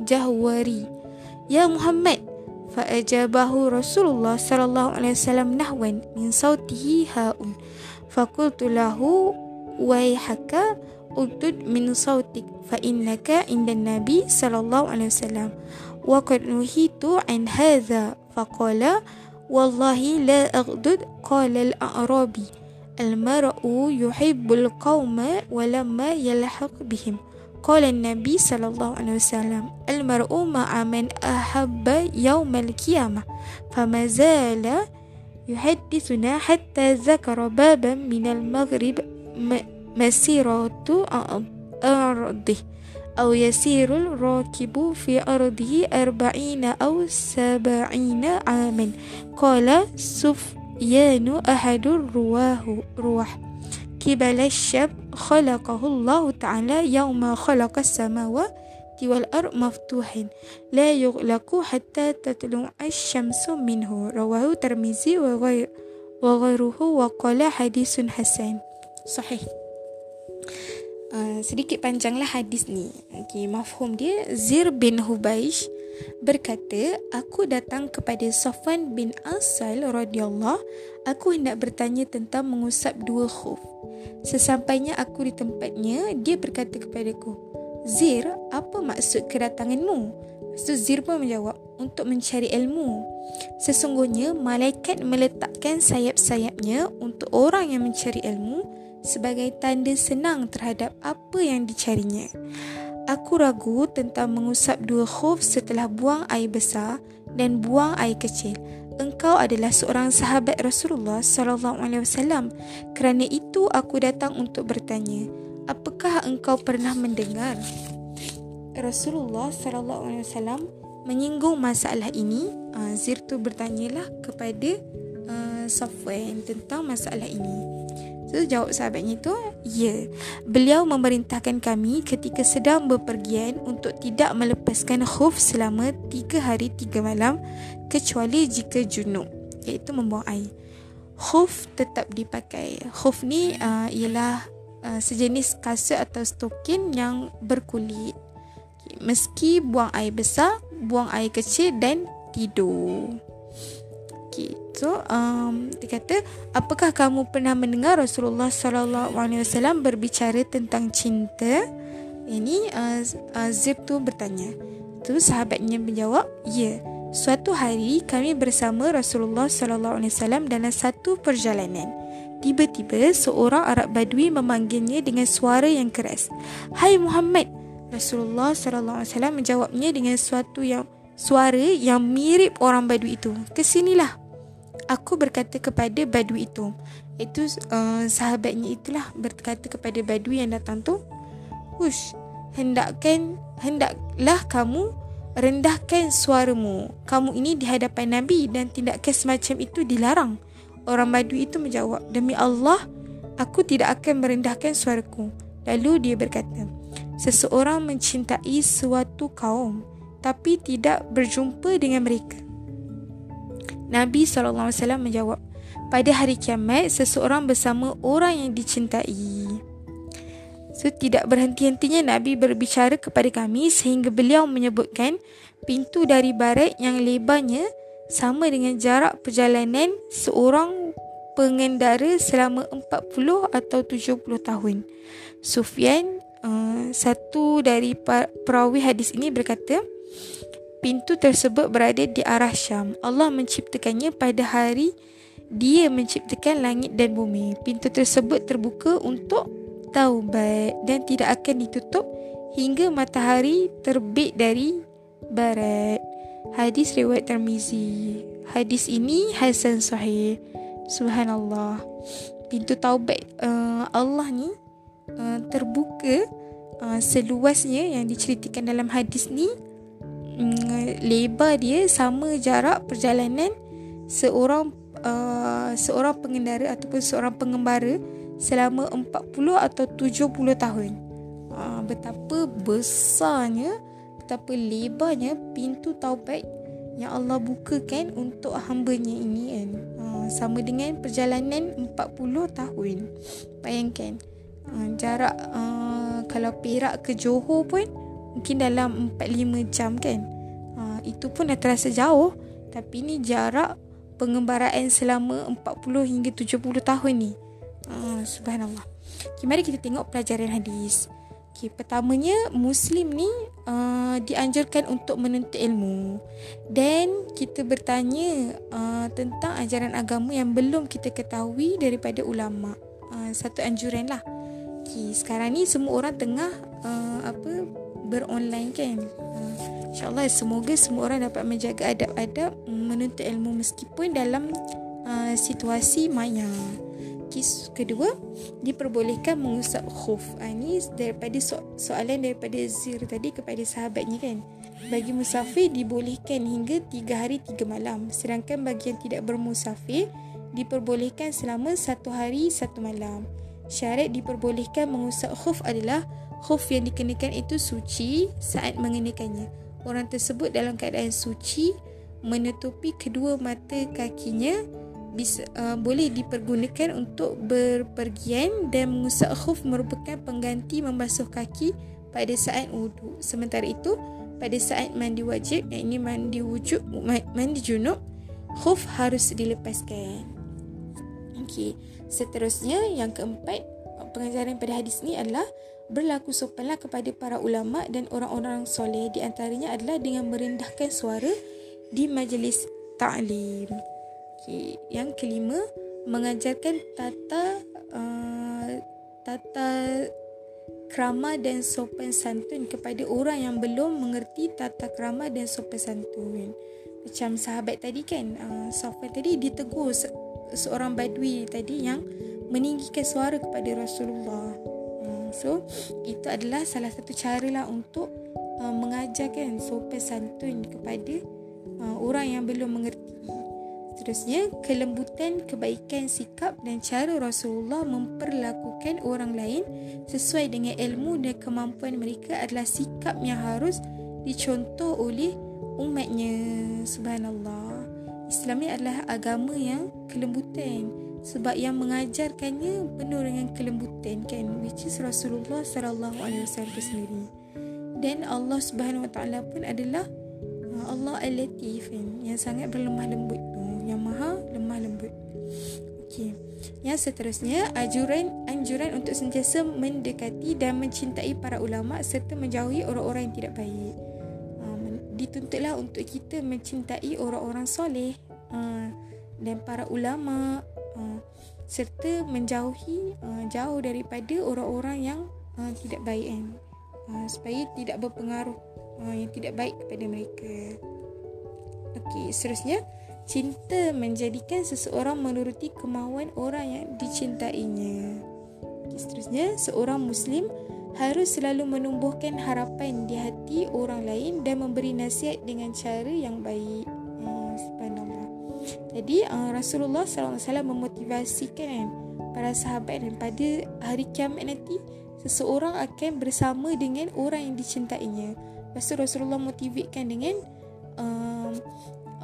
جهوري. يا محمد فأجابه رسول الله صلى الله عليه وسلم نحوا من صوته هاء فقلت له ويحك أردد من صوتك فإنك عند النبي صلى الله عليه وسلم. وقد نهيت عن هذا فقال والله لا أغدد قال الأعرابي. المرء يحب القوم ولما يلحق بهم. قال النبي صلى الله عليه وسلم المرء مع من أحب يوم القيامة فما زال يحدثنا حتى ذكر بابا من المغرب مسيرة أرضه أو يسير الراكب في أرضه أربعين أو سبعين عاما. قال سفيان أحد الرواه روح كبل الشاب خلقه الله تعالى يوم خلق السماوات والأرض مفتوح لا يغلق حتى تطلع الشمس منه. رواه ترمزي وغير وغيره وقال حديث حسن. صحيح. Uh, sedikit panjanglah hadis ni. Okey, mafhum dia. Zir bin Hubaish berkata, "Aku datang kepada Safwan bin Asal radhiyallahu, aku hendak bertanya tentang mengusap dua khuf. Sesampainya aku di tempatnya, dia berkata kepadaku, "Zir, apa maksud kedatanganmu?" So Zir pun menjawab, "Untuk mencari ilmu." Sesungguhnya malaikat meletakkan sayap-sayapnya untuk orang yang mencari ilmu sebagai tanda senang terhadap apa yang dicarinya. Aku ragu tentang mengusap dua khuf setelah buang air besar dan buang air kecil. Engkau adalah seorang sahabat Rasulullah sallallahu alaihi wasallam. Kerana itu aku datang untuk bertanya, apakah engkau pernah mendengar Rasulullah sallallahu alaihi wasallam menyinggung masalah ini? Uh, Zir tu bertanyalah kepada uh, Safwan tentang masalah ini. So jawab sahabatnya itu Ya Beliau memerintahkan kami ketika sedang berpergian Untuk tidak melepaskan khuf selama tiga hari tiga malam Kecuali jika junub Iaitu membuang air. Khuf tetap dipakai. Khuf ni uh, ialah uh, sejenis kasut atau stokin yang berkulit. Meski buang air besar Buang air kecil dan tidur. Okay. So, um, dia kata, apakah kamu pernah mendengar Rasulullah sallallahu alaihi wasallam berbicara tentang cinta? Ini uh, uh, Zib tu bertanya. Tu sahabatnya menjawab, ya. Suatu hari kami bersama Rasulullah sallallahu alaihi wasallam dalam satu perjalanan. Tiba-tiba seorang Arab Badui memanggilnya dengan suara yang keras. Hai Muhammad. Rasulullah sallallahu alaihi wasallam menjawabnya dengan suatu yang suara yang mirip orang Badui itu. Kesinilah. Aku berkata kepada badui itu. Itu uh, sahabatnya itulah Berkata kepada badui yang datang tu Hush Hendakkan Hendaklah kamu Rendahkan suaramu. Kamu ini di hadapan Nabi Dan tindakan semacam itu dilarang. Orang badui itu menjawab Demi Allah Aku tidak akan merendahkan suaraku. Lalu dia berkata Seseorang mencintai suatu kaum Tapi tidak berjumpa dengan mereka Nabi SAW menjawab, pada hari kiamat seseorang bersama orang yang dicintai. So tidak berhenti-hentinya Nabi berbicara kepada kami sehingga beliau menyebutkan pintu dari barat yang lebarnya sama dengan jarak perjalanan seorang pengendara selama 40 atau 70 tahun. Sufyan uh, satu dari perawi hadis ini berkata pintu tersebut berada di arah Syam. Allah menciptakannya pada hari dia menciptakan langit dan bumi. Pintu tersebut terbuka untuk taubat dan tidak akan ditutup hingga matahari terbit dari barat. Hadis riwayat Tirmizi. Hadis ini hasan sahih. Subhanallah. Pintu taubat uh, Allah ni uh, terbuka uh, seluasnya yang diceritakan dalam hadis ni lebar dia sama jarak perjalanan seorang uh, seorang pengendara ataupun seorang pengembara selama 40 atau 70 tahun. Uh, betapa besarnya, betapa lebarnya pintu taubat yang Allah bukakan untuk hambanya ini kan. Uh, sama dengan perjalanan 40 tahun. Bayangkan. Uh, jarak uh, kalau Perak ke Johor pun mungkin dalam 4-5 jam kan. Uh, itu pun dah terasa jauh. Tapi ni jarak pengembaraan selama 40 hingga 70 tahun ni. Uh, subhanallah. Okay, mari kita tengok pelajaran hadis. Okay, pertamanya Muslim ni uh, dianjurkan untuk menuntut ilmu dan kita bertanya uh, tentang ajaran agama yang belum kita ketahui daripada ulama. Uh, satu anjuran lah. Okay, sekarang ni semua orang tengah uh, apa beronline kan. Uh, InsyaAllah semoga semua orang dapat menjaga adab-adab menuntut ilmu meskipun dalam uh, situasi maya. Kes kedua, diperbolehkan mengusap khuf. Uh, ini daripada so- soalan daripada Zir tadi kepada sahabatnya kan. Bagi musafir dibolehkan hingga tiga hari tiga malam. Sedangkan bagi yang tidak bermusafir diperbolehkan selama satu hari satu malam. Syarat diperbolehkan mengusap khuf adalah khuf yang dikenakan itu suci saat mengenakannya orang tersebut dalam keadaan suci menutupi kedua mata kakinya bisa uh, boleh dipergunakan untuk berpergian dan mengusap khuf merupakan pengganti membasuh kaki pada saat wuduk. Sementara itu, pada saat mandi wajib, yang ini mandi wujud, mandi junub, khuf harus dilepaskan. Okey, seterusnya yang keempat pengajaran pada hadis ini adalah berlaku sopanlah kepada para ulama dan orang-orang soleh di antaranya adalah dengan merendahkan suara di majlis ta'lim. Okay. Yang kelima, mengajarkan tata uh, tata krama dan sopan santun kepada orang yang belum mengerti tata krama dan sopan santun. Macam sahabat tadi kan, uh, sopan tadi ditegur seorang badui tadi yang meninggikan suara kepada Rasulullah. So itu adalah salah satu cara lah untuk uh, mengajarkan sopan santun kepada uh, orang yang belum mengerti. Seterusnya, kelembutan, kebaikan, sikap dan cara Rasulullah memperlakukan orang lain sesuai dengan ilmu dan kemampuan mereka adalah sikap yang harus dicontoh oleh umatnya. Subhanallah. Islam ni adalah agama yang kelembutan. Sebab yang mengajarkannya penuh dengan kelembutan kan? Which is Rasulullah sallallahu alaihi wasallam sendiri. Dan Allah Subhanahu wa taala pun adalah uh, Allah Al-Latif kan? Yang sangat berlemah lembut tu. Yang maha lemah lembut. Okey. Yang seterusnya anjuran anjuran untuk sentiasa mendekati dan mencintai para ulama serta menjauhi orang-orang yang tidak baik dituntutlah untuk kita mencintai orang-orang soleh uh, dan para ulama uh, serta menjauhi uh, jauh daripada orang-orang yang uh, tidak baik kan uh, supaya tidak berpengaruh uh, yang tidak baik kepada mereka. Okey, seterusnya cinta menjadikan seseorang menuruti kemauan orang yang dicintainya. Okay, seterusnya seorang muslim harus selalu menumbuhkan harapan di hati orang lain dan memberi nasihat dengan cara yang baik. Jadi uh, Rasulullah SAW memotivasikan kan, para sahabat dan pada hari kiamat nanti seseorang akan bersama dengan orang yang dicintainya. Lepas tu Rasulullah motivasikan dengan uh,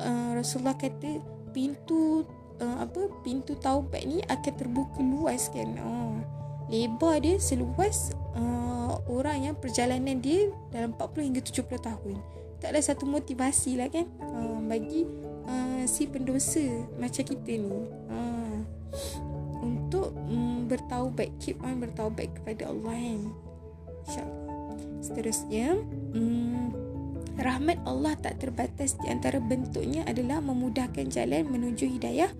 uh, Rasulullah kata pintu uh, apa pintu taubat ni akan terbuka luas kan. Uh, lebar dia seluas uh, orang yang perjalanan dia dalam 40 hingga 70 tahun. Tak ada satu motivasi lah kan uh, bagi uh, si pendosa macam kita ni. Uh, untuk um, bertaubat, keep on bertaubat kepada Allah kan. InsyaAllah. Seterusnya, um, rahmat Allah tak terbatas di antara bentuknya adalah memudahkan jalan menuju hidayah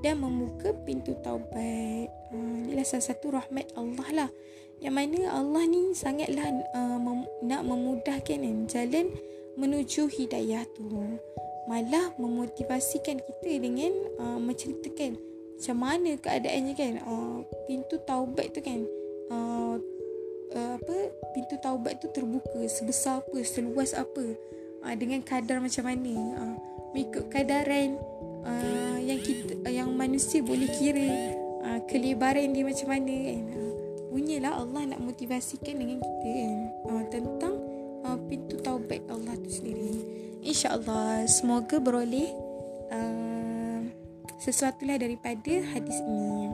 dan membuka pintu taubat. Uh, inilah salah satu rahmat Allah lah. Yang mana Allah ni sangatlah uh, mem- nak memudahkan kan, jalan menuju hidayah tu. Malah memotivasikan kita dengan uh, menceritakan macam mana keadaannya kan. Uh, pintu taubat tu kan. Uh, uh, apa pintu taubat tu terbuka sebesar apa, seluas apa. Uh, dengan kadar macam mana. Uh, mengikut kadaran uh, yang kita uh, yang manusia boleh kira uh, kelebaran dia macam mana kan? Uh, punyalah Allah nak motivasikan dengan kita kan? Uh, tentang uh, pintu taubat Allah tu sendiri. Insyaallah semoga beroleh uh, sesuatu lah daripada hadis ini.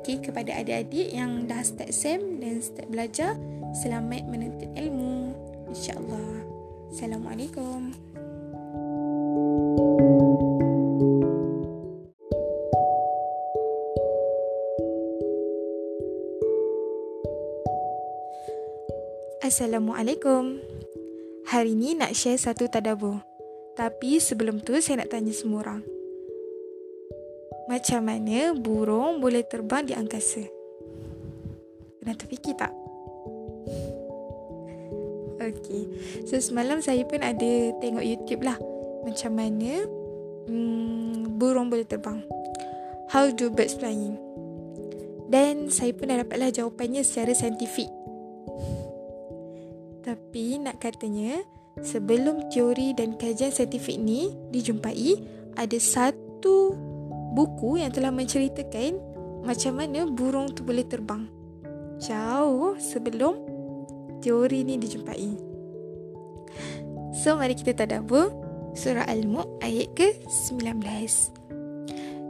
Okay, kepada adik-adik yang dah start SEM dan start belajar Selamat menuntut ilmu. InsyaAllah. Assalamualaikum Assalamualaikum. Hari ni nak share satu tadabur. Tapi sebelum tu saya nak tanya semua orang. Macam mana burung boleh terbang di angkasa? Pernah terfikir tak? Okay. So semalam saya pun ada tengok YouTube lah. Macam mana hmm, burung boleh terbang. How do birds flying? Dan saya pun dah dapatlah jawapannya secara saintifik. Tapi nak katanya, sebelum teori dan kajian saintifik ni dijumpai, ada satu buku yang telah menceritakan macam mana burung tu boleh terbang. Jauh sebelum teori ni dijumpai. So, mari kita tadabur surah Al-Mulk ayat ke-19.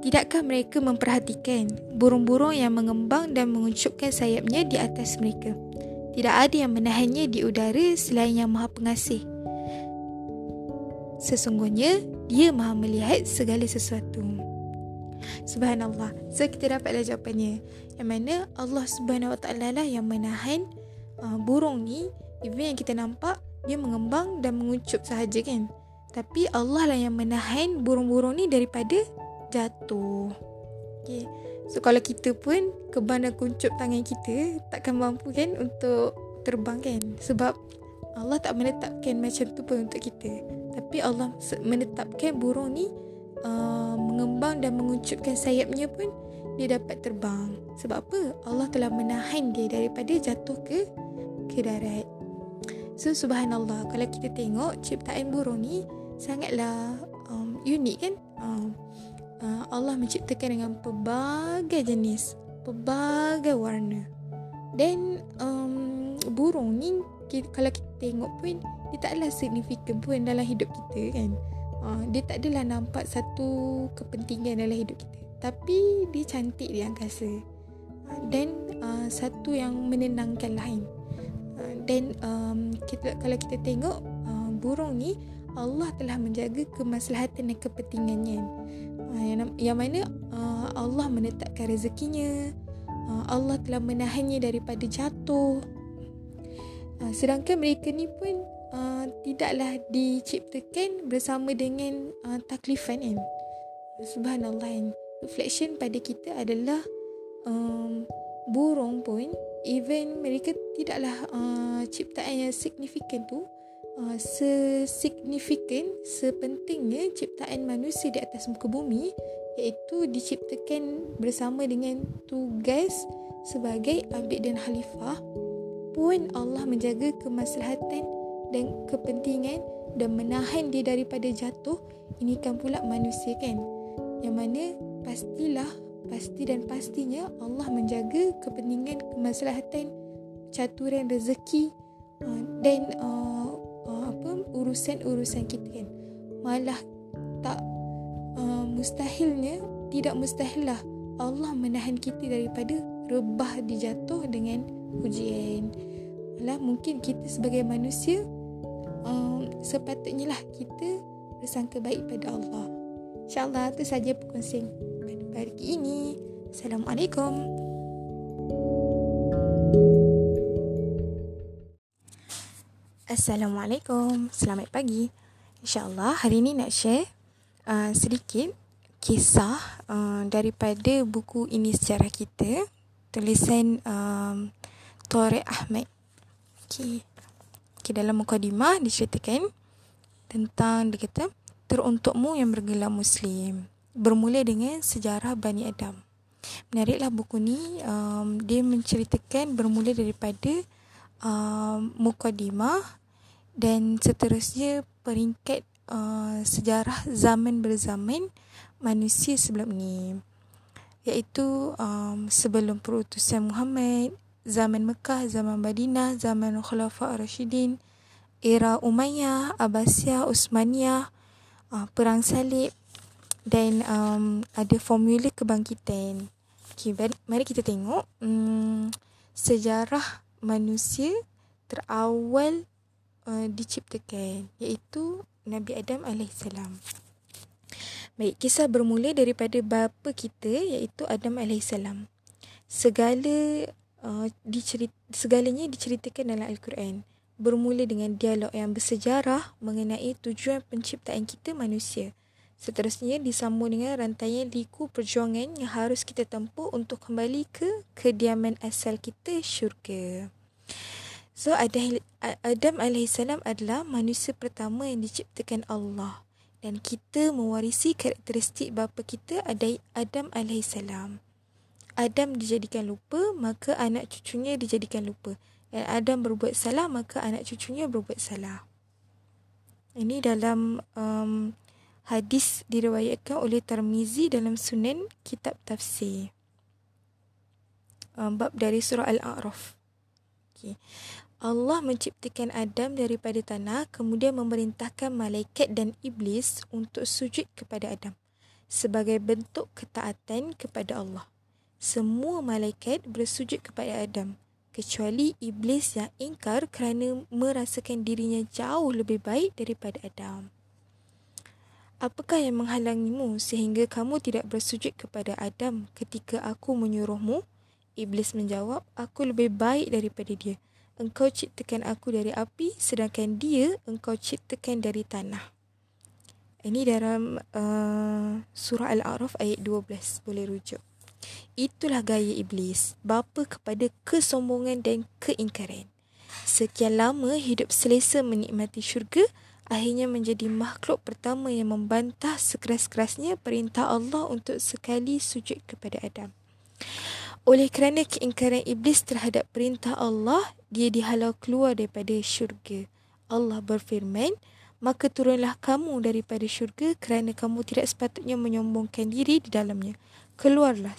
Tidakkah mereka memperhatikan burung-burung yang mengembang dan menguncupkan sayapnya di atas mereka? Tidak ada yang menahannya di udara selain yang maha pengasih. Sesungguhnya, dia maha melihat segala sesuatu. Subhanallah. So, kita dapatlah jawapannya. Yang mana Allah subhanahu wa ta'ala lah yang menahan uh, burung ni. Even yang kita nampak, dia mengembang dan mengucup sahaja kan. Tapi Allah lah yang menahan burung-burung ni daripada jatuh. Okay. So kalau kita pun keban dan kuncup tangan kita takkan mampu kan untuk terbang kan sebab Allah tak menetapkan macam tu pun untuk kita. Tapi Allah menetapkan burung ni uh, mengembang dan menguncupkan sayapnya pun dia dapat terbang. Sebab apa? Allah telah menahan dia daripada jatuh ke ke darat. So subhanallah kalau kita tengok ciptaan burung ni sangatlah um, unik kan? Um, Allah menciptakan dengan pelbagai jenis, pelbagai warna. Dan um, burung ni kalau kita tengok pun dia taklah signifikan pun dalam hidup kita kan. Uh, dia tak adalah nampak satu kepentingan dalam hidup kita. Tapi dia cantik di angkasa. Dan uh, satu yang menenangkan lain. Dan um, kita, kalau kita tengok uh, burung ni Allah telah menjaga kemaslahatan dan kepentingannya. Ah, yang, mana uh, Allah menetapkan rezekinya. Uh, Allah telah menahannya daripada jatuh. Uh, sedangkan mereka ni pun tidaklah diciptakan bersama dengan taklifan kan. Subhanallah kan. Reflection pada kita adalah um, burung pun even mereka tidaklah uh, ciptaan yang signifikan tu uh, sesignifikan, sepentingnya ciptaan manusia di atas muka bumi iaitu diciptakan bersama dengan tugas sebagai abid dan khalifah pun Allah menjaga kemaslahatan dan kepentingan dan menahan dia daripada jatuh. Ini kan pula manusia kan? Yang mana pastilah pasti dan pastinya Allah menjaga kepentingan kemaslahatan caturan rezeki uh, dan uh, urusan-urusan kita kan malah tak uh, mustahilnya tidak mustahil lah Allah menahan kita daripada rebah dijatuh dengan ujian. Lah mungkin kita sebagai manusia um, sepatutnya lah kita bersangka baik pada Allah. InsyaAllah itu saja perkongsian pada pagi ini. Assalamualaikum. Assalamualaikum. Selamat pagi. InsyaAllah hari ini nak share uh, sedikit kisah uh, daripada buku ini sejarah kita tulisan um, Tore Ahmed. Okay. okay dalam mukadimah diceritakan tentang dia kata teruntukmu yang bergelar muslim bermula dengan sejarah Bani Adam. Menariklah buku ni um, dia menceritakan bermula daripada um, mukadimah dan seterusnya peringkat uh, sejarah zaman berzaman manusia sebelum ini iaitu um, sebelum perutusan Muhammad zaman Mekah zaman Madinah zaman Khulafa Rashidin era Umayyah Abbasiyah Utsmaniyah uh, perang salib dan um, ada formula kebangkitan. Okay, mari kita tengok um, sejarah manusia terawal uh, diciptakan iaitu Nabi Adam AS. Baik, kisah bermula daripada bapa kita iaitu Adam AS. Segala uh, dicerit, segalanya diceritakan dalam Al-Quran. Bermula dengan dialog yang bersejarah mengenai tujuan penciptaan kita manusia. Seterusnya disambung dengan rantaian liku perjuangan yang harus kita tempuh untuk kembali ke kediaman asal kita syurga. So Adam AS adalah manusia pertama yang diciptakan Allah dan kita mewarisi karakteristik bapa kita Adam AS. Adam dijadikan lupa maka anak cucunya dijadikan lupa dan Adam berbuat salah maka anak cucunya berbuat salah. Ini dalam um, hadis diriwayatkan oleh Tarmizi dalam Sunan Kitab Tafsir. Um, bab dari surah Al-A'raf. Okay. Allah menciptakan Adam daripada tanah kemudian memerintahkan malaikat dan iblis untuk sujud kepada Adam sebagai bentuk ketaatan kepada Allah. Semua malaikat bersujud kepada Adam kecuali iblis yang ingkar kerana merasakan dirinya jauh lebih baik daripada Adam. Apakah yang menghalangimu sehingga kamu tidak bersujud kepada Adam ketika aku menyuruhmu? Iblis menjawab, aku lebih baik daripada dia engkau ciptakan aku dari api sedangkan dia engkau ciptakan dari tanah. Ini dalam uh, surah Al-A'raf ayat 12 boleh rujuk. Itulah gaya iblis, bapa kepada kesombongan dan keingkaran. Sekian lama hidup selesa menikmati syurga, akhirnya menjadi makhluk pertama yang membantah sekeras-kerasnya perintah Allah untuk sekali sujud kepada Adam. Oleh kerana keingkaran iblis terhadap perintah Allah, dia dihalau keluar daripada syurga. Allah berfirman, maka turunlah kamu daripada syurga kerana kamu tidak sepatutnya menyombongkan diri di dalamnya. Keluarlah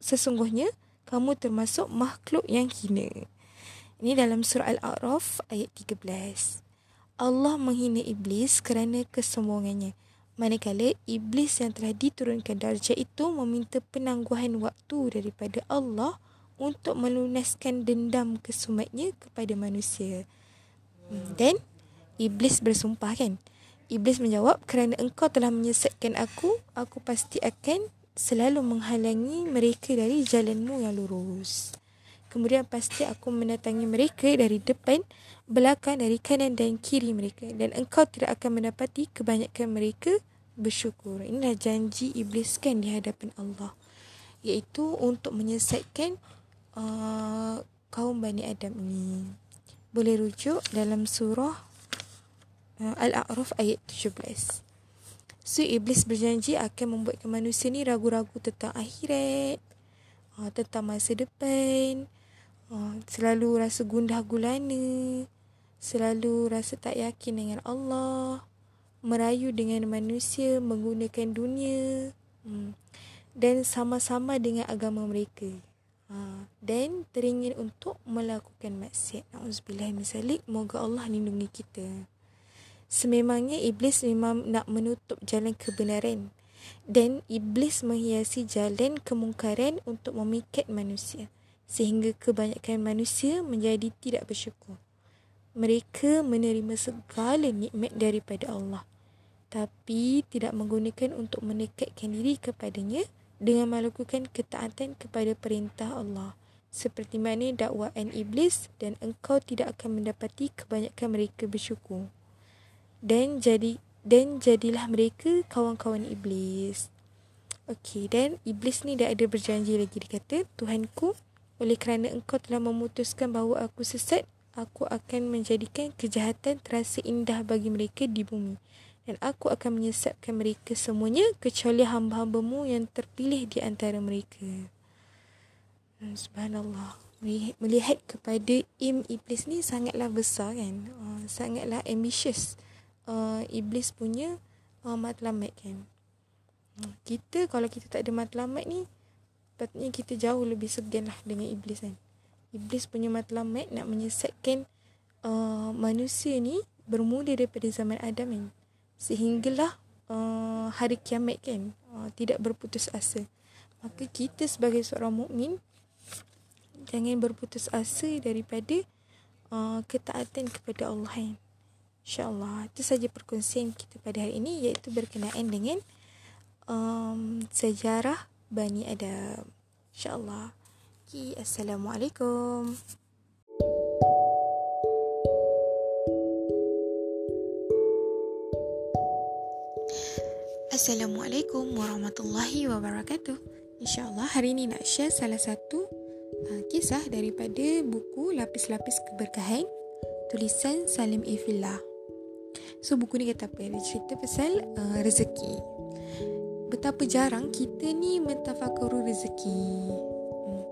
sesungguhnya kamu termasuk makhluk yang hina. Ini dalam surah Al-A'raf ayat 13. Allah menghina iblis kerana kesombongannya. Manakala iblis yang telah diturunkan darjah itu meminta penangguhan waktu daripada Allah untuk melunaskan dendam kesumatnya kepada manusia. Hmm, dan iblis bersumpah kan? Iblis menjawab, kerana engkau telah menyesatkan aku, aku pasti akan selalu menghalangi mereka dari jalanmu yang lurus. Kemudian pasti aku mendatangi mereka dari depan, belakang, dari kanan dan kiri mereka. Dan engkau tidak akan mendapati kebanyakan mereka bersyukur. Inilah janji iblis kan di hadapan Allah. Iaitu untuk menyesatkan uh, kaum Bani Adam ini. Boleh rujuk dalam surah uh, Al-A'raf ayat 17. So, iblis berjanji akan membuatkan manusia ni ragu-ragu tentang akhirat, uh, tentang masa depan, uh, selalu rasa gundah gulana, selalu rasa tak yakin dengan Allah, merayu dengan manusia menggunakan dunia hmm, dan sama-sama dengan agama mereka. Ha, dan teringin untuk melakukan maksiat. Nauzubillah misalik, moga Allah lindungi kita. Sememangnya iblis memang nak menutup jalan kebenaran dan iblis menghiasi jalan kemungkaran untuk memikat manusia sehingga kebanyakan manusia menjadi tidak bersyukur. Mereka menerima segala nikmat daripada Allah. Tapi tidak menggunakan untuk mendekatkan diri kepadanya dengan melakukan ketaatan kepada perintah Allah. Seperti mana dakwaan iblis dan engkau tidak akan mendapati kebanyakan mereka bersyukur. Dan jadi dan jadilah mereka kawan-kawan iblis. Okey dan iblis ni dah ada berjanji lagi dia kata Tuhanku oleh kerana engkau telah memutuskan bahawa aku sesat aku akan menjadikan kejahatan terasa indah bagi mereka di bumi dan aku akan menyesatkan mereka semuanya kecuali hamba-hambamu yang terpilih di antara mereka. Hmm, subhanallah. Melihat kepada im iblis ni sangatlah besar kan. Uh, sangatlah ambitious. Uh, iblis punya uh, matlamat kan. Uh, kita kalau kita tak ada matlamat ni, patutnya kita jauh lebih segan lah dengan iblis kan. Iblis punya matlamat nak menyesatkan uh, manusia ni bermula daripada zaman Adam kan. Sehinggalah uh, hari kiamat kan uh, tidak berputus asa. Maka kita sebagai seorang mukmin jangan berputus asa daripada uh, ketaatan kepada Allah kan. Insyaallah. Itu saja perkongsian kita pada hari ini iaitu berkenaan dengan um, sejarah Bani Adam insyaallah okay, assalamualaikum Assalamualaikum warahmatullahi wabarakatuh. InsyaAllah hari ini nak share salah satu uh, kisah daripada buku Lapis-Lapis Keberkahan tulisan Salim Ifillah. So buku ni kata apa? Dia cerita pasal uh, rezeki. Betapa jarang kita ni mentafakuru rezeki. Hmm.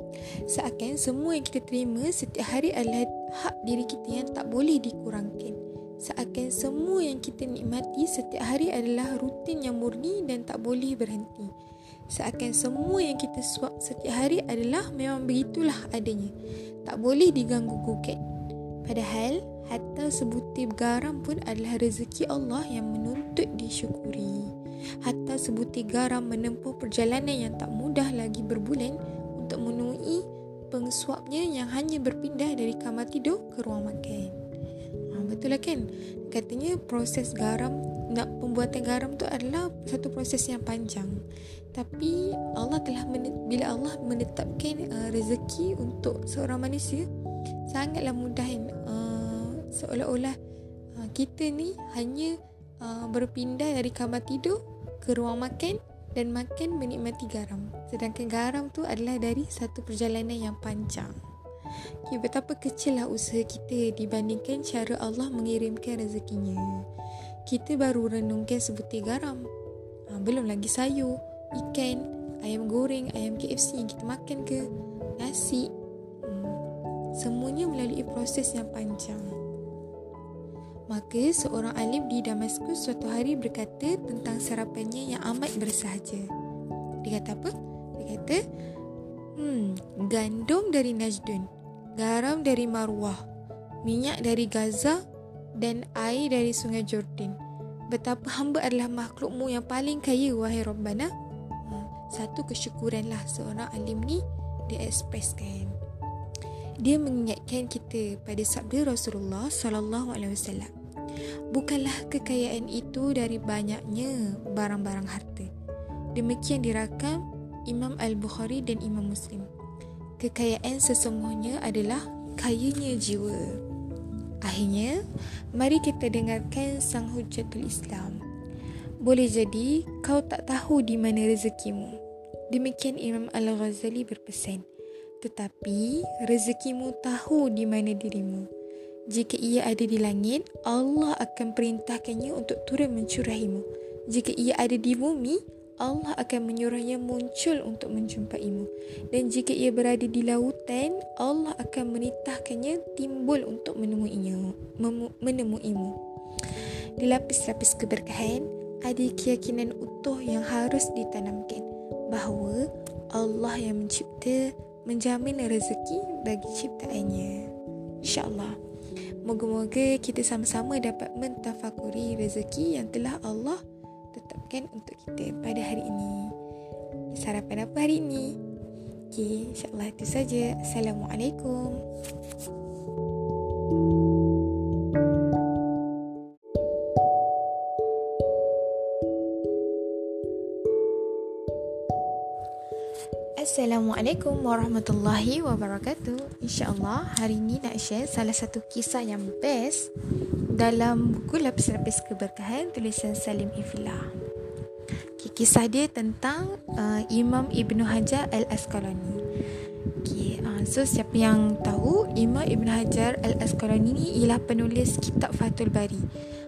Seakan semua yang kita terima setiap hari adalah hak diri kita yang tak boleh dikurangkan seakan semua yang kita nikmati setiap hari adalah rutin yang murni dan tak boleh berhenti. Seakan semua yang kita suap setiap hari adalah memang begitulah adanya. Tak boleh diganggu gugat. Padahal, hatta sebutir garam pun adalah rezeki Allah yang menuntut disyukuri. Hatta sebutir garam menempuh perjalanan yang tak mudah lagi berbulan untuk menemui pengsuapnya yang hanya berpindah dari kamar tidur ke ruang makan. Betul lah kan? Katanya proses garam nak pembuatan garam tu adalah satu proses yang panjang. Tapi Allah telah bila Allah menetapkan uh, rezeki untuk seorang manusia sangatlah mudah kan? Uh, seolah-olah uh, kita ni hanya uh, berpindah dari kamar tidur ke ruang makan dan makan menikmati garam sedangkan garam tu adalah dari satu perjalanan yang panjang Ya, betapa kecillah usaha kita dibandingkan cara Allah mengirimkan rezekinya. Kita baru renungkan sebutir garam. Ha, belum lagi sayur, ikan, ayam goreng, ayam KFC yang kita makan ke, nasi. Hmm. Semuanya melalui proses yang panjang. Maka seorang alim di Damaskus suatu hari berkata tentang sarapannya yang amat bersahaja. Dia kata apa? Dia kata, hmm, gandum dari Najdun garam dari Marwah, minyak dari Gaza dan air dari sungai Jordan. Betapa hamba adalah makhlukmu yang paling kaya, wahai Rabbana. Ha, satu kesyukuranlah seorang alim ni dia ekspreskan. Dia mengingatkan kita pada sabda Rasulullah sallallahu alaihi wasallam. Bukanlah kekayaan itu dari banyaknya barang-barang harta. Demikian dirakam Imam Al-Bukhari dan Imam Muslim kekayaan sesungguhnya adalah kayanya jiwa. Akhirnya, mari kita dengarkan sang hujatul Islam. Boleh jadi kau tak tahu di mana rezekimu. Demikian Imam Al-Ghazali berpesan. Tetapi rezekimu tahu di mana dirimu. Jika ia ada di langit, Allah akan perintahkannya untuk turun mencurahimu. Jika ia ada di bumi, Allah akan menyuruhnya muncul untuk menjumpaimu. Dan jika ia berada di lautan, Allah akan menitahkannya timbul untuk menemuinya, menemuimu. Di lapis-lapis keberkahan, ada keyakinan utuh yang harus ditanamkan bahawa Allah yang mencipta menjamin rezeki bagi ciptaannya. InsyaAllah. Moga-moga kita sama-sama dapat mentafakuri rezeki yang telah Allah tetapkan untuk kita pada hari ini. Sarapan apa hari ini? Okay, insyaAllah itu saja. Assalamualaikum. Assalamualaikum warahmatullahi wabarakatuh. InsyaAllah hari ini nak share salah satu kisah yang best dalam buku Lapis-Lapis Keberkahan tulisan Salim Ifillah. Okay, kisah dia tentang uh, Imam Ibn Hajar Al-Asqalani. Okay, uh, so siapa yang tahu Imam Ibn Hajar Al-Asqalani ni ialah penulis kitab Fathul Bari.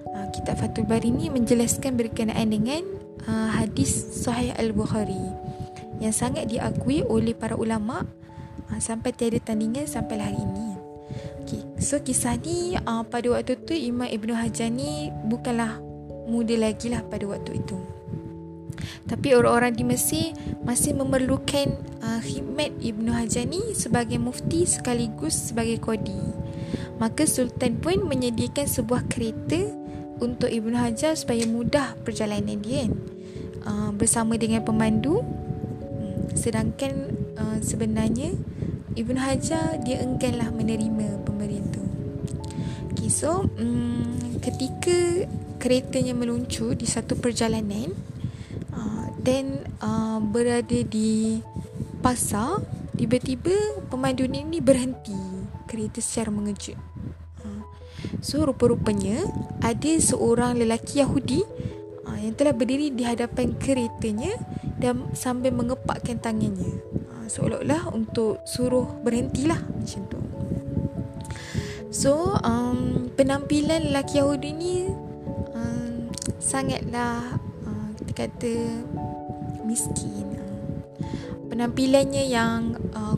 Uh, kitab Fathul Bari ni menjelaskan berkenaan dengan uh, hadis Sahih Al-Bukhari yang sangat diakui oleh para ulama uh, sampai tiada tandingan sampai hari ini. Okay. So kisah ni uh, pada waktu tu Imam Ibn Hajar ni bukanlah muda lagi lah pada waktu itu. Tapi orang-orang di Mesir masih memerlukan uh, khidmat Ibn Hajar ni sebagai mufti sekaligus sebagai kodi. Maka Sultan pun menyediakan sebuah kereta untuk Ibn Hajar supaya mudah perjalanan dia kan. Uh, bersama dengan pemandu sedangkan uh, sebenarnya Ibn Hajar dia engganlah menerima pemberian tu. Okay, so um, ketika keretanya meluncur di satu perjalanan dan uh, uh, berada di pasar tiba-tiba pemandu ini berhenti kereta secara mengejut. Uh, so rupa-rupanya ada seorang lelaki Yahudi uh, yang telah berdiri di hadapan keretanya dan sambil mengepakkan tangannya. Uh, seolah-olah untuk suruh berhentilah macam tu. So um, penampilan lelaki Yahudi ni um, sangatlah uh, kita kata miskin. Penampilannya yang uh,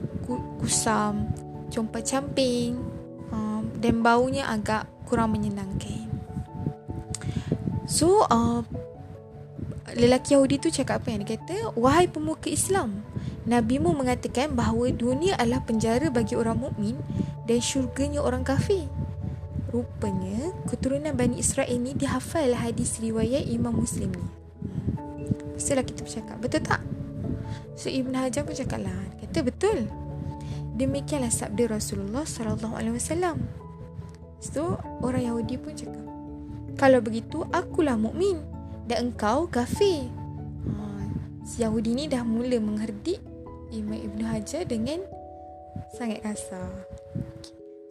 kusam compa camping um, dan baunya agak kurang menyenangkan so uh, lelaki Yahudi tu cakap apa yang dia kata? Wahai pemuka Islam nabimu mengatakan bahawa dunia adalah penjara bagi orang mukmin dan syurganya orang kafir. Rupanya keturunan Bani Israel ni dihafal hadis riwayat Imam Muslim ni. Setelah kita bercakap. Betul tak? So Ibn Hajar pun cakap lah. Kata betul. Demikianlah sabda Rasulullah Wasallam. So orang Yahudi pun cakap Kalau begitu akulah mukmin dan engkau kafir. Ha, si Yahudi ni dah mula mengherdik Imam Ibn Hajar dengan sangat kasar.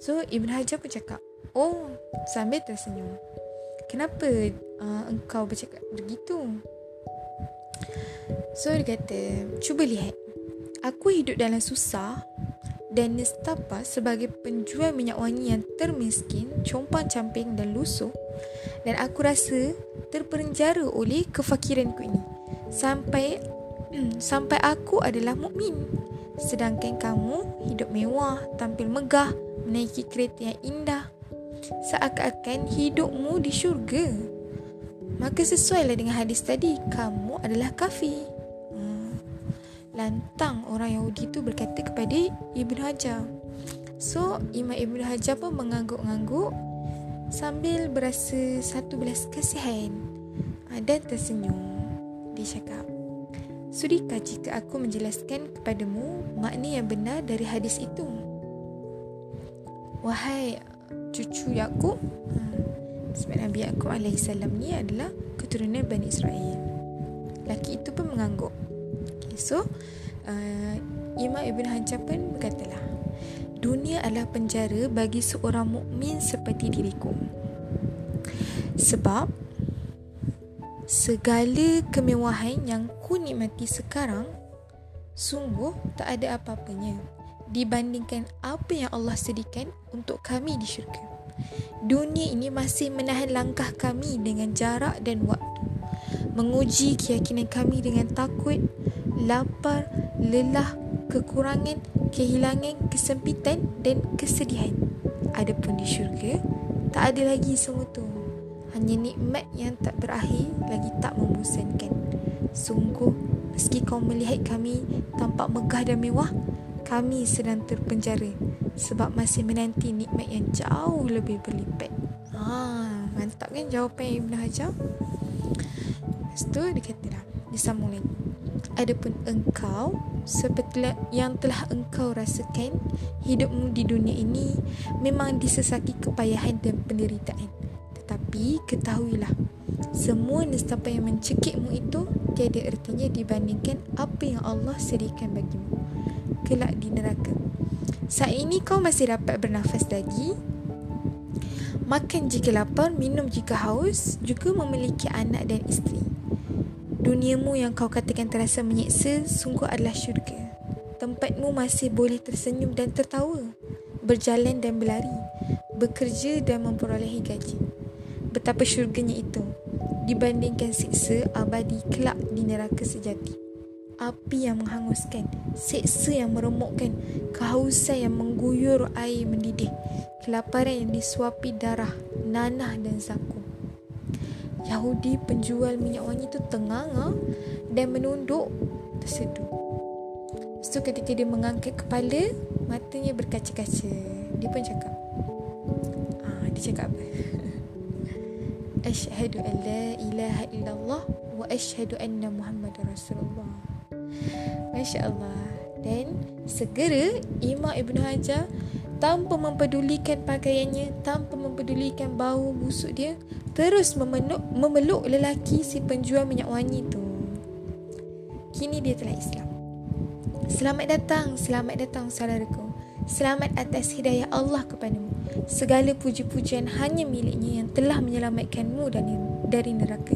So Ibn Hajar pun cakap, oh sambil tersenyum. Kenapa uh, engkau bercakap begitu? So dia kata, cuba lihat. Aku hidup dalam susah dan nestapa sebagai penjual minyak wangi yang termiskin, compang camping dan lusuh. Dan aku rasa terperenjara oleh kefakiranku ini. Sampai <clears throat> sampai aku adalah mukmin. Sedangkan kamu hidup mewah tampil megah menaiki kereta yang indah. Seakan-akan hidupmu di syurga. Maka sesuailah dengan hadis tadi kamu adalah kafir. Lantang orang Yahudi itu berkata kepada Ibn Hajar so Imam Ibn Hajar pun mengangguk-angguk sambil berasa satu belas kasihan ah, dan tersenyum. Dia cakap, Sudikah jika aku menjelaskan kepadamu makna yang benar dari hadis itu? Wahai cucu Yakub, hmm, sebab Nabi Yakub AS ni adalah keturunan Bani Israel. Laki itu pun mengangguk. Okay, so, uh, Imam Ibn Hajar pun berkatalah, dunia adalah penjara bagi seorang mukmin seperti diriku. Sebab segala kemewahan yang ku nikmati sekarang sungguh tak ada apa-apanya dibandingkan apa yang Allah sediakan untuk kami di syurga. Dunia ini masih menahan langkah kami dengan jarak dan waktu. Menguji keyakinan kami dengan takut, lapar, lelah, kekurangan, kehilangan, kesempitan dan kesedihan. Adapun di syurga, tak ada lagi semua tu. Hanya nikmat yang tak berakhir lagi tak membosankan. Sungguh, meski kau melihat kami tampak megah dan mewah, kami sedang terpenjara sebab masih menanti nikmat yang jauh lebih berlipat. Ha, mantap kan jawapan Ibn Hajar? Lepas tu dia kata lah, dia sambung lagi. Adapun engkau seperti yang telah engkau rasakan hidupmu di dunia ini memang disesaki kepayahan dan penderitaan. Tetapi ketahuilah semua nestapa yang mencekikmu itu tiada artinya dibandingkan apa yang Allah sediakan bagimu kelak di neraka. Saat ini kau masih dapat bernafas lagi, makan jika lapar, minum jika haus, juga memiliki anak dan isteri. Duniamu yang kau katakan terasa menyeksa sungguh adalah syurga. Tempatmu masih boleh tersenyum dan tertawa, berjalan dan berlari, bekerja dan memperolehi gaji. Betapa syurganya itu dibandingkan siksa abadi kelak di neraka sejati. Api yang menghanguskan, seksa yang meremukkan, kehausan yang mengguyur air mendidih, kelaparan yang disuapi darah, nanah dan zakum. Yahudi penjual minyak wangi itu tenganga dan menunduk terseduh. Tu ketika dia mengangkat kepala, matanya berkaca-kaca. Dia pun cakap. Ah, dia cakap apa? <laughs> Ashhadu an la ilaha illallah wa ashhadu anna Muhammad Rasulullah. Masya Allah. Dan segera Imam Ibn Hajar tanpa mempedulikan pakaiannya, tanpa mempedulikan bau busuk dia, terus memeluk, memeluk lelaki si penjual minyak wangi tu. Kini dia telah Islam. Selamat datang, selamat datang saudaraku. Selamat atas hidayah Allah kepadamu. Segala puji-pujian hanya miliknya yang telah menyelamatkanmu dari, dari neraka.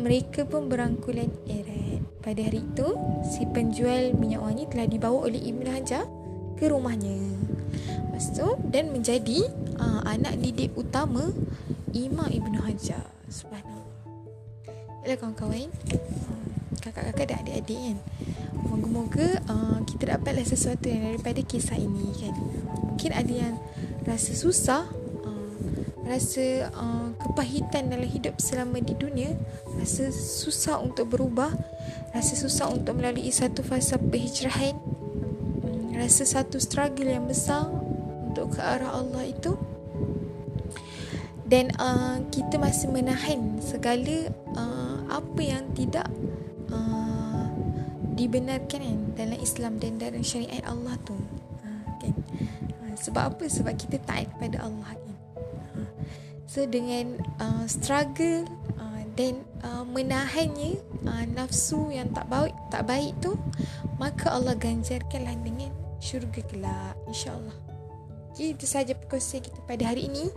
Mereka pun berangkulan erat. Pada hari itu, si penjual minyak wangi telah dibawa oleh Ibn Hajar ke rumahnya. Lepas tu dan menjadi uh, anak didik utama Imam Ibn Hajar. Subhanallah. Yalah kawan-kawan, uh, kakak-kakak dan adik-adik kan. Moga-moga uh, kita dapatlah sesuatu yang daripada kisah ini kan. Mungkin ada yang rasa susah, rasa uh, kepahitan dalam hidup selama di dunia, rasa susah untuk berubah, rasa susah untuk melalui satu fasa perhijrahan, um, rasa satu struggle yang besar untuk ke arah Allah itu. Dan uh, kita masih menahan segala uh, apa yang tidak uh, dibenarkan kan, dalam Islam dan dalam syariat Allah tu. Uh, kan? Uh, sebab apa? Sebab kita taat kepada Allah kan uh, so dengan uh, struggle uh, dan uh, menahannya uh, nafsu yang tak baik tak baik tu maka Allah ganjarkanlah dengan syurga kelak insyaallah Okay, itu sahaja perkongsian kita pada hari ini.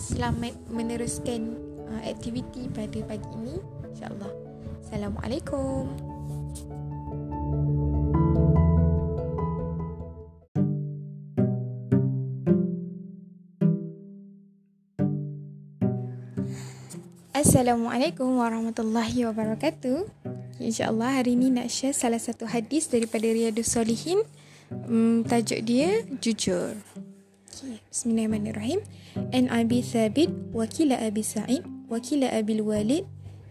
Selamat meneruskan uh, aktiviti pada pagi ini. InsyaAllah. Assalamualaikum. Assalamualaikum warahmatullahi wabarakatuh. InsyaAllah hari ini nak share salah satu hadis daripada Riyadus Solihin. Um, tajuk dia Jujur. بسم الله الرحمن الرحيم. أن أبي ثابت وكيل أبي سعيد وكيل أبي الوالد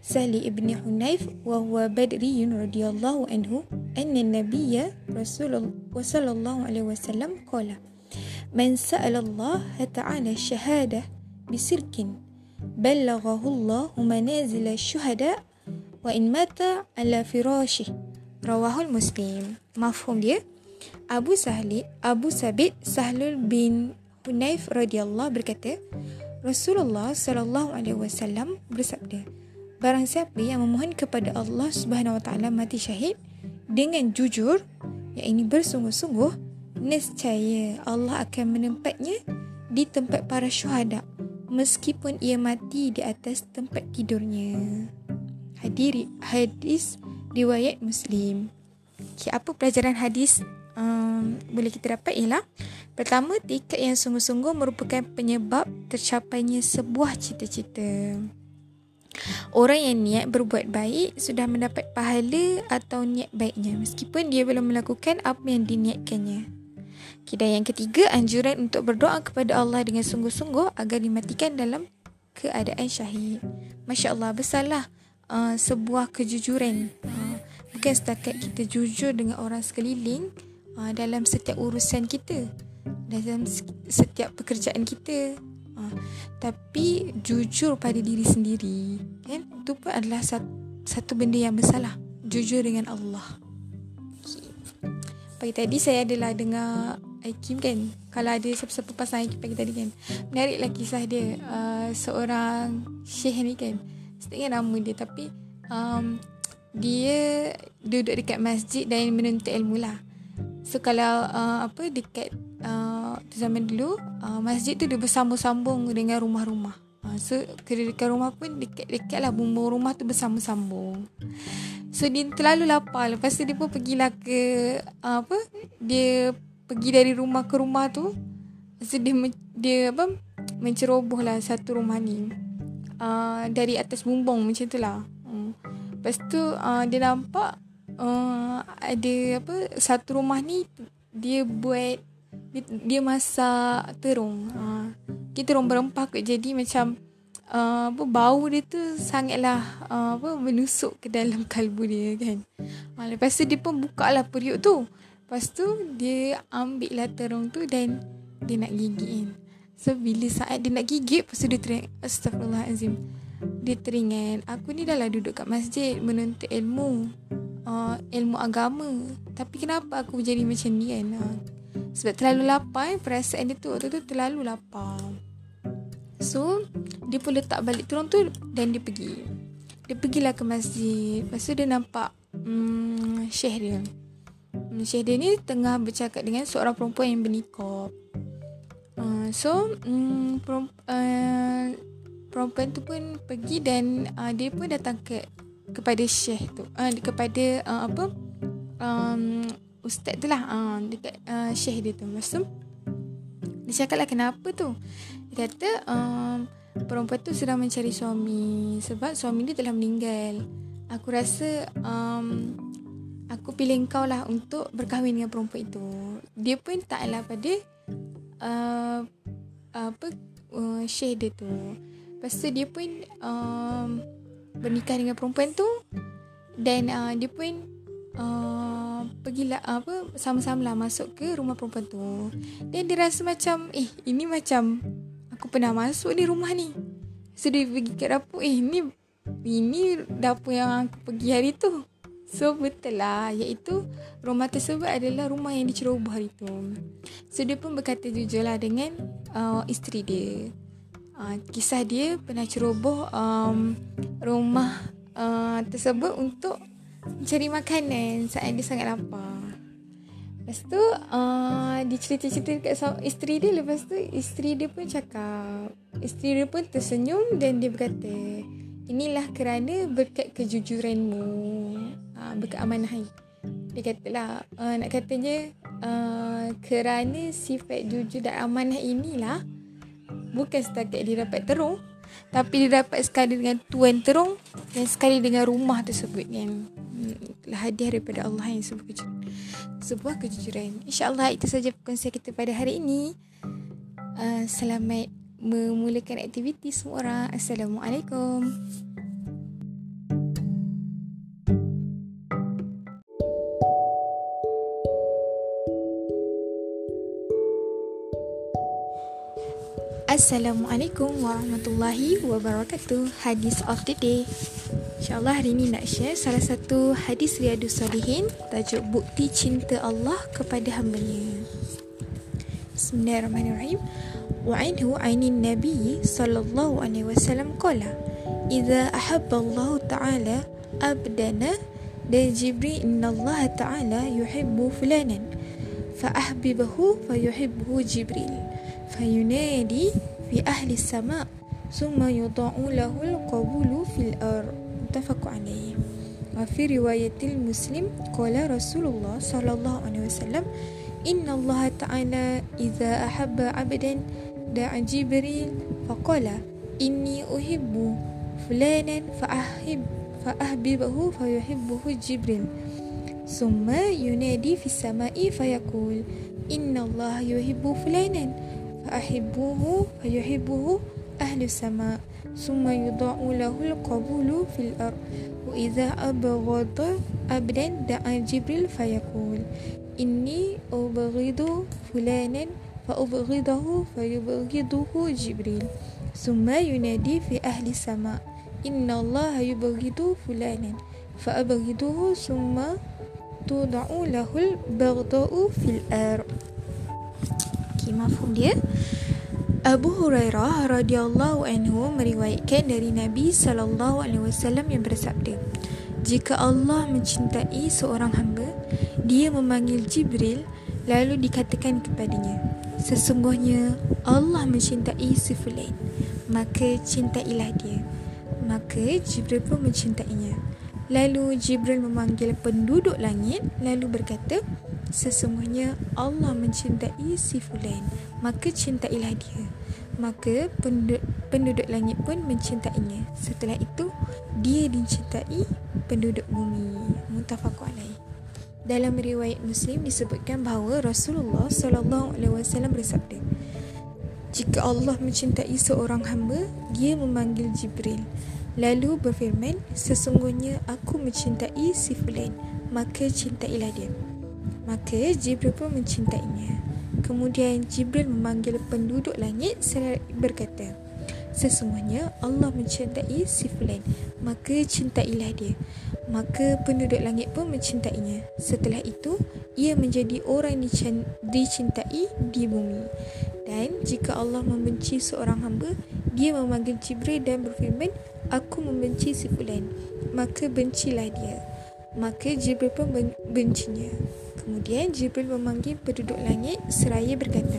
سهل ابن حنيف وهو بدري رضي الله عنه أن النبي رسول الله صلى الله عليه وسلم قال من سأل الله تعالى الشهادة بسرك بلغه الله منازل الشهداء وإن مات على فراشه. رواه المسلم. مفهوم dia Abu Sahli Abu Sabit Sahlul bin Hunaif radhiyallahu berkata, Rasulullah sallallahu alaihi wasallam bersabda, barang siapa yang memohon kepada Allah Subhanahu wa taala mati syahid dengan jujur, yakni bersungguh-sungguh, nescaya Allah akan menempatnya di tempat para syuhada meskipun ia mati di atas tempat tidurnya. Hadiri hadis riwayat Muslim. Okay, apa pelajaran hadis um, boleh kita dapat ialah pertama tekad yang sungguh-sungguh merupakan penyebab tercapainya sebuah cita-cita. Orang yang niat berbuat baik sudah mendapat pahala atau niat baiknya meskipun dia belum melakukan apa yang diniatkannya. Dan yang ketiga, anjuran untuk berdoa kepada Allah dengan sungguh-sungguh agar dimatikan dalam keadaan syahid. Masya Allah, besarlah uh, sebuah kejujuran. Uh, bukan setakat kita jujur dengan orang sekeliling, uh, dalam setiap urusan kita dalam setiap pekerjaan kita uh, tapi jujur pada diri sendiri kan itu pun adalah satu satu benda yang bersalah. Jujur dengan Allah. Pagi tadi saya adalah dengar Aikim kan. Kalau ada siapa-siapa pasang Aikim pagi tadi kan. Menariklah kisah dia. Uh, seorang syekh ni kan. Ingat nama dia tapi um, dia duduk dekat masjid dan menuntut ilmu lah. So kalau uh, apa dekat uh, zaman dulu uh, masjid tu dia bersambung-sambung dengan rumah-rumah. Uh, so dekat rumah pun dekat-dekat lah bumbung rumah tu bersambung-sambung. So dia terlalu lapar. Lepas tu dia pun pergilah ke uh, apa? Dia pergi dari rumah ke rumah tu. So dia dia apa? Menceroboh lah satu rumah ni. Uh, dari atas bumbung macam tu lah. Uh. Lepas tu uh, dia nampak uh, ada apa satu rumah ni dia buat dia, dia masak terung. Uh, kita orang berempah kot jadi macam uh, apa bau dia tu sangatlah uh, apa menusuk ke dalam <laughs> kalbu dia kan. Uh, lepas tu dia pun buka lah periuk tu. Lepas tu dia ambil lah terung tu dan dia nak gigit kan. So bila saat dia nak gigit tu dia teringat Astaghfirullahaladzim Dia teringat Aku ni dah lah duduk kat masjid Menuntut ilmu uh, ilmu agama. Tapi kenapa aku jadi macam ni kan? Uh, sebab terlalu lapar eh, perasaan dia tu waktu tu terlalu lapar. So dia pun letak balik turun tu dan dia pergi. Dia pergilah ke masjid. Lepas tu dia nampak um, syekh dia. Um, syekh dia ni tengah bercakap dengan seorang perempuan yang bernikah. Uh, so um, perum, uh, perempuan tu pun pergi dan uh, dia pun datang ke kepada syekh tu. Uh, kepada uh, apa um, ustaz tu lah uh, dekat uh, syekh dia tu. Lepas tu dia cakap lah kenapa tu? Dia kata um, perempuan tu sedang mencari suami sebab suami dia telah meninggal. Aku rasa um, aku pilih kau lah untuk berkahwin dengan perempuan itu. Dia pun taklah pada uh, apa uh, syekh dia tu lepas tu dia pun um, bernikah dengan perempuan tu. Dan uh, dia pun uh, pergilah uh, apa sama-sama lah masuk ke rumah perempuan tu. Dan dia rasa macam eh ini macam aku pernah masuk ni rumah ni. So dia pergi ke dapur eh ini ini dapur yang aku pergi hari tu. So betul lah. Iaitu rumah tersebut adalah rumah yang diceroboh hari tu. So dia pun berkata jujur lah dengan uh, isteri dia uh, kisah dia pernah ceroboh um, rumah uh, tersebut untuk cari makanan. Saat dia sangat lapar. Lepas tu uh, dia cerita-cerita dekat isteri dia. Lepas tu isteri dia pun cakap. Isteri dia pun tersenyum dan dia berkata Inilah kerana berkat kejujuranmu. Uh, Berkat amanah Dia kata lah uh, Nak katanya uh, Kerana sifat jujur dan amanah inilah bukan setakat dia dapat terung tapi dia dapat sekali dengan tuan terung dan sekali dengan rumah tersebut kan hadiah daripada Allah yang sebuah kejujuran sebuah kejujuran. Insyaallah itu saja perkongsian kita pada hari ini. Uh, selamat memulakan aktiviti semua orang. Assalamualaikum Assalamualaikum warahmatullahi wabarakatuh. Hadis of the day. InsyaAllah hari ini nak share salah satu hadis Riyadus Salihin Tajuk Bukti Cinta Allah kepada hambanya. Bismillahirrahmanirrahim. Wa'inhu ainin Nabi sallallahu alaihi wasallam qala Iza ahabba Allah Ta'ala abdana dan Jibril inna Allah Ta'ala yuhibbu fulanan Fa'ahbibahu fayuhibbu Jibril فينادي في أهل السماء ثم يضع له القبول في الأرض. متفق عليه. وفي رواية المسلم قال رسول الله صلى الله عليه وسلم إن الله تعالى إذا أحب عبدا دعا جبريل فقال إني أحب فلانا فأحب فأحببه فيحبه جبريل. ثم ينادي في السماء فيقول إن الله يحب فلانا. فأحبوه فيحبه أهل السماء ثم يضع له القبول في الأرض. وإذا أبغض أبدا دعا جبريل فيقول إني أبغض فلانا فأبغضه فيبغضه جبريل. ثم ينادي في أهل السماء inna Allah yubghidu fulanan fa abghiduhu summa tud'u lahul baghdau fil ar okay, mafhum dia. Abu Hurairah radhiyallahu anhu meriwayatkan dari Nabi sallallahu alaihi wasallam yang bersabda Jika Allah mencintai seorang hamba dia memanggil Jibril lalu dikatakan kepadanya Sesungguhnya Allah mencintai si fulan maka cintailah dia maka Jibril pun mencintainya. Lalu Jibril memanggil penduduk langit lalu berkata Sesungguhnya Allah mencintai si fulan Maka cintailah dia. Maka penduduk, penduduk langit pun mencintainya. Setelah itu Dia dicintai penduduk bumi. Mutafakku alaih dalam riwayat Muslim disebutkan bahawa Rasulullah sallallahu alaihi wasallam bersabda Jika Allah mencintai seorang hamba dia memanggil Jibril. Lalu berfirman sesungguhnya aku mencintai si fulan maka cintailah dia Maka Jibril pun mencintainya. Kemudian Jibril memanggil penduduk langit seraya berkata, Sesungguhnya Allah mencintai si fulan, maka cintailah dia. Maka penduduk langit pun mencintainya. Setelah itu, ia menjadi orang dicintai di bumi. Dan jika Allah membenci seorang hamba, dia memanggil Jibril dan berfirman, Aku membenci si fulan, maka bencilah dia. Maka Jibril pun bencinya. Kemudian Jibril memanggil penduduk langit seraya berkata,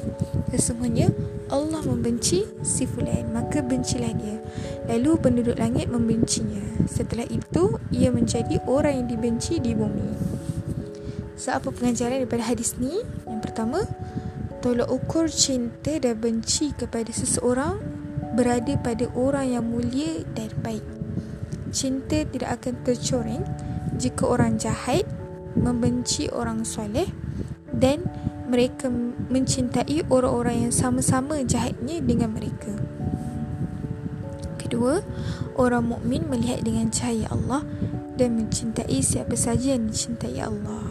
Sesungguhnya Allah membenci si fulan, maka bencilah dia. Lalu penduduk langit membencinya. Setelah itu, ia menjadi orang yang dibenci di bumi. So, apa pengajaran daripada hadis ni? Yang pertama, tolak ukur cinta dan benci kepada seseorang berada pada orang yang mulia dan baik. Cinta tidak akan tercoreng jika orang jahat membenci orang soleh dan mereka mencintai orang-orang yang sama-sama jahatnya dengan mereka. Kedua, orang mukmin melihat dengan cahaya Allah dan mencintai siapa saja yang dicintai Allah.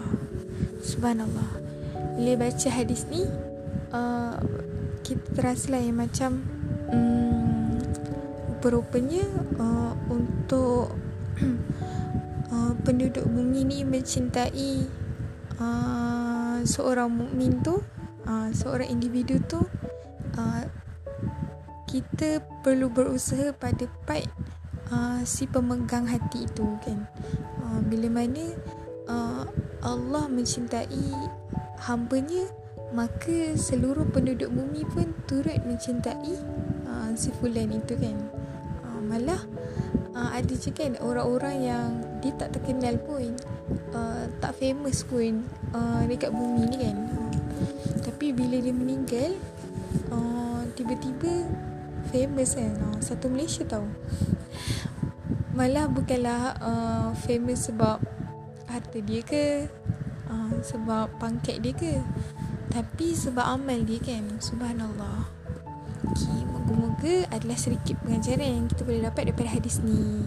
Subhanallah. Bila baca hadis ni, uh, kita terasa lah yang macam um, rupanya uh, untuk <clears throat> Uh, penduduk bumi ni mencintai uh, seorang mukmin tu uh, seorang individu tu uh, kita perlu berusaha pada part uh, si pemegang hati itu kan. Uh, bila mana uh, Allah mencintai hambanya maka seluruh penduduk bumi pun turut mencintai uh, si fulan itu kan. Uh, malah uh, ada je kan orang-orang yang dia tak terkenal pun uh, tak famous pun uh, dekat bumi ni kan. Tapi bila dia meninggal uh, tiba-tiba famous kan. Uh, satu Malaysia tau. Malah bukanlah uh, famous sebab harta dia ke uh, sebab pangkat dia ke tapi sebab amal dia kan. Subhanallah. Okay, moga-moga adalah sedikit pengajaran yang kita boleh dapat daripada hadis ni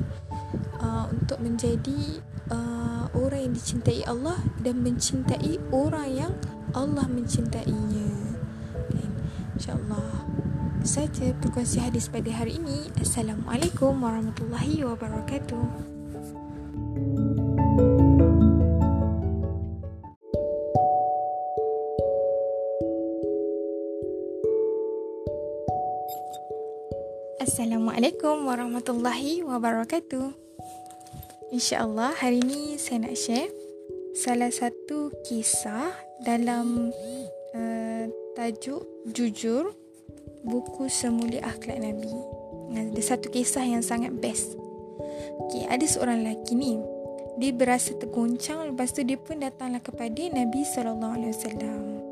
uh, untuk menjadi uh, orang yang dicintai Allah dan mencintai orang yang Allah mencintainya. Okay. InsyaAllah saja perkongsi hadis pada hari ini. Assalamualaikum warahmatullahi wabarakatuh. Assalamualaikum warahmatullahi wabarakatuh. InsyaAllah hari ini saya nak share salah satu kisah dalam uh, tajuk Jujur buku Semuli Akhlak Nabi. Ada satu kisah yang sangat best. Okay, ada seorang lelaki ni. Dia berasa tergoncang lepas tu dia pun datanglah kepada Nabi wasallam.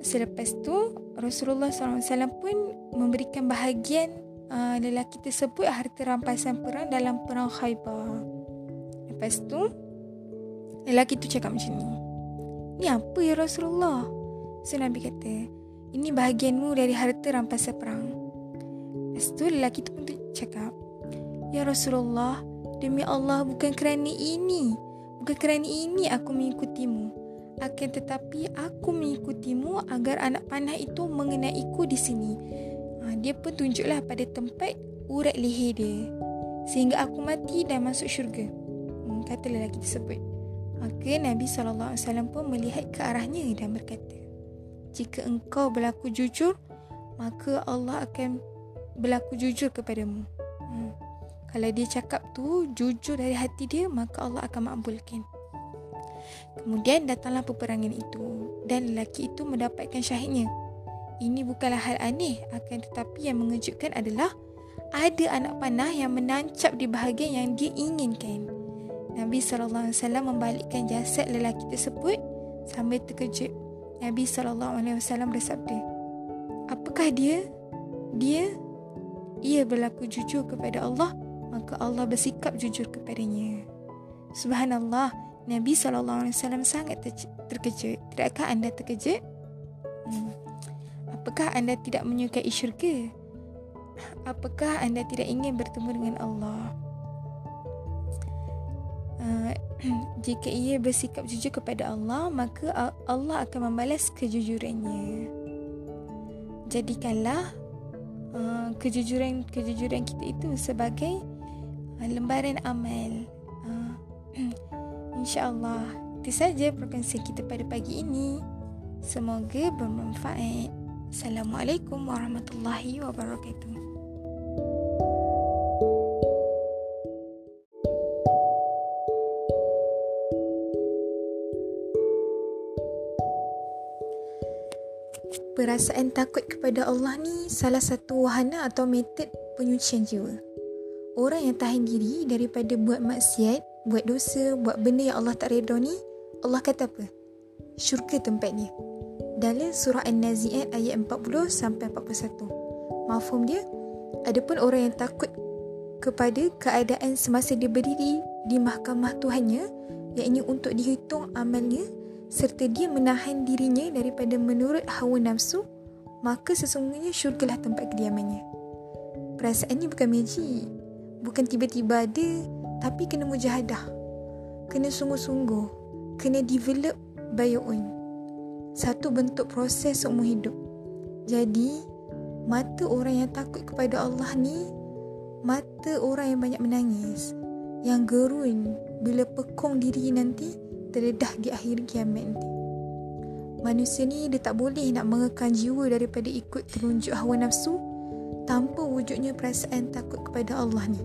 Selepas tu Rasulullah SAW pun memberikan bahagian uh, lelaki tersebut harta rampasan perang dalam perang Khaybar. Lepas tu, lelaki tu cakap macam ni. Ni apa ya Rasulullah? So Nabi kata, ini bahagianmu dari harta rampasan perang. Lepas tu lelaki tu pun cakap, Ya Rasulullah, demi Allah bukan kerana ini. Bukan kerana ini aku mengikutimu. Akan tetapi aku mengikutimu agar anak panah itu mengenaiku di sini. Ha, dia pun tunjuklah pada tempat urat leher dia. sehingga aku mati dan masuk syurga. Hmm, kata lelaki tersebut. Maka Nabi SAW pun melihat ke arahnya dan berkata, Jika engkau berlaku jujur, maka Allah akan berlaku jujur kepadamu. Hmm. Kalau dia cakap tu jujur dari hati dia, maka Allah akan makbulkan. Kemudian datanglah peperangan itu dan lelaki itu mendapatkan syahidnya. Ini bukanlah hal aneh akan tetapi yang mengejutkan adalah ada anak panah yang menancap di bahagian yang dia inginkan. Nabi SAW membalikkan jasad lelaki tersebut sambil terkejut. Nabi SAW bersabda, Apakah dia? Dia? Ia berlaku jujur kepada Allah maka Allah bersikap jujur kepadanya. Subhanallah, Nabi SAW sangat terkejut. Tidakkah anda terkejut? Hmm. Apakah anda tidak menyukai syurga? Apakah anda tidak ingin bertemu dengan Allah? Uh, <clears throat> jika ia bersikap jujur kepada Allah, maka Allah akan membalas kejujurannya. Jadikanlah uh, kejujuran kejujuran kita itu sebagai uh, lembaran amal. Uh, <clears throat> InsyaAllah, itu saja perkongsian kita pada pagi ini. Semoga bermanfaat. Assalamualaikum warahmatullahi wabarakatuh. Perasaan takut kepada Allah ni salah satu wahana atau metod penyucian jiwa. Orang yang tahan diri daripada buat maksiat, buat dosa, buat benda yang Allah tak redha ni, Allah kata apa? Syurga tempatnya. Dalam surah An-Nazi'at ayat 40 sampai 41. Mafhum dia? Adapun orang yang takut kepada keadaan semasa dia berdiri di mahkamah Tuhannya, ini untuk dihitung amalnya serta dia menahan dirinya daripada menurut hawa nafsu, maka sesungguhnya syurgalah tempat kediamannya. Perasaan ni bukan magic bukan tiba-tiba ada tapi kena mujahadah. Kena sungguh-sungguh. Kena develop by your own. Satu bentuk proses seumur hidup. Jadi mata orang yang takut kepada Allah ni mata orang yang banyak menangis yang gerun bila pekong diri nanti terdedah di akhir kiamat nanti. Manusia ni dia tak boleh nak mengekang jiwa daripada ikut terunjuk hawa nafsu tanpa wujudnya perasaan takut kepada Allah ni.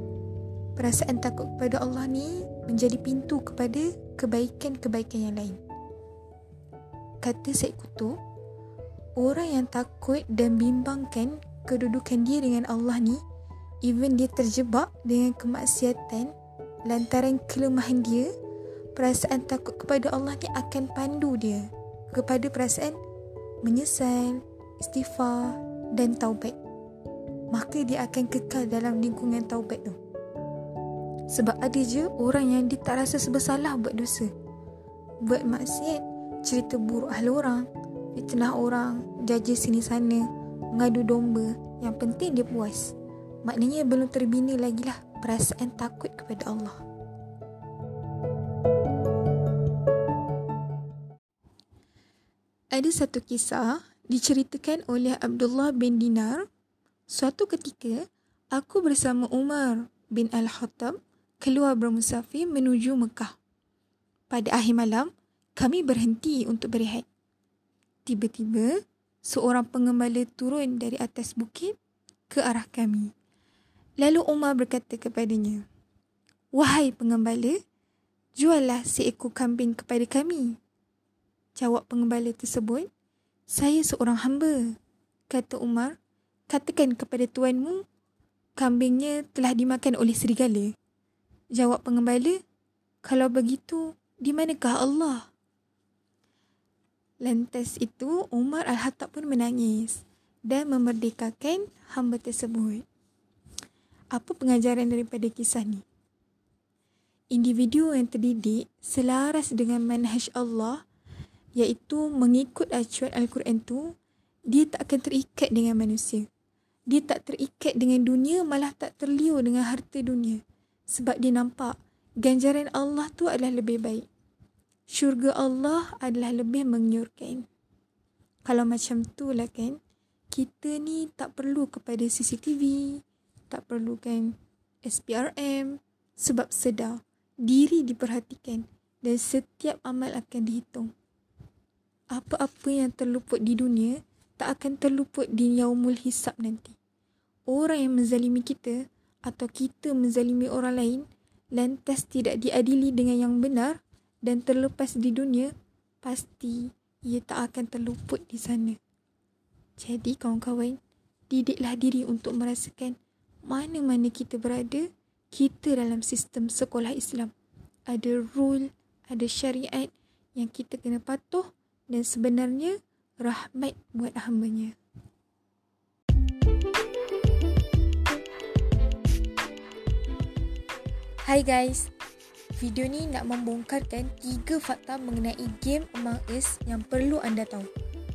Perasaan takut kepada Allah ni menjadi pintu kepada kebaikan-kebaikan yang lain. Kata Syed Kutub, orang yang takut dan bimbangkan kedudukan dia dengan Allah ni, even dia terjebak dengan kemaksiatan lantaran kelemahan dia, perasaan takut kepada Allah ni akan pandu dia kepada perasaan menyesal, istighfar dan taubat maka dia akan kekal dalam lingkungan taubat tu. Sebab ada je orang yang dia tak rasa sebersalah buat dosa. Buat maksiat, cerita buruk ahli orang, fitnah orang, jaja sini sana, mengadu domba. Yang penting dia puas. Maknanya belum terbina lagi lah perasaan takut kepada Allah. Ada satu kisah diceritakan oleh Abdullah bin Dinar Suatu ketika, aku bersama Umar bin Al-Khattab keluar bermusafir menuju Mekah. Pada akhir malam, kami berhenti untuk berehat. Tiba-tiba, seorang pengembala turun dari atas bukit ke arah kami. Lalu Umar berkata kepadanya, Wahai pengembala, juallah seekor kambing kepada kami. Jawab pengembala tersebut, Saya seorang hamba. Kata Umar, katakan kepada tuanmu, kambingnya telah dimakan oleh serigala. Jawab pengembala, kalau begitu, di manakah Allah? Lantas itu, Umar Al-Hattab pun menangis dan memerdekakan hamba tersebut. Apa pengajaran daripada kisah ni? Individu yang terdidik selaras dengan manhaj Allah iaitu mengikut acuan Al-Quran tu, dia tak akan terikat dengan manusia dia tak terikat dengan dunia malah tak terliur dengan harta dunia sebab dia nampak ganjaran Allah tu adalah lebih baik syurga Allah adalah lebih mengyurkan kalau macam tu lah kan kita ni tak perlu kepada CCTV tak perlu kan SPRM sebab sedar diri diperhatikan dan setiap amal akan dihitung. Apa-apa yang terluput di dunia tak akan terluput di yaumul hisab nanti. Orang yang menzalimi kita atau kita menzalimi orang lain lantas tidak diadili dengan yang benar dan terlepas di dunia, pasti ia tak akan terluput di sana. Jadi kawan-kawan, didiklah diri untuk merasakan mana-mana kita berada, kita dalam sistem sekolah Islam. Ada rule, ada syariat yang kita kena patuh dan sebenarnya rahmat buat hambanya. Hai guys, video ni nak membongkarkan tiga fakta mengenai game Among Us yang perlu anda tahu.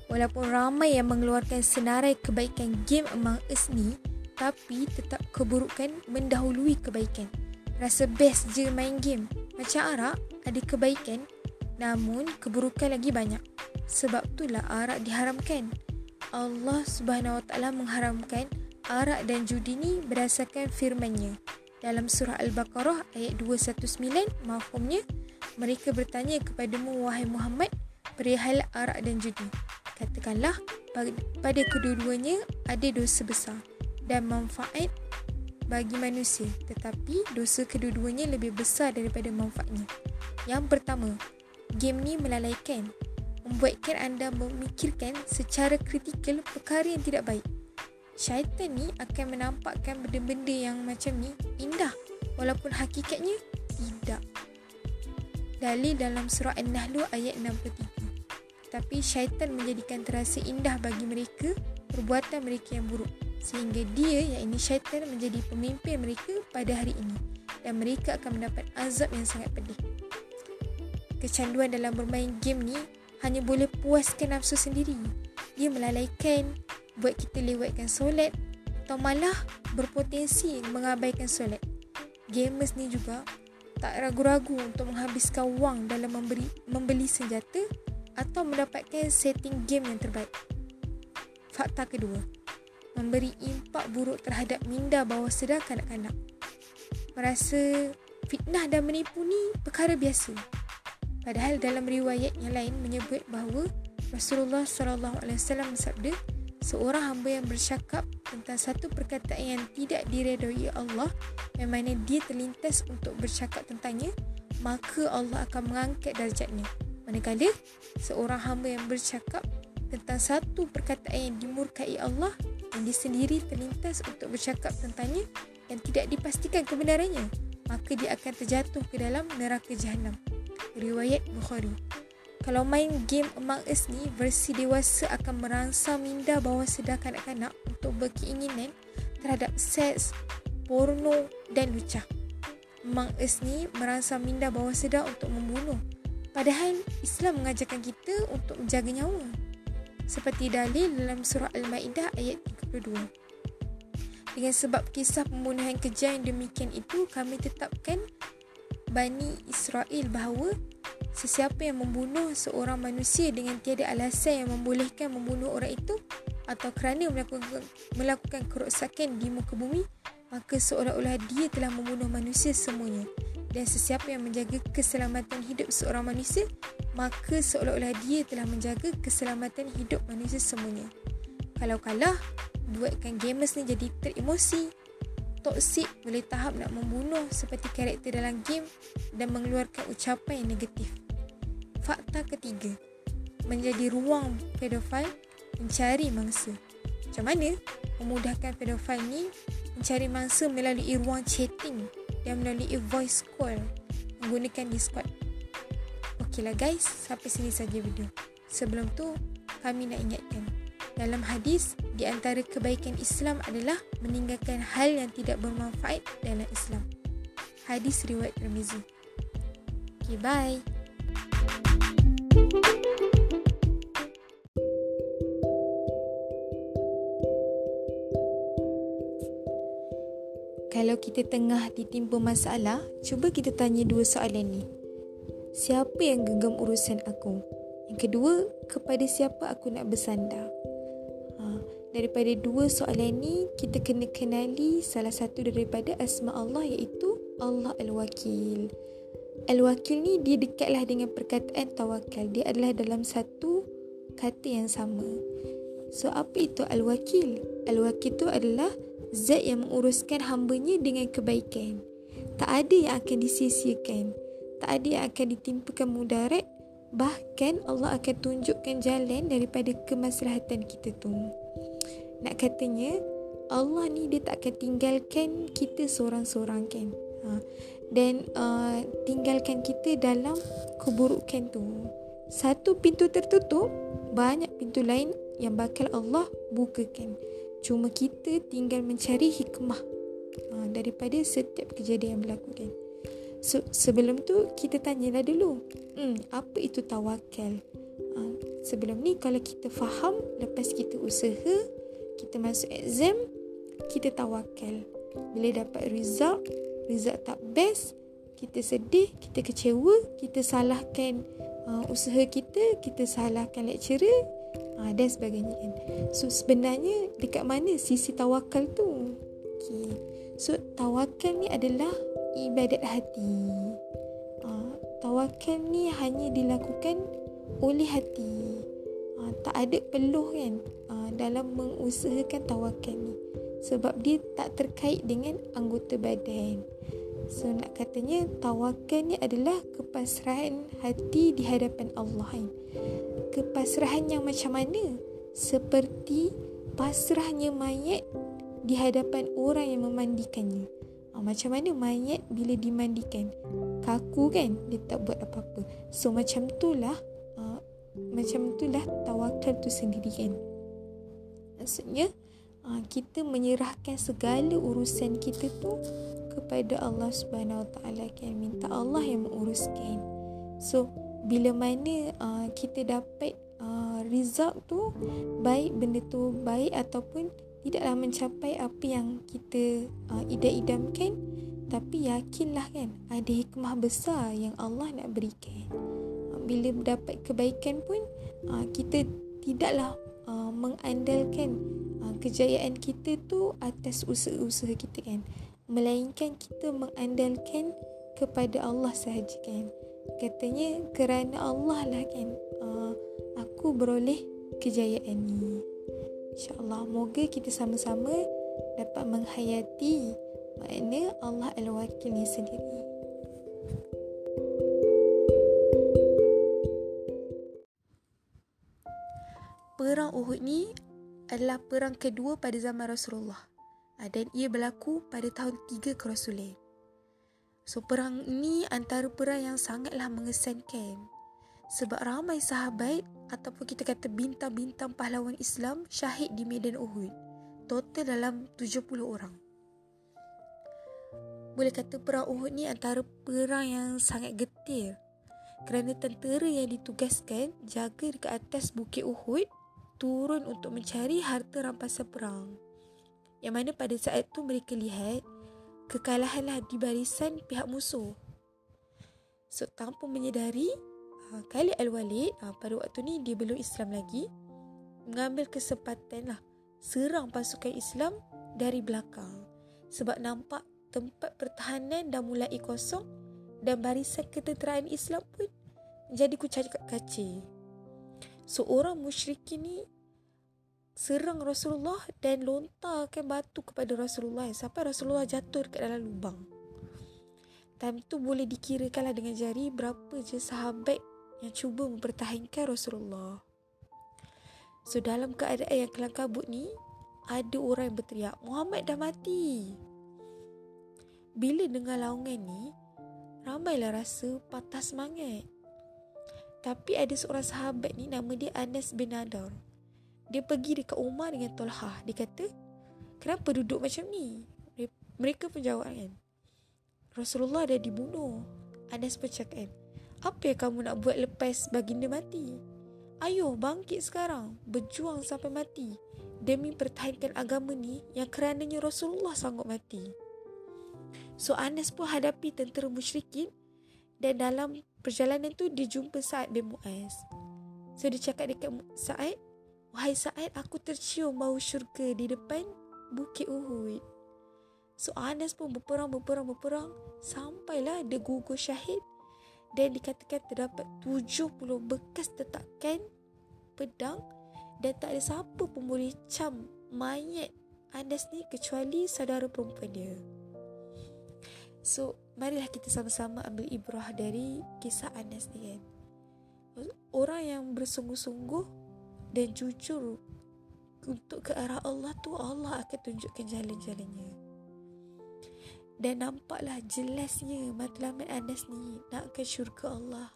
Walaupun ramai yang mengeluarkan senarai kebaikan game Among Us ni, tapi tetap keburukan mendahului kebaikan. Rasa best je main game. Macam arak, ada kebaikan, namun keburukan lagi banyak. Sebab itulah arak diharamkan. Allah Subhanahu Wa Taala mengharamkan arak dan judi ni berdasarkan firman-Nya dalam surah Al-Baqarah ayat 219 mafhumnya mereka bertanya kepadamu wahai Muhammad perihal arak dan judi. Katakanlah pada kedua-duanya ada dosa besar dan manfaat bagi manusia tetapi dosa kedua-duanya lebih besar daripada manfaatnya. Yang pertama game ni melalaikan membuatkan anda memikirkan secara kritikal perkara yang tidak baik syaitan ni akan menampakkan benda-benda yang macam ni indah walaupun hakikatnya tidak. Dalil dalam surah An-Nahl ayat 63. Tapi syaitan menjadikan terasa indah bagi mereka perbuatan mereka yang buruk sehingga dia yang ini syaitan menjadi pemimpin mereka pada hari ini dan mereka akan mendapat azab yang sangat pedih. Kecanduan dalam bermain game ni hanya boleh puaskan nafsu sendiri. Dia melalaikan buat kita lewatkan solat atau malah berpotensi mengabaikan solat. Gamers ni juga tak ragu-ragu untuk menghabiskan wang dalam memberi, membeli senjata atau mendapatkan setting game yang terbaik. Fakta kedua, memberi impak buruk terhadap minda bawah sedar kanak-kanak. Merasa fitnah dan menipu ni perkara biasa. Padahal dalam riwayat yang lain menyebut bahawa Rasulullah wasallam bersabda, seorang hamba yang bercakap tentang satu perkataan yang tidak diredoi Allah yang mana dia terlintas untuk bercakap tentangnya maka Allah akan mengangkat darjatnya. Manakala seorang hamba yang bercakap tentang satu perkataan yang dimurkai Allah yang dia sendiri terlintas untuk bercakap tentangnya yang tidak dipastikan kebenarannya maka dia akan terjatuh ke dalam neraka jahanam riwayat Bukhari kalau main game Among Us ni, versi dewasa akan merangsang minda bawah sedar kanak-kanak untuk berkeinginan terhadap seks, porno dan lucah. Among Us ni merangsang minda bawah sedar untuk membunuh. Padahal Islam mengajarkan kita untuk menjaga nyawa. Seperti dalil dalam surah Al-Ma'idah ayat 32. Dengan sebab kisah pembunuhan kejam yang demikian itu, kami tetapkan Bani Israel bahawa Sesiapa yang membunuh seorang manusia dengan tiada alasan yang membolehkan membunuh orang itu atau kerana melakukan, melakukan kerosakan di muka bumi, maka seolah-olah dia telah membunuh manusia semuanya. Dan sesiapa yang menjaga keselamatan hidup seorang manusia, maka seolah-olah dia telah menjaga keselamatan hidup manusia semuanya. Kalau kalah, buatkan gamers ni jadi teremosi, toksik, boleh tahap nak membunuh seperti karakter dalam game dan mengeluarkan ucapan yang negatif. Fakta ketiga, menjadi ruang pedofil mencari mangsa. Macam mana memudahkan pedofil ni mencari mangsa melalui ruang chatting dan melalui voice call menggunakan Discord. Okeylah guys, sampai sini saja video. Sebelum tu, kami nak ingatkan. Dalam hadis, di antara kebaikan Islam adalah meninggalkan hal yang tidak bermanfaat dalam Islam. Hadis riwayat Tirmizi. Okay, bye. Kalau kita tengah ditimpa masalah, cuba kita tanya dua soalan ni. Siapa yang genggam urusan aku? Yang kedua, kepada siapa aku nak bersandar? Daripada dua soalan ni kita kena kenali salah satu daripada asma Allah iaitu Allah Al-Wakil. Al-Wakil ni dia dekatlah dengan perkataan tawakal. Dia adalah dalam satu kata yang sama. So apa itu Al-Wakil? Al-Wakil itu adalah zat yang menguruskan hambanya dengan kebaikan. Tak ada yang akan disisiakan. Tak ada yang akan ditimpakan mudarat. Bahkan Allah akan tunjukkan jalan daripada kemaslahatan kita tu. Nak katanya Allah ni dia tak akan tinggalkan kita seorang-seorang kan. Ha. Dan uh, tinggalkan kita dalam keburukan tu. Satu pintu tertutup, banyak pintu lain yang bakal Allah bukakan. Cuma kita tinggal mencari hikmah uh, daripada setiap kejadian yang berlaku kan. So, sebelum tu kita tanyalah dulu, hmm, apa itu tawakal? Uh, sebelum ni kalau kita faham, lepas kita usaha, kita masuk exam kita tawakal. Bila dapat result result tak best kita sedih kita kecewa kita salahkan uh, usaha kita kita salahkan lecturer uh, dan sebagainya. Kan so sebenarnya dekat mana sisi tawakal tu? Okay. so tawakal ni adalah ibadat hati. Uh, tawakal ni hanya dilakukan oleh hati. Uh, tak ada peluh kan dalam mengusahakan tawakal ni sebab dia tak terkait dengan anggota badan. So nak katanya tawakal ni adalah kepasrahan hati di hadapan Allah. Kan? Kepasrahan yang macam mana? Seperti pasrahnya mayat di hadapan orang yang memandikannya. Ha, macam mana mayat bila dimandikan? Kaku kan? Dia tak buat apa-apa. So macam itulah ha, macam itulah tawakal tu sendiri kan. Maksudnya uh, kita menyerahkan segala urusan kita tu kepada Allah Subhanahu Wa Taala kan minta Allah yang menguruskan. So bila mana uh, kita dapat uh, result tu baik benda tu baik ataupun tidaklah mencapai apa yang kita idam-idamkan tapi yakinlah kan ada hikmah besar yang Allah nak berikan. Bila dapat kebaikan pun kita tidaklah uh, mengandalkan uh, kejayaan kita tu atas usaha-usaha kita kan. Melainkan kita mengandalkan kepada Allah sahaja kan. Katanya kerana Allah lah kan uh, aku beroleh kejayaan ni. Insyaallah moga kita sama-sama dapat menghayati makna Allah al-wakil ni sendiri perang Uhud ni adalah perang kedua pada zaman Rasulullah ah, dan ia berlaku pada tahun 3 Kerasulan. So perang ini antara perang yang sangatlah mengesankan sebab ramai sahabat ataupun kita kata bintang-bintang pahlawan Islam syahid di medan Uhud. Total dalam 70 orang. Boleh kata perang Uhud ni antara perang yang sangat getir kerana tentera yang ditugaskan jaga dekat atas bukit Uhud turun untuk mencari harta rampasan perang. Yang mana pada saat itu mereka lihat kekalahanlah di barisan pihak musuh. So, tanpa menyedari, ha, Khalid Al-Walid ha, pada waktu ni dia belum Islam lagi, mengambil kesempatan lah serang pasukan Islam dari belakang. Sebab nampak tempat pertahanan dah mulai kosong dan barisan ketenteraan Islam pun jadi kucak-kacir. Seorang musyrikin ni serang Rasulullah dan lontarkan batu kepada Rasulullah sampai Rasulullah jatuh dekat dalam lubang. Time tu boleh dikirakanlah dengan jari berapa je sahabat yang cuba mempertahankan Rasulullah. So dalam keadaan yang kelam kabut ni, ada orang yang berteriak, Muhammad dah mati. Bila dengar laungan ni, ramailah rasa patah semangat. Tapi ada seorang sahabat ni nama dia Anas bin Nadar. Dia pergi dekat Umar dengan Tolhah. Dia kata, kenapa duduk macam ni? Mereka pun jawab kan. Rasulullah dah dibunuh. Anas pun cakap apa yang kamu nak buat lepas baginda mati? Ayuh bangkit sekarang. Berjuang sampai mati. Demi pertahankan agama ni yang kerananya Rasulullah sanggup mati. So Anas pun hadapi tentera musyrikin dan dalam perjalanan tu dia jumpa Sa'ad bin Mu'az. So dia cakap dekat Sa'ad, Wahai Sa'id, aku tercium bau syurga di depan Bukit Uhud. So Anas pun berperang, berperang, berperang. Sampailah dia gugur syahid. Dan dikatakan terdapat 70 bekas tetakan pedang. Dan tak ada siapa pun boleh cam mayat Anas ni kecuali saudara perempuan dia. So, marilah kita sama-sama ambil ibrah dari kisah Anas ni kan. Orang yang bersungguh-sungguh dan jujur untuk ke arah Allah tu Allah akan tunjukkan jalan-jalannya. Dan nampaklah jelasnya matlamat Anas ni nak ke syurga Allah.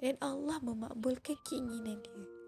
Dan Allah memakbulkan keinginan dia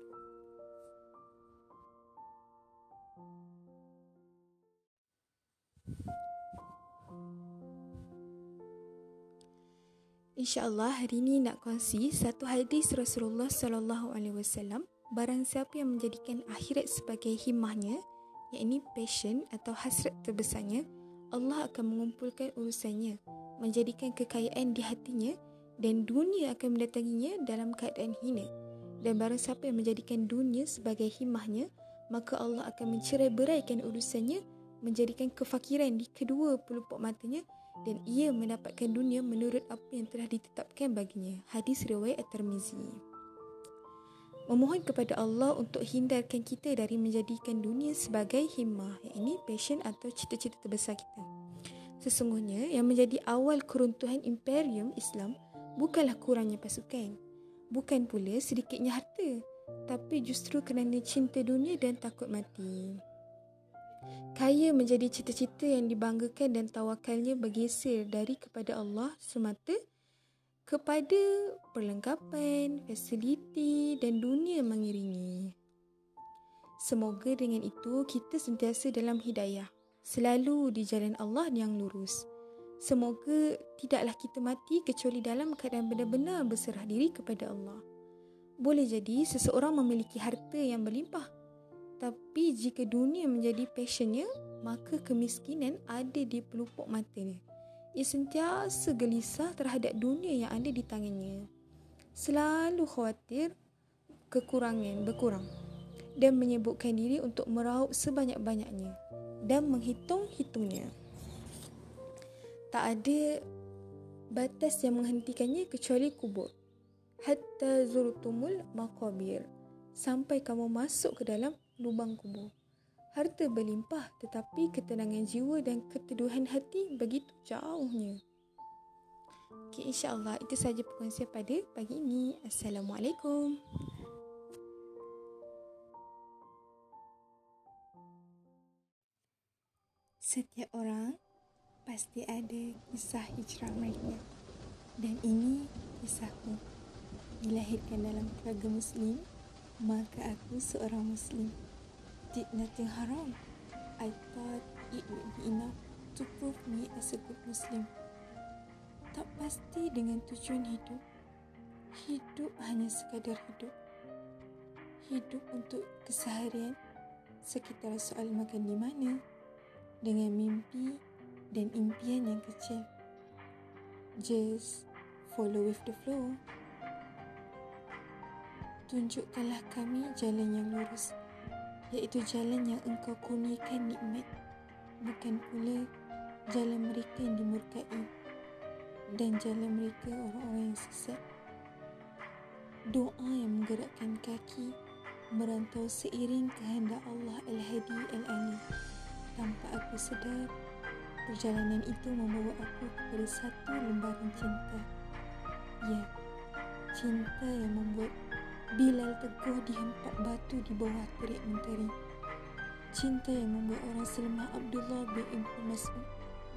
InsyaAllah hari ini nak kongsi satu hadis Rasulullah sallallahu alaihi wasallam barang siapa yang menjadikan akhirat sebagai himmahnya, yakni passion atau hasrat terbesarnya, Allah akan mengumpulkan urusannya, menjadikan kekayaan di hatinya dan dunia akan mendatanginya dalam keadaan hina. Dan barang siapa yang menjadikan dunia sebagai himmahnya, maka Allah akan mencerai beraikan urusannya, menjadikan kefakiran di kedua pelupuk matanya dan ia mendapatkan dunia menurut apa yang telah ditetapkan baginya. Hadis riwayat At-Tirmizi memohon kepada Allah untuk hindarkan kita dari menjadikan dunia sebagai himmah, ini passion atau cita-cita terbesar kita. Sesungguhnya yang menjadi awal keruntuhan imperium Islam bukanlah kurangnya pasukan, bukan pula sedikitnya harta, tapi justru kerana cinta dunia dan takut mati. Kaya menjadi cita-cita yang dibanggakan dan tawakalnya bergeser dari kepada Allah semata kepada perlengkapan, fasiliti dan dunia mengiringi. Semoga dengan itu kita sentiasa dalam hidayah, selalu di jalan Allah yang lurus. Semoga tidaklah kita mati kecuali dalam keadaan benar-benar berserah diri kepada Allah. Boleh jadi seseorang memiliki harta yang berlimpah, tapi jika dunia menjadi passionnya, maka kemiskinan ada di pelupuk matanya ia sentiasa gelisah terhadap dunia yang ada di tangannya. Selalu khawatir kekurangan berkurang dan menyebutkan diri untuk meraup sebanyak-banyaknya dan menghitung-hitungnya. Tak ada batas yang menghentikannya kecuali kubur. Hatta zurtumul maqabir. Sampai kamu masuk ke dalam lubang kubur. Harta berlimpah tetapi ketenangan jiwa dan keteduhan hati begitu jauhnya. Okay, insyaAllah itu sahaja perkongsian pada pagi ini. Assalamualaikum. Setiap orang pasti ada kisah hijrah mereka. Dan ini kisahku. Dilahirkan dalam keluarga Muslim, maka aku seorang Muslim did nothing haram. I thought it would be enough to prove me as a good Muslim. Tak pasti dengan tujuan hidup. Hidup hanya sekadar hidup. Hidup untuk keseharian sekitar soal makan di mana dengan mimpi dan impian yang kecil. Just follow with the flow. Tunjukkanlah kami jalan yang lurus iaitu jalan yang engkau kurniakan nikmat bukan pula jalan mereka yang dimurkai dan jalan mereka orang-orang yang sesat. Doa yang menggerakkan kaki merantau seiring kehendak Allah Al-Hadi Al-Ali tanpa aku sedar perjalanan itu membawa aku kepada satu lembaran cinta. Ya cinta yang membuat Bilal teguh di hempak batu di bawah terik menteri. Cinta yang membuat orang selemah Abdullah bin Ibn Mas'ud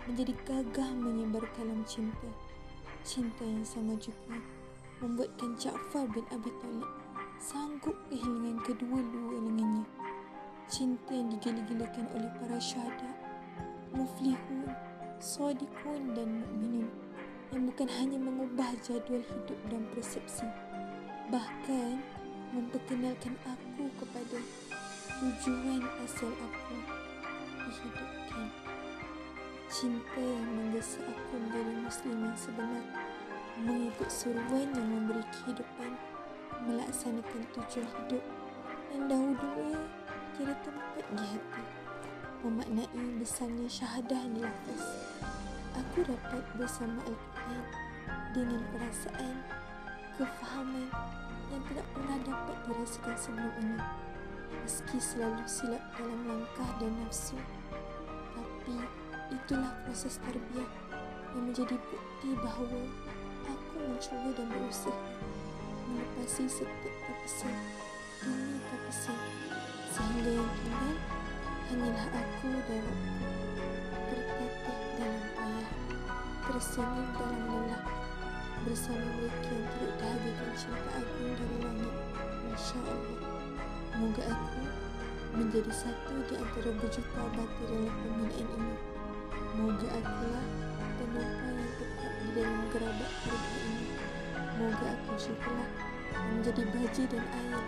menjadi gagah menyebar kalam cinta. Cinta yang sama juga membuatkan Ja'far bin Abi Talib sanggup kehilangan kedua-dua lengannya. Cinta yang digila-gilakan oleh para syahada, muflihun, sadiqun dan mukminin yang bukan hanya mengubah jadual hidup dan persepsi, bahkan memperkenalkan aku kepada tujuan asal aku dihidupkan. Cinta yang menggesa aku menjadi Muslim yang sebenar, mengikut suruhan yang memberi kehidupan, melaksanakan tujuan hidup yang dahulunya kira tempat di hati memaknai besarnya syahadah yang dilafaz. Aku dapat bersama Al-Quran dengan perasaan, kefahaman yang tidak pernah dapat dirasakan sebelum ini. Meski selalu silap dalam langkah dan nafsu, tapi itulah proses tarbiyah yang menjadi bukti bahawa aku mencuba dan berusaha melepasi setiap tapisan demi tapisan sehingga yang tinggal hanyalah aku dan aku tertatih dalam payah tersenyum dalam lelah bersama mereka yang turut dahagiakan cinta agung dari langit. Masya Allah Moga aku menjadi satu di antara berjuta batu dalam pembinaan ini. Moga akulah penumpang yang tetap di dalam gerabak kereta ini. Moga aku juga menjadi baja dan air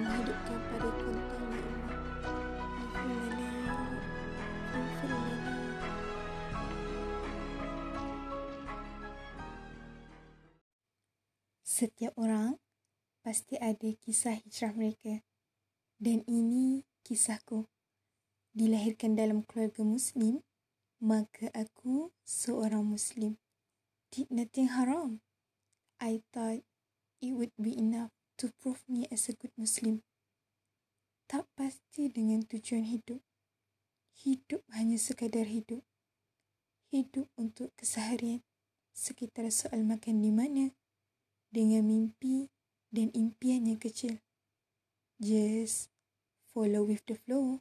menghidupkan pada kontangnya Setiap orang pasti ada kisah hijrah mereka. Dan ini kisahku. Dilahirkan dalam keluarga Muslim, maka aku seorang Muslim. Did nothing haram. I thought it would be enough to prove me as a good Muslim. Tak pasti dengan tujuan hidup. Hidup hanya sekadar hidup. Hidup untuk keseharian. Sekitar soal makan di mana, dengan mimpi dan impian yang kecil. Just follow with the flow.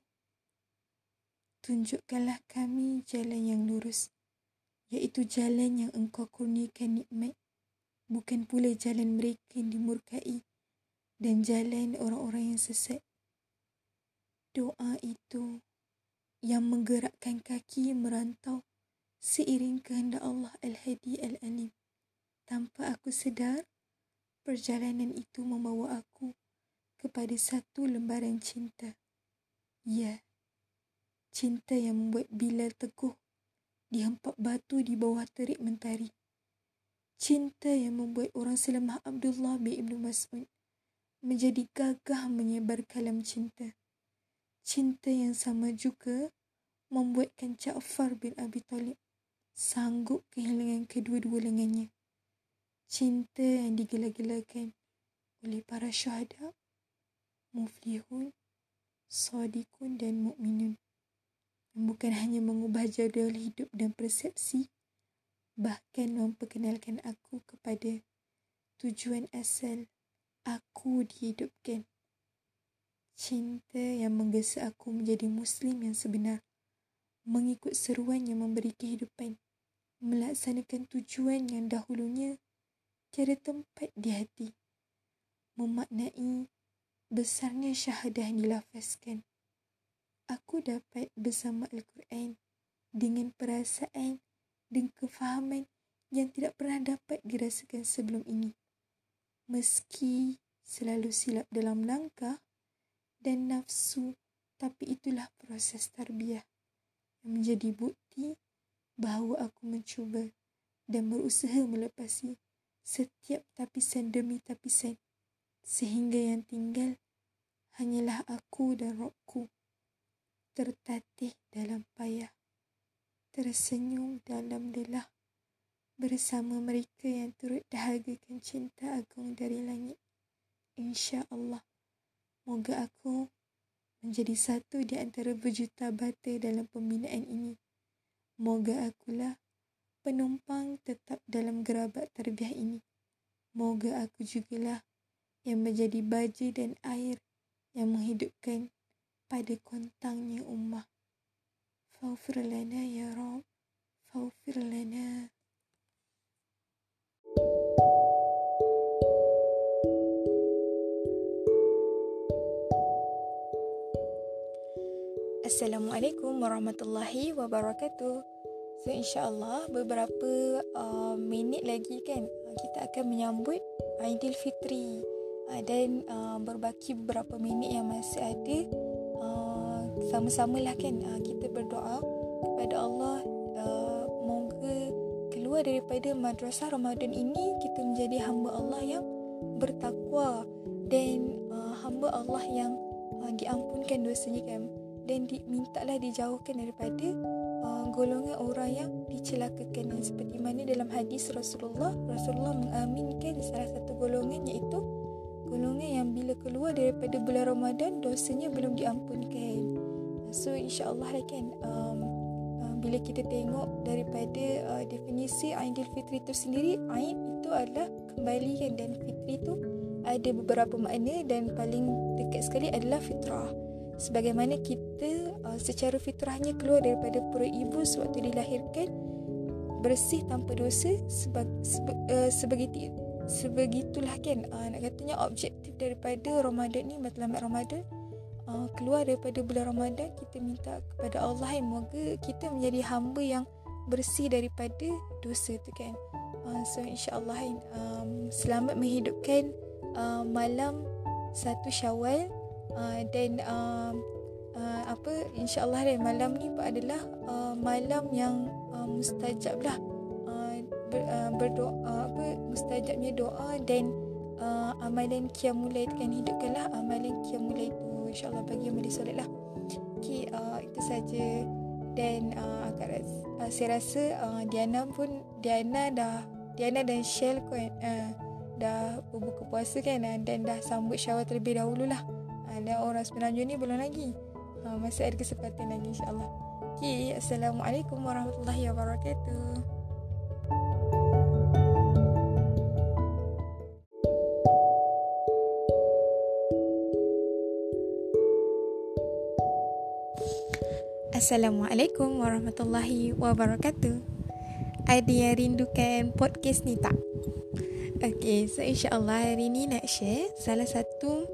Tunjukkanlah kami jalan yang lurus, iaitu jalan yang engkau kurniakan nikmat, bukan pula jalan mereka yang dimurkai dan jalan orang-orang yang sesat. Doa itu yang menggerakkan kaki merantau seiring kehendak Allah Al-Hadi Al-Alim. Tanpa aku sedar, Perjalanan itu membawa aku kepada satu lembaran cinta. Ya, cinta yang membuat Bilal teguh dihempak batu di bawah terik mentari. Cinta yang membuat orang selemah Abdullah bin Ibn Mas'ud menjadi gagah menyebar kalam cinta. Cinta yang sama juga membuatkan Ja'far bin Abi Talib sanggup kehilangan kedua-dua lengannya cinta yang digelar-gelarkan oleh para syuhada, muflihun, sadiqun dan mukminun. Bukan hanya mengubah jadual hidup dan persepsi, bahkan memperkenalkan aku kepada tujuan asal aku dihidupkan. Cinta yang menggesa aku menjadi Muslim yang sebenar, mengikut seruan yang memberi kehidupan, melaksanakan tujuan yang dahulunya tiada tempat di hati. Memaknai besarnya syahadah yang dilafazkan. Aku dapat bersama Al-Quran dengan perasaan dan kefahaman yang tidak pernah dapat dirasakan sebelum ini. Meski selalu silap dalam langkah dan nafsu, tapi itulah proses tarbiyah yang menjadi bukti bahawa aku mencuba dan berusaha melepasi setiap tapisan demi tapisan sehingga yang tinggal hanyalah aku dan rohku tertatih dalam payah tersenyum dalam lelah bersama mereka yang turut dahagakan cinta agung dari langit. Insya Allah moga aku menjadi satu di antara berjuta bata dalam pembinaan ini. Moga akulah penumpang tetap dalam gerabak terbiah ini. Moga aku jugalah yang menjadi baja dan air yang menghidupkan pada kontangnya ummah. Faufir lana ya Rab, faufir lana. Assalamualaikum warahmatullahi wabarakatuh. So insyaAllah beberapa uh, minit lagi kan uh, kita akan menyambut Aidilfitri. Uh, dan uh, berbaki beberapa minit yang masih ada uh, sama-sama lah kan uh, kita berdoa kepada Allah uh, moga keluar daripada madrasah Ramadan ini kita menjadi hamba Allah yang bertakwa dan uh, hamba Allah yang uh, diampunkan dosanya kan. Dan dimintalah dijauhkan daripada golongan orang yang dicelakakan dan seperti mana dalam hadis Rasulullah Rasulullah mengaminkan salah satu golongan iaitu golongan yang bila keluar daripada bulan Ramadan dosanya belum diampunkan. So insyaallah lah kan um, uh, bila kita tengok daripada uh, definisi Aidilfitri itu sendiri Aid itu adalah kembalikan dan fitri itu ada beberapa makna dan paling dekat sekali adalah fitrah sebagaimana kita uh, secara fitrahnya keluar daripada perut ibu sewaktu dilahirkan bersih tanpa dosa sebag, sebe, uh, sebegitu sebegitulah kan uh, nak katanya objektif daripada Ramadan ni matlamat Ramadan uh, keluar daripada bulan Ramadan kita minta kepada Allah yang moga kita menjadi hamba yang bersih daripada dosa tu kan. Uh, so insyaallah um, selamat menghidupkan uh, malam satu Syawal uh, dan uh, uh, apa insyaallah dan malam ni adalah uh, malam yang uh, mustajab lah. Uh, ber, uh, berdoa uh, apa mustajabnya doa dan uh, amalan qiyamul lail kan hidupkanlah amalan qiyamul lail tu. Insyaallah bagi yang boleh solat lah. Okey uh, itu saja. Dan uh, agak uh, saya rasa uh, Diana pun Diana dah Diana dan Shell kan uh, dah berbuka puasa kan dan dah sambut syawal terlebih dahulu lah dan orang sebenarnya ni belum lagi ha, masih ada kesempatan lagi insyaAllah okay. Assalamualaikum warahmatullahi wabarakatuh Assalamualaikum warahmatullahi wabarakatuh Ada yang rindukan podcast ni tak? Okay, so insyaAllah hari ni nak share salah satu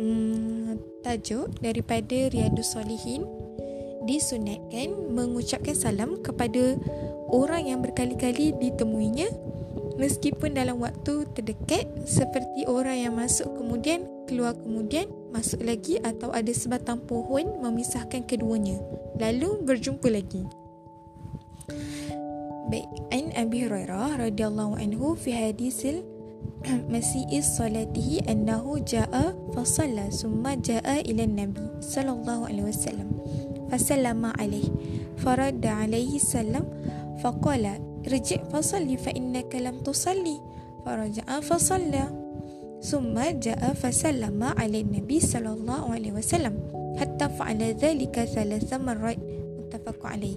hmm, tajuk daripada Riyadus Solihin disunatkan mengucapkan salam kepada orang yang berkali-kali ditemuinya meskipun dalam waktu terdekat seperti orang yang masuk kemudian keluar kemudian masuk lagi atau ada sebatang pohon memisahkan keduanya. Lalu berjumpa lagi. Baik, Ain Abi Hurairah radhiyallahu anhu fi hadisil مسيء صلاته أنه جاء فصلى ثم جاء إلى النبي صلى الله عليه وسلم فسلم عليه فرد عليه السلام فقال رجع فصلي فإنك لم تصلي فرجع فصلى ثم جاء فسلم على النبي صلى الله عليه وسلم حتى فعل ذلك ثلاث مرات متفق عليه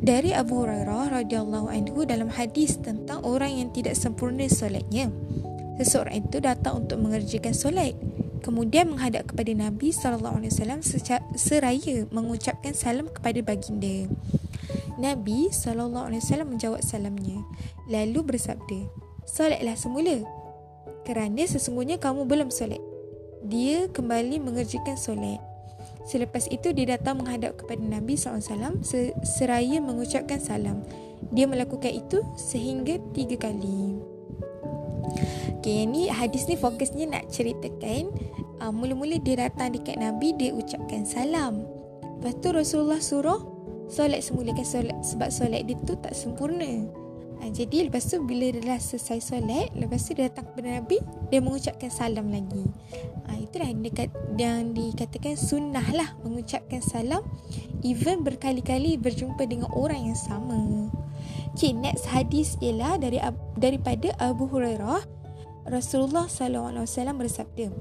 dari Abu Hurairah radhiyallahu anhu dalam hadis tentang orang yang tidak sempurna solatnya. Seseorang itu datang untuk mengerjakan solat. Kemudian menghadap kepada Nabi sallallahu alaihi wasallam seraya mengucapkan salam kepada baginda. Nabi sallallahu alaihi wasallam menjawab salamnya lalu bersabda, "Solatlah semula." Kerana sesungguhnya kamu belum solat. Dia kembali mengerjakan solat. Selepas itu dia datang menghadap kepada Nabi SAW seraya mengucapkan salam. Dia melakukan itu sehingga tiga kali. Okay, yang ni hadis ni fokusnya nak ceritakan uh, mula-mula dia datang dekat Nabi dia ucapkan salam. Lepas tu Rasulullah suruh solat semula kan solat sebab solat dia tu tak sempurna. Ha, jadi lepas tu bila dia dah selesai solat Lepas tu dia datang kepada Nabi Dia mengucapkan salam lagi. Ha, Itulah yang, dekat, yang dikatakan sunnah lah Mengucapkan salam Even berkali-kali berjumpa dengan orang yang sama. Okay next hadis ialah dari, Daripada Abu Hurairah Rasulullah SAW bersabda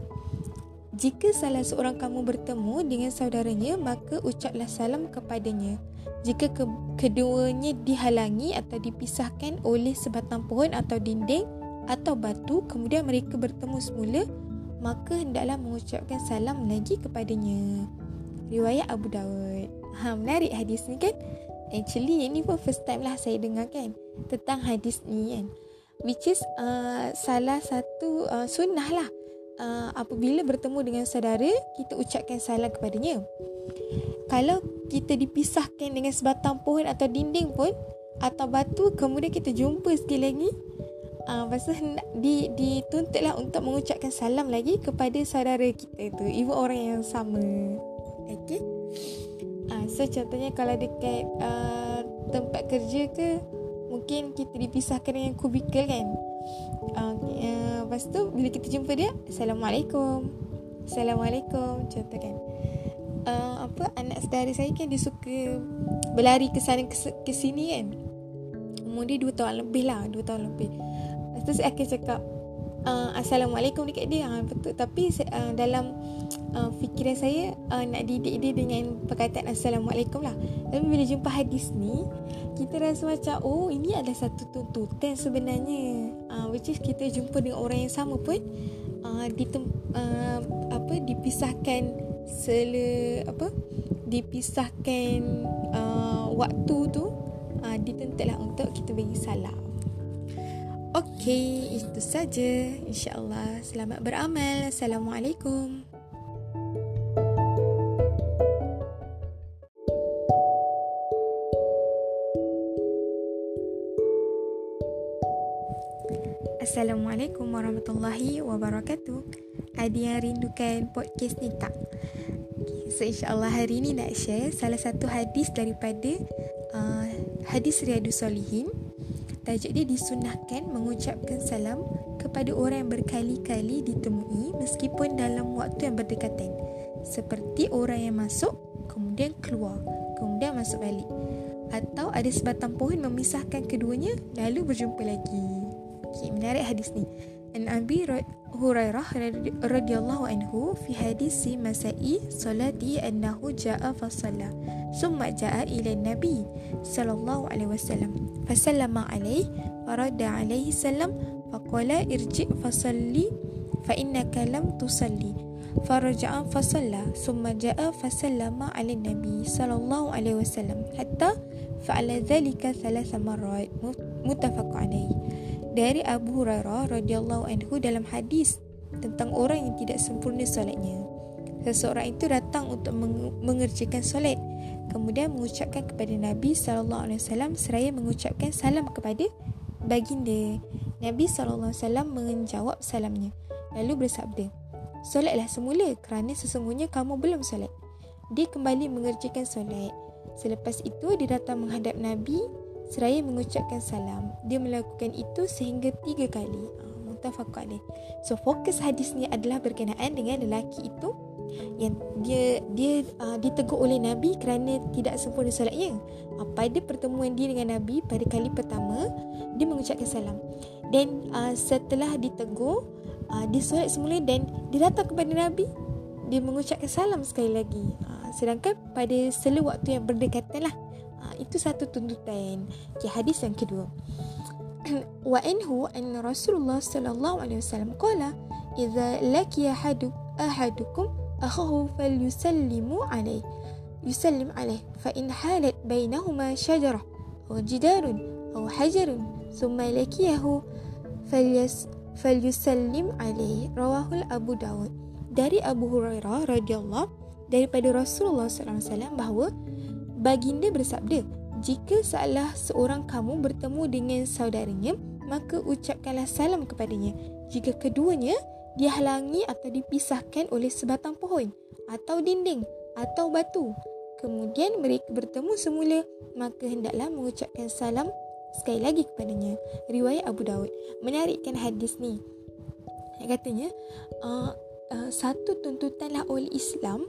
Jika salah seorang kamu bertemu dengan saudaranya Maka ucaplah salam kepadanya. Jika ke- keduanya dihalangi atau dipisahkan oleh sebatang pohon atau dinding atau batu kemudian mereka bertemu semula maka hendaklah mengucapkan salam lagi kepadanya. Riwayat Abu Dawud. Ha menarik hadis ni kan? Actually ini pun first time lah saya dengar kan tentang hadis ni kan. Which is uh, salah satu uh, sunnah lah uh, apabila bertemu dengan saudara kita ucapkan salam kepadanya. Kalau kita dipisahkan dengan sebatang pohon atau dinding pun atau batu kemudian kita jumpa sekali lagi uh, tu di, dituntutlah untuk mengucapkan salam lagi kepada saudara kita itu ibu orang yang sama. Okay uh, so contohnya kalau dekat uh, tempat kerja ke mungkin kita dipisahkan dengan kubikel kan uh, uh, lepas tu bila kita jumpa dia Assalamualaikum. Assalamualaikum contoh kan uh, apa anak saudara saya kan dia suka berlari ke sana ke, sini kan? Umur dia 2 tahun lebih lah 2 tahun lebih. Lepas tu saya akan cakap uh, Assalamualaikum dekat dia. Ha, betul. Tapi uh, dalam uh, fikiran saya uh, nak didik dia dengan perkataan Assalamualaikum lah. Tapi bila jumpa hadis ni kita rasa macam oh ini adalah satu tuntutan sebenarnya uh, which is kita jumpa dengan orang yang sama pun uh, ditem, uh, apa dipisahkan sele apa dipisahkan uh, waktu tu uh, ditentulah untuk kita bagi salam. Okey, itu saja. Insya-Allah selamat beramal. Assalamualaikum. Assalamualaikum warahmatullahi wabarakatuh. Ada yang rindukan podcast ni tak? So insyaAllah hari ni nak share Salah satu hadis daripada uh, Hadis Riyadus Solihin Tajuk dia disunahkan mengucapkan salam Kepada orang yang berkali-kali ditemui Meskipun dalam waktu yang berdekatan. Seperti orang yang masuk Kemudian keluar Kemudian masuk balik. Atau ada sebatang pohon memisahkan keduanya Lalu berjumpa lagi okay, menarik hadis ni. An abi hurairah radhiyallahu anhu fi hadis masai salati annahu jaa fa salla thumma jaa ila nabi sallallahu alaihi wasallam. Fa sallama alaihi fa alaihi salam fa qala irji fa salli fa innaka lam tusalli. فرجع فصلى ثم jaa فسلم على Nabi sallallahu alaihi wasallam. Hatta حتى فعل ذلك ثلاث مرات متفق dari Abu Hurairah radhiyallahu anhu dalam hadis tentang orang yang tidak sempurna solatnya. Seseorang itu datang untuk mengerjakan solat, kemudian mengucapkan kepada Nabi sallallahu alaihi wasallam seraya mengucapkan salam kepada baginda. Nabi sallallahu alaihi wasallam menjawab salamnya, lalu bersabda, "Solatlah semula kerana sesungguhnya kamu belum solat." Dia kembali mengerjakan solat. Selepas itu dia datang menghadap Nabi seraya mengucapkan salam. Dia melakukan itu sehingga tiga kali. Mutafaq alaih. So fokus hadis ni adalah berkenaan dengan lelaki itu yang dia dia uh, ditegur oleh Nabi kerana tidak sempurna solatnya. Uh, pada pertemuan dia dengan Nabi pada kali pertama dia mengucapkan salam. Dan uh, setelah ditegur uh, dia solat semula dan dia datang kepada Nabi dia mengucapkan salam sekali lagi. Uh, sedangkan pada sela waktu yang berdekatan lah Ha, itu satu tuntutan. Okay, hadis yang kedua. <clears throat> Wa anhu an Rasulullah sallallahu alaihi wasallam qala idza laki ahadu ahadukum akhahu falyusallimu alaihi yusallim alaihi fa in halat bainahuma shajarah aw jidarun aw hajarun thumma lakiyahu falyas falyusallim alaihi rawahu Abu Dawud dari Abu Hurairah radhiyallahu daripada Rasulullah sallallahu alaihi wasallam bahawa Baginda bersabda, jika salah seorang kamu bertemu dengan saudaranya, maka ucapkanlah salam kepadanya. Jika keduanya dihalangi atau dipisahkan oleh sebatang pohon atau dinding atau batu, kemudian mereka bertemu semula, maka hendaklah mengucapkan salam sekali lagi kepadanya. Riwayat Abu Dawud menarikkan hadis ni. Katanya, uh, uh, satu tuntutanlah oleh Islam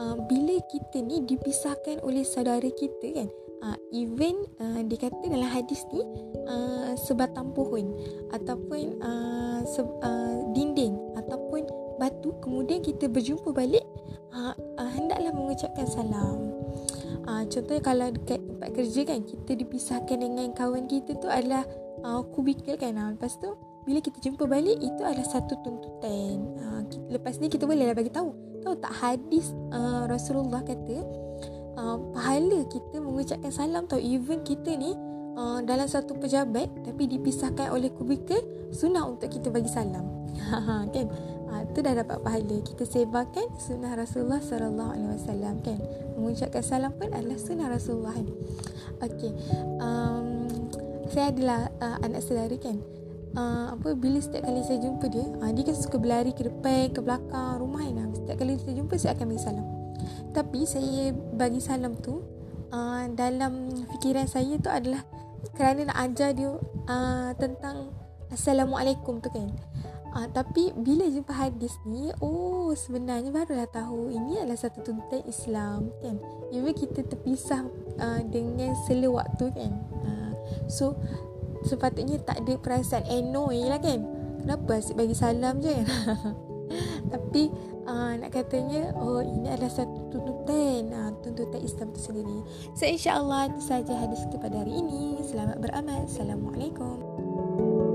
uh, bila kita ni dipisahkan oleh saudara kita kan uh, even uh, dia kata dalam hadis ni uh, sebatang pohon ataupun uh, se- uh, dinding ataupun batu kemudian kita berjumpa balik uh, uh, hendaklah mengucapkan salam uh, contohnya kalau dekat tempat kerja kan kita dipisahkan dengan kawan kita tu adalah uh, kubikel kan uh, lepas tu bila kita jumpa balik itu adalah satu tuntutan. Uh, lepas ni kita bolehlah bagi tahu. Tahu tak hadis uh, Rasulullah kata uh, pahala kita mengucapkan salam tahu even kita ni uh, dalam satu pejabat tapi dipisahkan oleh kubikel sunnah untuk kita bagi salam. <laughs> kan? Uh, tu dah dapat pahala. Kita sebarkan sunnah Rasulullah sallallahu alaihi wasallam kan. Mengucapkan salam pun adalah sunnah Rasulullah kan. Okey. Um, saya adalah uh, anak saudara kan uh, apa bila setiap kali saya jumpa dia uh, dia kan suka berlari ke depan ke belakang rumah kan. Setiap kali saya jumpa saya akan bagi salam. Tapi saya bagi salam tu uh, dalam fikiran saya tu adalah kerana nak ajar dia uh, tentang assalamualaikum tu kan. Uh, tapi bila jumpa hadis ni oh sebenarnya barulah tahu ini adalah satu tuntutan Islam kan. Even kita terpisah uh, dengan sela waktu kan. Uh, so sepatutnya tak ada perasaan annoy lah kan. Kenapa? Asyik bagi salam je. <laughs> Tapi uh, nak katanya oh ini adalah satu tuntutan. Uh, tuntutan Islam itu sendiri so insyaAllah itu sahaja hadis kita pada hari ini. Selamat beramal. Assalamualaikum